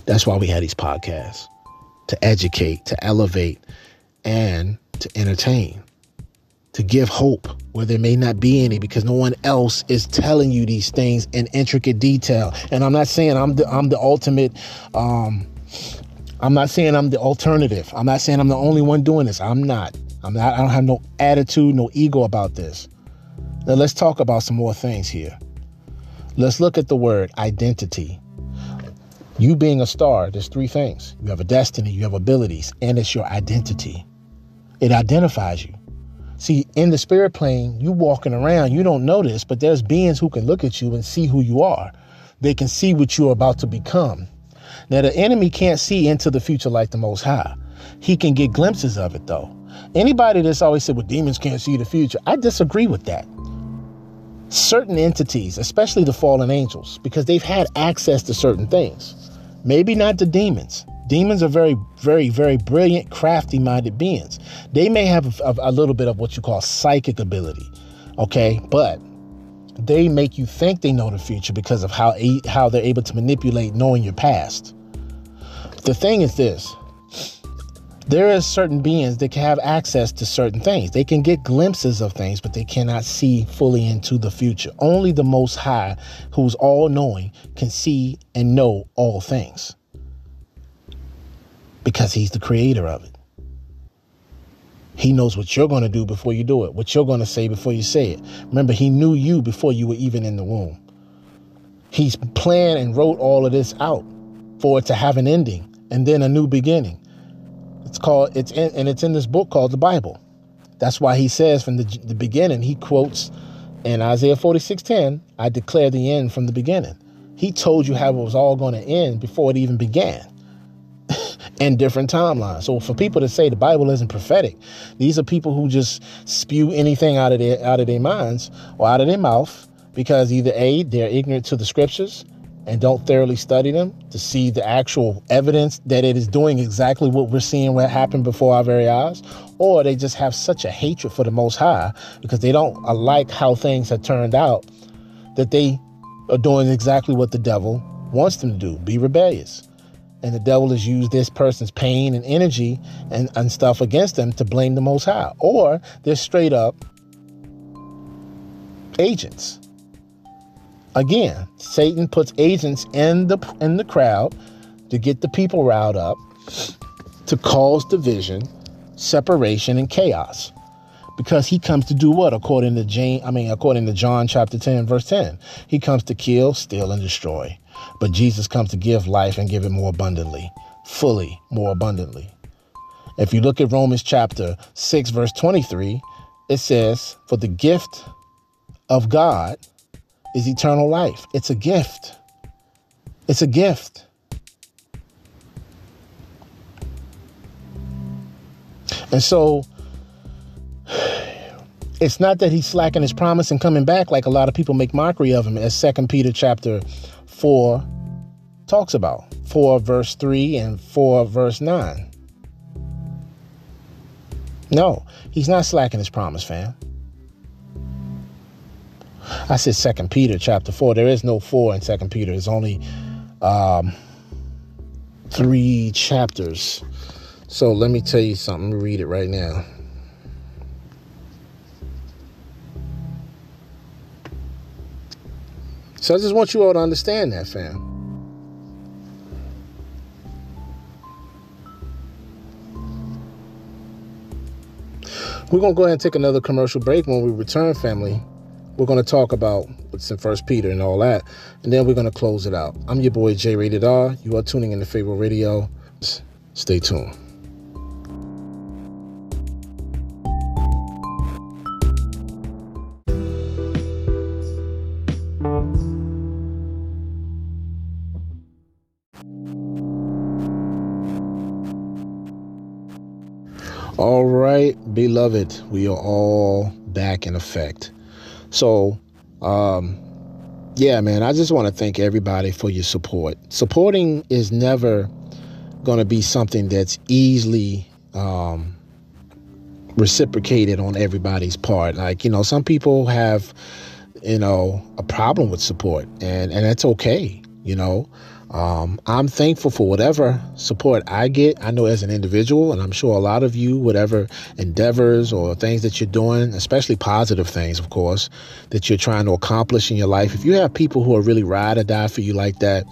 Speaker 1: That's why we had these podcasts to educate, to elevate, and to entertain, to give hope where there may not be any because no one else is telling you these things in intricate detail. And I'm not saying I'm the I'm the ultimate um I'm not saying I'm the alternative. I'm not saying I'm the only one doing this. I'm not. I'm not I don't have no attitude, no ego about this. Now let's talk about some more things here. Let's look at the word identity. You being a star, there's three things. You have a destiny, you have abilities, and it's your identity. It identifies you. See, in the spirit plane, you walking around, you don't this, but there's beings who can look at you and see who you are. They can see what you're about to become. Now, the enemy can't see into the future like the Most High. He can get glimpses of it, though. Anybody that's always said, well, demons can't see the future, I disagree with that. Certain entities, especially the fallen angels, because they've had access to certain things. Maybe not the demons. Demons are very, very, very brilliant, crafty minded beings. They may have a, a, little bit of what you call psychic ability, okay? But they make you think they know the future because of how, how they're able to manipulate knowing your past. The thing is this there are certain beings that can have access to certain things. They can get glimpses of things, but they cannot see fully into the future. Only the Most High, who's all knowing, can see and know all things because He's the creator of it. He knows what you're going to do before you do it, what you're going to say before you say it. Remember, He knew you before you were even in the womb. He's planned and wrote all of this out for it to have an ending and then a new beginning. It's called it's in, and it's in this book called the Bible. That's why he says from the, the beginning, he quotes in Isaiah 46:10, I declare the end from the beginning. He told you how it was all going to end before it even began. In different timelines. So for people to say the Bible isn't prophetic, these are people who just spew anything out of their out of their minds or out of their mouth because either A, they're ignorant to the scriptures, and don't thoroughly study them to see the actual evidence that it is doing exactly what we're seeing what happened before our very eyes, or they just have such a hatred for the Most High because they don't like how things have turned out that they are doing exactly what the devil wants them to do be rebellious. And the devil has used this person's pain and energy and, and stuff against them to blame the Most High. Or they're straight up agents Again, Satan puts agents in the in the crowd to get the people riled up, to cause division, separation, and chaos. Because he comes to do what? According to Jane, I mean, according to John chapter 10, verse 10. He comes to kill, steal, and destroy. But Jesus comes to give life and give it more abundantly, fully, more abundantly. If you look at Romans chapter 6, verse 23, it says, For the gift of God is eternal life. It's a gift. It's a gift. And so [sighs] it's not that he's slacking his promise and coming back like a lot of people make mockery of him as Second Peter chapter 4 talks about. 4 verse 3 and 4 verse 9. No, he's not slacking his promise, fam. I said Second Peter chapter four. There is no four in Second Peter. It's only um, three chapters. So let me tell you something. Read it right now. So I just want you all to understand that, fam. We're going to go ahead and take another commercial break when we return, family. We're going to talk about what's in First Peter and all that, and then we're going to close it out. I'm your boy J Rated R. You are tuning in to Pharaoh Radio. Stay tuned. All right, beloved, we are all back in effect. So, um, yeah, man, I just want to thank everybody for your support. Supporting is never going to be something that's easily um, reciprocated on everybody's part. Like, you know, some people have, you know, a problem with support, and, and that's okay, you know. Um, I'm thankful for whatever support I get. I know as an individual, and I'm sure a lot of you, whatever endeavors or things that you're doing, especially positive things, of course, that you're trying to accomplish in your life, if you have people who are really ride or die for you like that,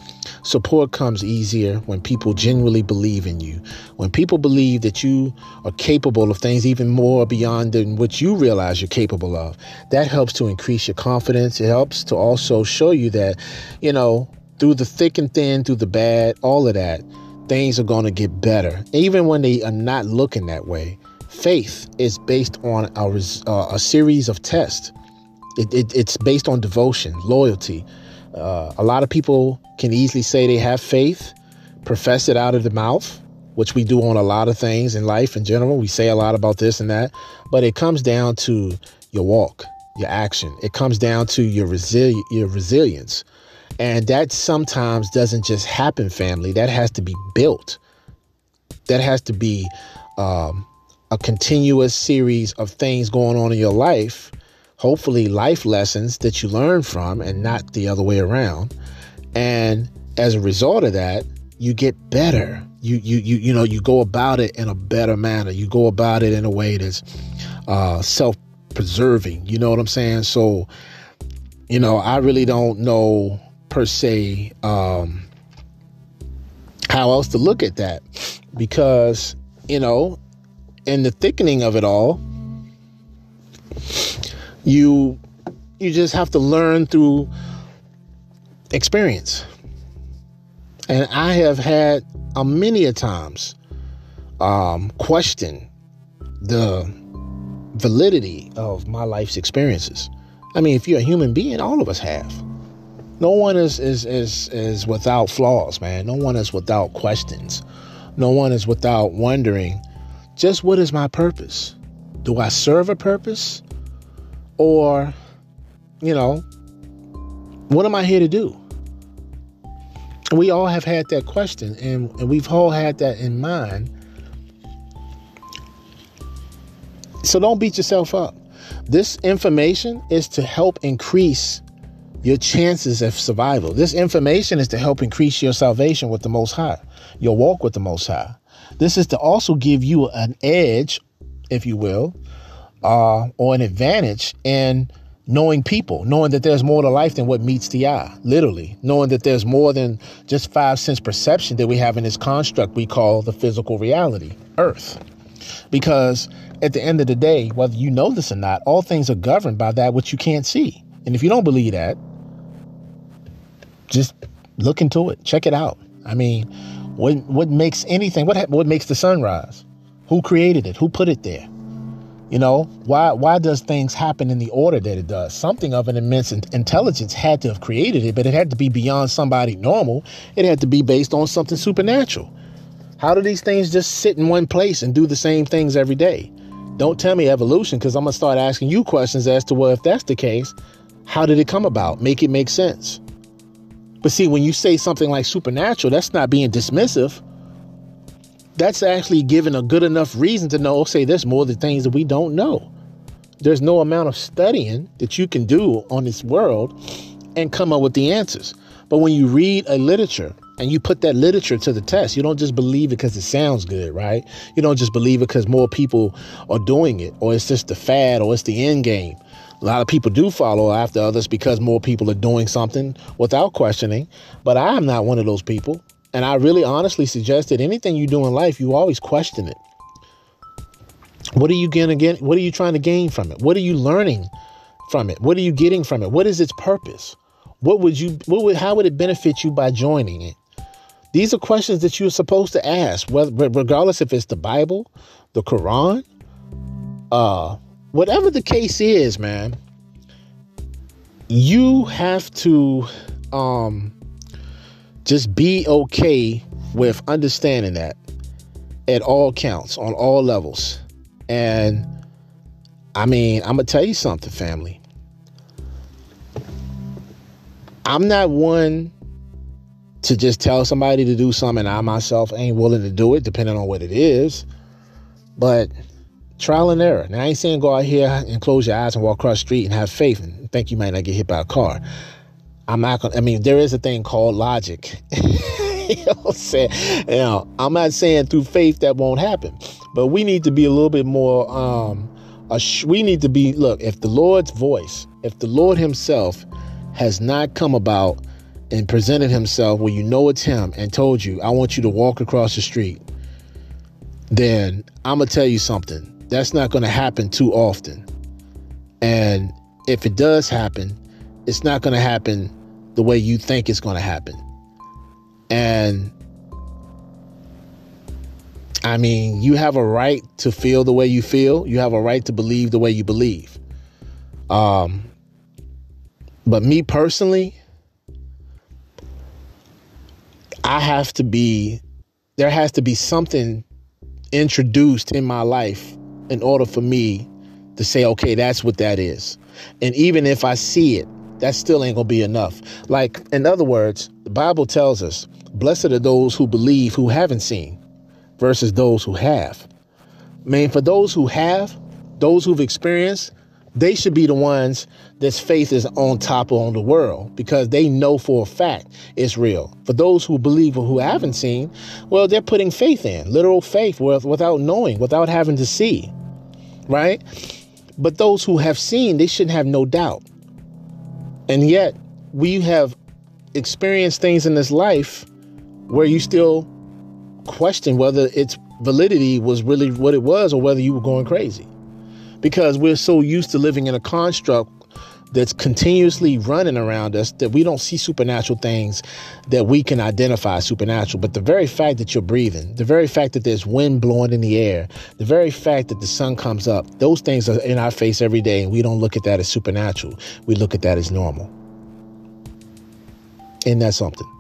Speaker 1: support comes easier when people genuinely believe in you. When people believe that you are capable of things even more beyond than what you realize you're capable of, that helps to increase your confidence. It helps to also show you that, you know, through the thick and thin, through the bad, all of that, things are going to get better. Even when they are not looking that way. Faith is based on a, uh, a series of tests. It, it, it's based on devotion, loyalty. Uh, a lot of people can easily say they have faith, profess it out of the mouth, which we do on a lot of things in life in general. We say a lot about this and that, but it comes down to your walk, your action. It comes down to your resili- your resilience. And that sometimes doesn't just happen, family. That has to be built. That has to be um, a continuous series of things going on in your life. Hopefully, life lessons that you learn from, and not the other way around. And as a result of that, you get better. You you you you know you go about it in a better manner. You go about it in a way that's uh, self preserving. You know what I'm saying? So, you know, I really don't know per se um, how else to look at that because you know, in the thickening of it all, you you just have to learn through experience. And I have had a many a times um, question the validity of my life's experiences. I mean, if you're a human being, all of us have. No one is is is is without flaws, man. No one is without questions. No one is without wondering just what is my purpose? Do I serve a purpose? Or, you know, what am I here to do? we all have had that question and, and we've all had that in mind. So don't beat yourself up. This information is to help increase your chances of survival. This information is to help increase your salvation with the Most High, your walk with the Most High. This is to also give you an edge, if you will, uh, or an advantage in knowing people, knowing that there's more to life than what meets the eye, literally, knowing that there's more than just five sense perception that we have in this construct we call the physical reality, Earth. Because at the end of the day, whether you know this or not, all things are governed by that which you can't see. And if you don't believe that, just look into it, check it out. I mean, what what makes anything? What what makes the sun rise? Who created it? Who put it there? You know, why why does things happen in the order that it does? Something of an immense intelligence had to have created it, but it had to be beyond somebody normal. It had to be based on something supernatural. How do these things just sit in one place and do the same things every day? Don't tell me evolution because I'm going to start asking you questions as to well, if that's the case, how did it come about? Make it make sense. But see, when you say something like supernatural, that's not being dismissive that's actually giving a good enough reason to know, oh, say, there's more than things that we don't know. There's no amount of studying that you can do on this world and come up with the answers. But when you read a literature and you put that literature to the test, you don't just believe it because it sounds good, right? You don't just believe it because more people are doing it, or it's just the fad, or it's the end game. A lot of people do follow after others because more people are doing something without questioning. But I am not one of those people. And I really honestly suggest that anything you do in life, you always question it. What are you to get? What are you trying to gain from it? What are you learning from it? What are you getting from it? What is its purpose? What would you, what would, how would it benefit you by joining it? These are questions that you're supposed to ask, regardless if it's the Bible, the Quran, uh, whatever the case is, man. You have to um, just be okay with understanding that at all counts, on all levels. And I mean, I'm going to tell you something, family. I'm not one to just tell somebody to do something I myself ain't willing to do it, depending on what it is. But trial and error. Now, I ain't saying go out here and close your eyes and walk across the street and have faith and think you might not get hit by a car. I'm not gonna, I mean, there is a thing called logic. [laughs] you know what I'm saying? Know, I'm not saying through faith that won't happen, but we need to be a little bit more, um, we need to be, look, if the Lord's voice, if the Lord Himself has not come about and presented Himself where you know it's Him and told you, I want you to walk across the street, then I'm gonna tell you something. That's not gonna happen too often. And if it does happen, it's not going to happen the way you think it's going to happen. And I mean, you have a right to feel the way you feel. You have a right to believe the way you believe. Um, but me personally, I have to be, there has to be something introduced in my life in order for me to say, okay, that's what that is. And even if I see it, that still ain't gonna be enough. Like, in other words, the Bible tells us, blessed are those who believe who haven't seen versus those who have. I mean, for those who have, those who've experienced, they should be the ones that's faith is on top of on the world because they know for a fact it's real. For those who believe or who haven't seen, well, they're putting faith in, literal faith without knowing, without having to see, right? But those who have seen, they shouldn't have no doubt. And yet, we have experienced things in this life where you still question whether its validity was really what it was or whether you were going crazy. Because we're so used to living in a construct that's continuously running around us that we don't see supernatural things that we can identify as supernatural. But the very fact that you're breathing, the very fact that there's wind blowing in the air, the very fact that the sun comes up, those things are in our face every day, and we don't look at that as supernatural. We look at that as normal. Isn't that something?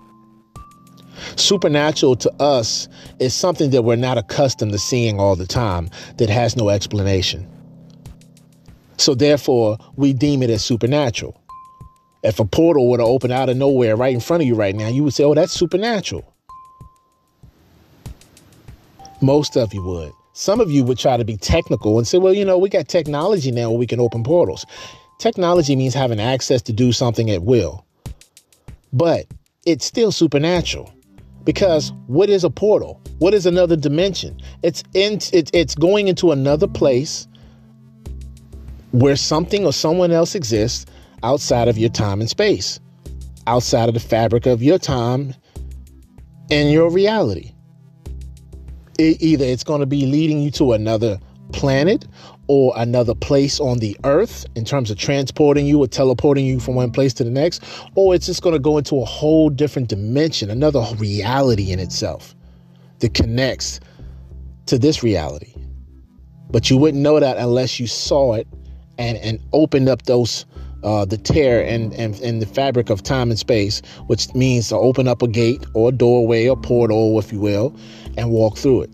Speaker 1: Supernatural to us is something that we're not accustomed to seeing all the time that has no explanation. So therefore, we deem it as supernatural. If a portal were to open out of nowhere right in front of you right now, you would say, oh, that's supernatural. Most of you would. Some of you would try to be technical and say, well, you know, we got technology now where we can open portals. Technology means having access to do something at will. But it's still supernatural. Because what is a portal? What is another dimension? It's in, it, it's going into another place where something or someone else exists outside of your time and space, outside of the fabric of your time and your reality. It, either it's going to be leading you to another planet or another place on the earth in terms of transporting you or teleporting you from one place to the next, or it's just going to go into a whole different dimension, another reality in itself that connects to this reality. But you wouldn't know that unless you saw it and and opened up those uh, the tear and, and and the fabric of time and space, which means to open up a gate or a doorway or portal, if you will, and walk through it.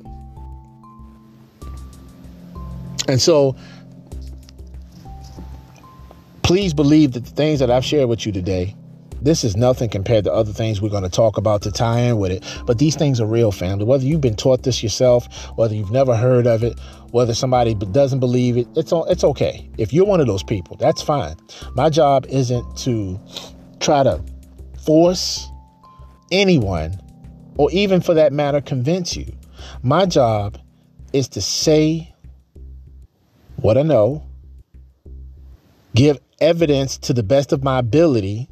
Speaker 1: And so, please believe that the things that I've shared with you today this is nothing compared to other things we're going to talk about to tie in with it. But these things are real, family. Whether you've been taught this yourself, whether you've never heard of it, whether somebody doesn't believe it, it's it's okay. If you're one of those people, that's fine. My job isn't to try to force anyone, or even for that matter, convince you. My job is to say what I know, give evidence to the best of my ability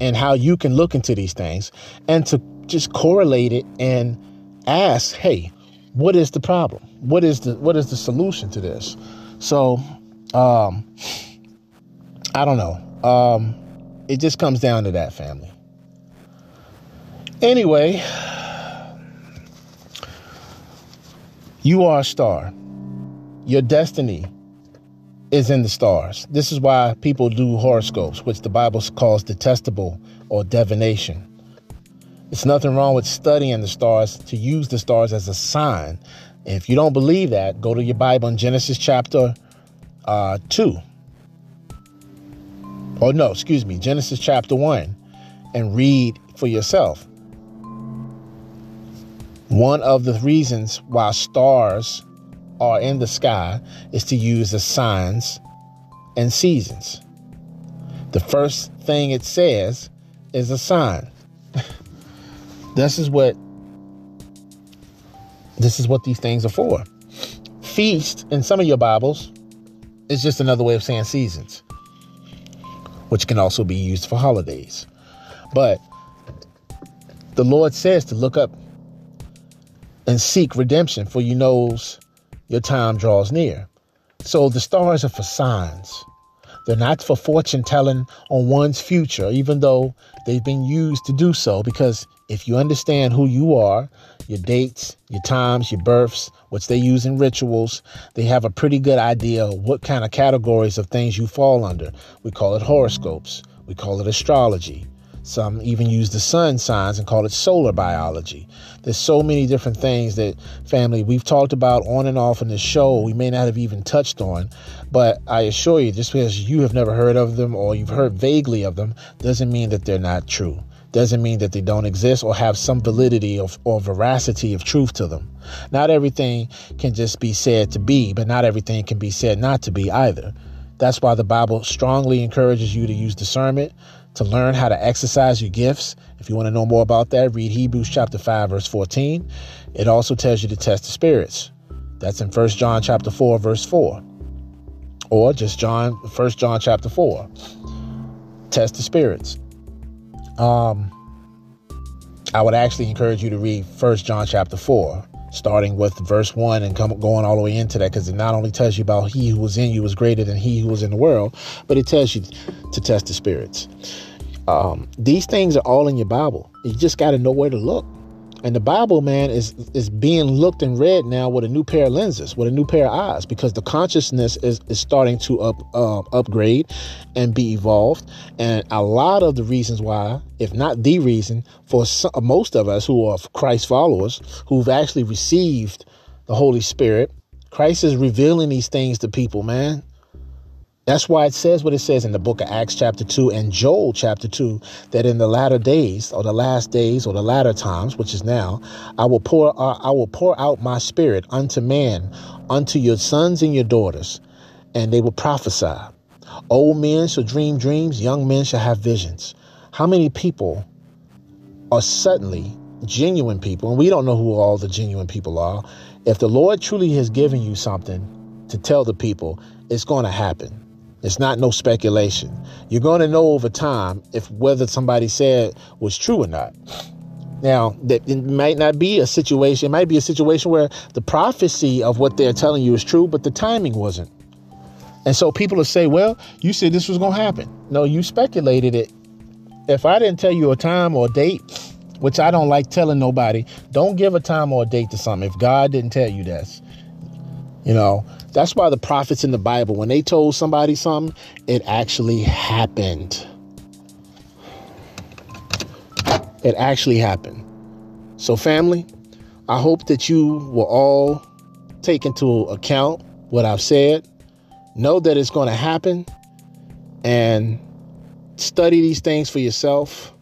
Speaker 1: and how you can look into these things and to just correlate it and ask, hey, what is the problem? What is the what is the solution to this? So um I don't know. Um it just comes down to that family. Anyway, you are a star. Your destiny is in the stars. This is why people do horoscopes, which the Bible calls detestable or divination. It's nothing wrong with studying the stars to use the stars as a sign. If you don't believe that, go to your Bible in Genesis chapter uh, 2. Oh, no, excuse me, Genesis chapter 1, and read for yourself. One of the reasons why stars are in the sky is to use as signs and seasons. The first thing it says is a sign. This is what this is what these things are for. Feast in some of your Bibles is just another way of saying seasons, which can also be used for holidays. But the Lord says to look up and seek redemption, for you knows your time draws near. So the stars are for signs. They're not for fortune telling on one's future, even though they've been used to do so. Because if you understand who you are, your dates, your times, your births, which they use in rituals, they have a pretty good idea of what kind of categories of things you fall under. We call it horoscopes, we call it astrology. Some even use the sun signs and call it solar biology. There's so many different things that family we've talked about on and off in the show we may not have even touched on, but I assure you, just because you have never heard of them or you've heard vaguely of them doesn't mean that they're not true. Doesn't mean that they don't exist or have some validity of, or veracity of truth to them. Not everything can just be said to be, but not everything can be said not to be either. That's why the Bible strongly encourages you to use discernment, to learn how to exercise your gifts. If you want to know more about that, read Hebrews chapter 5 verse 14. It also tells you to test the spirits. That's in 1 John chapter 4 verse 4. Or just John 1 John chapter 4. Test the spirits. Um I would actually encourage you to read First John chapter 4 starting with verse 1 and come going all the way into that because it not only tells you about he who was in you was greater than he who was in the world but it tells you to test the spirits. Um, these things are all in your bible. You just got to know where to look and the Bible, man, is is being looked and read now with a new pair of lenses, with a new pair of eyes, because the consciousness is, is starting to up uh, upgrade and be evolved. And a lot of the reasons why, if not the reason, for some, most of us who are Christ followers, who've actually received the Holy Spirit, Christ is revealing these things to people, man. That's why it says what it says in the book of Acts, chapter 2, and Joel, chapter 2, that in the latter days, or the last days, or the latter times, which is now, I will pour, uh, I will pour out my spirit unto man, unto your sons and your daughters, and they will prophesy. Old men shall dream dreams, young men shall have visions. How many people are suddenly genuine people, and we don't know who all the genuine people are. If the Lord truly has given you something to tell the people, it's going to happen. It's not no speculation. You're going to know over time if whether somebody said was true or not. Now, that it might not be a situation, it might be a situation where the prophecy of what they're telling you is true, but the timing wasn't. And so people will say, well, you said this was going to happen. No, you speculated it. If I didn't tell you a time or a date, which I don't like telling nobody, don't give a time or a date to something if God didn't tell you this. You know, that's why the prophets in the Bible, when they told somebody something, it actually happened. It actually happened. So, family, I hope that you will all take into account what I've said. Know that it's going to happen and study these things for yourself.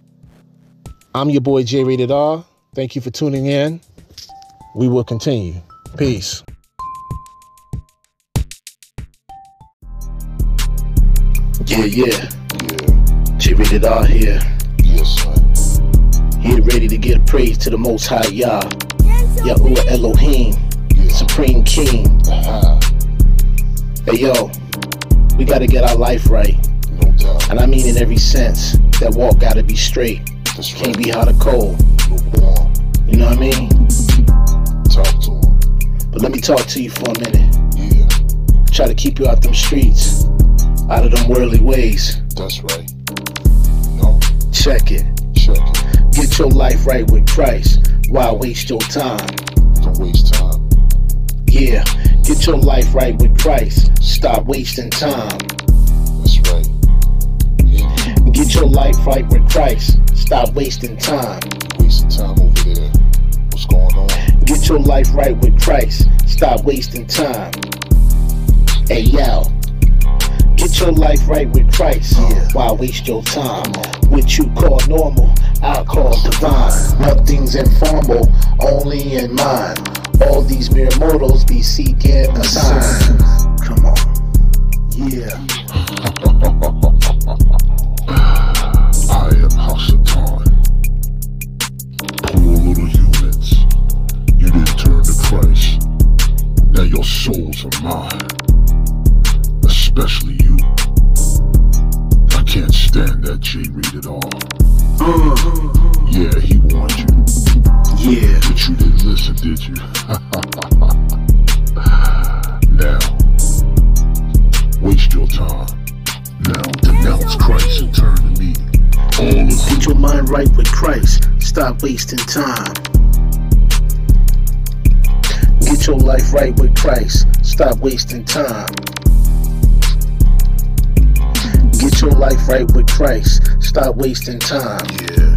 Speaker 1: I'm your boy J Rated R. Thank you for tuning in. We will continue. Peace.
Speaker 4: Yeah, yeah. J Rated R here.
Speaker 5: Yes, son.
Speaker 4: Here ready to give praise to the Most High Yah. Yahuwah Elohim. Supreme King.
Speaker 5: Uh-huh.
Speaker 4: Hey yo, we gotta get our life right.
Speaker 5: No doubt.
Speaker 4: And I mean in every sense. That walk gotta be straight.
Speaker 5: That's
Speaker 4: Can't
Speaker 5: right.
Speaker 4: be hot or cold.
Speaker 5: Lukewarm.
Speaker 4: You know what I mean?
Speaker 5: Talk to him.
Speaker 4: But let me talk to you for a minute.
Speaker 5: Yeah,
Speaker 4: Try to keep you out them streets. Out of them worldly ways.
Speaker 5: that's right. No,
Speaker 4: Check it.
Speaker 5: check it.
Speaker 4: Get your life right with Christ. Why waste your time?
Speaker 5: Don't waste time.
Speaker 4: Yeah, get your life right with Christ. Stop wasting time.
Speaker 5: That's right. Yeah,
Speaker 4: Get your life right with Christ. Stop wasting time.
Speaker 5: wasting time over there. What's going on?
Speaker 4: Get your life right with Christ. Stop wasting time. Hey yo. Get your life right with Christ. Why waste your time? What you call normal, I call divine. Nothing's informal, only in mind. All these mere mortals be seeking a sign. Come on. Yeah. [laughs]
Speaker 5: I am Hasatan. Poor little humans. You didn't turn to Christ. Now your souls are mine. Especially you. that can't stand that J rated R. Yeah, he warned you.
Speaker 4: Yeah.
Speaker 5: But you didn't listen, did you? [laughs] now, waste your time. Now, denounce Christ and turn to me. All of.
Speaker 4: Get your mind right with Christ. Stop wasting time. Get your life right with Christ. Stop wasting time. Get your life right with Christ.
Speaker 1: Stop wasting time.
Speaker 5: Yeah.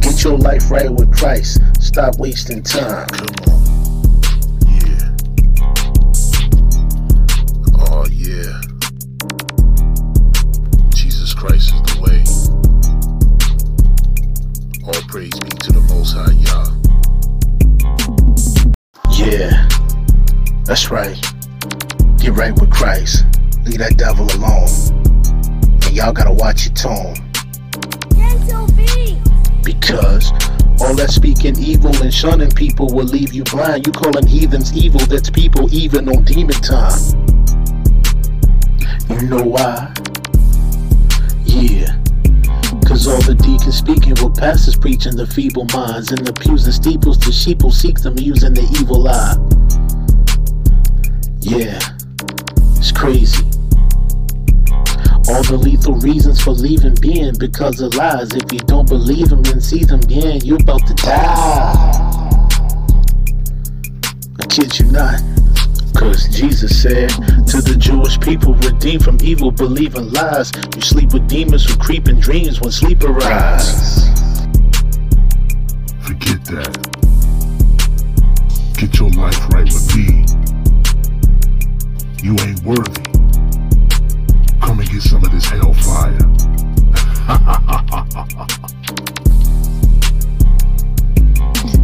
Speaker 1: Get your life right with Christ. Stop wasting time.
Speaker 5: Come on. Yeah. Oh, yeah. Jesus Christ is the way. All praise be to the Most High Yah.
Speaker 1: Yeah, that's right. Get right with Christ. Leave that devil alone. And y'all gotta watch your tone. Because all that speaking evil and shunning people will leave you blind. You calling heathens evil, that's people even on demon time. You know why? Yeah. Cause all the deacons speaking while pastors preaching the feeble minds. In the pews and steeples, the sheep will seek them using the evil eye. Yeah, it's crazy. All the lethal reasons for leaving being because of lies. If you don't believe them and see them, yeah, you're about to die. I kid you not. Cause Jesus said to the Jewish people, redeemed from evil, believing lies. You sleep with demons who creep in dreams when sleep arrives.
Speaker 5: Forget that. Get your life right with me. You ain't worthy. Come and get some of this hellfire. [laughs]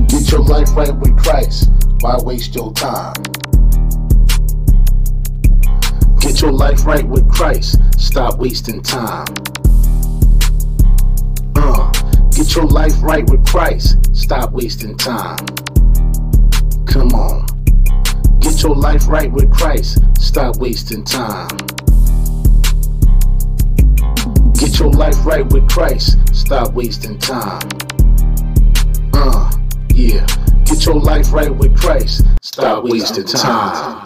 Speaker 1: Get your life right with Christ. Why waste your time? Get your life right with Christ. Stop wasting time. Uh, get your life right with Christ. Stop wasting time. Come on. Get your life right with Christ. Stop wasting time. Get your life right with Christ. Stop wasting time. Uh, yeah. Get your life right with Christ. Stop wasting time.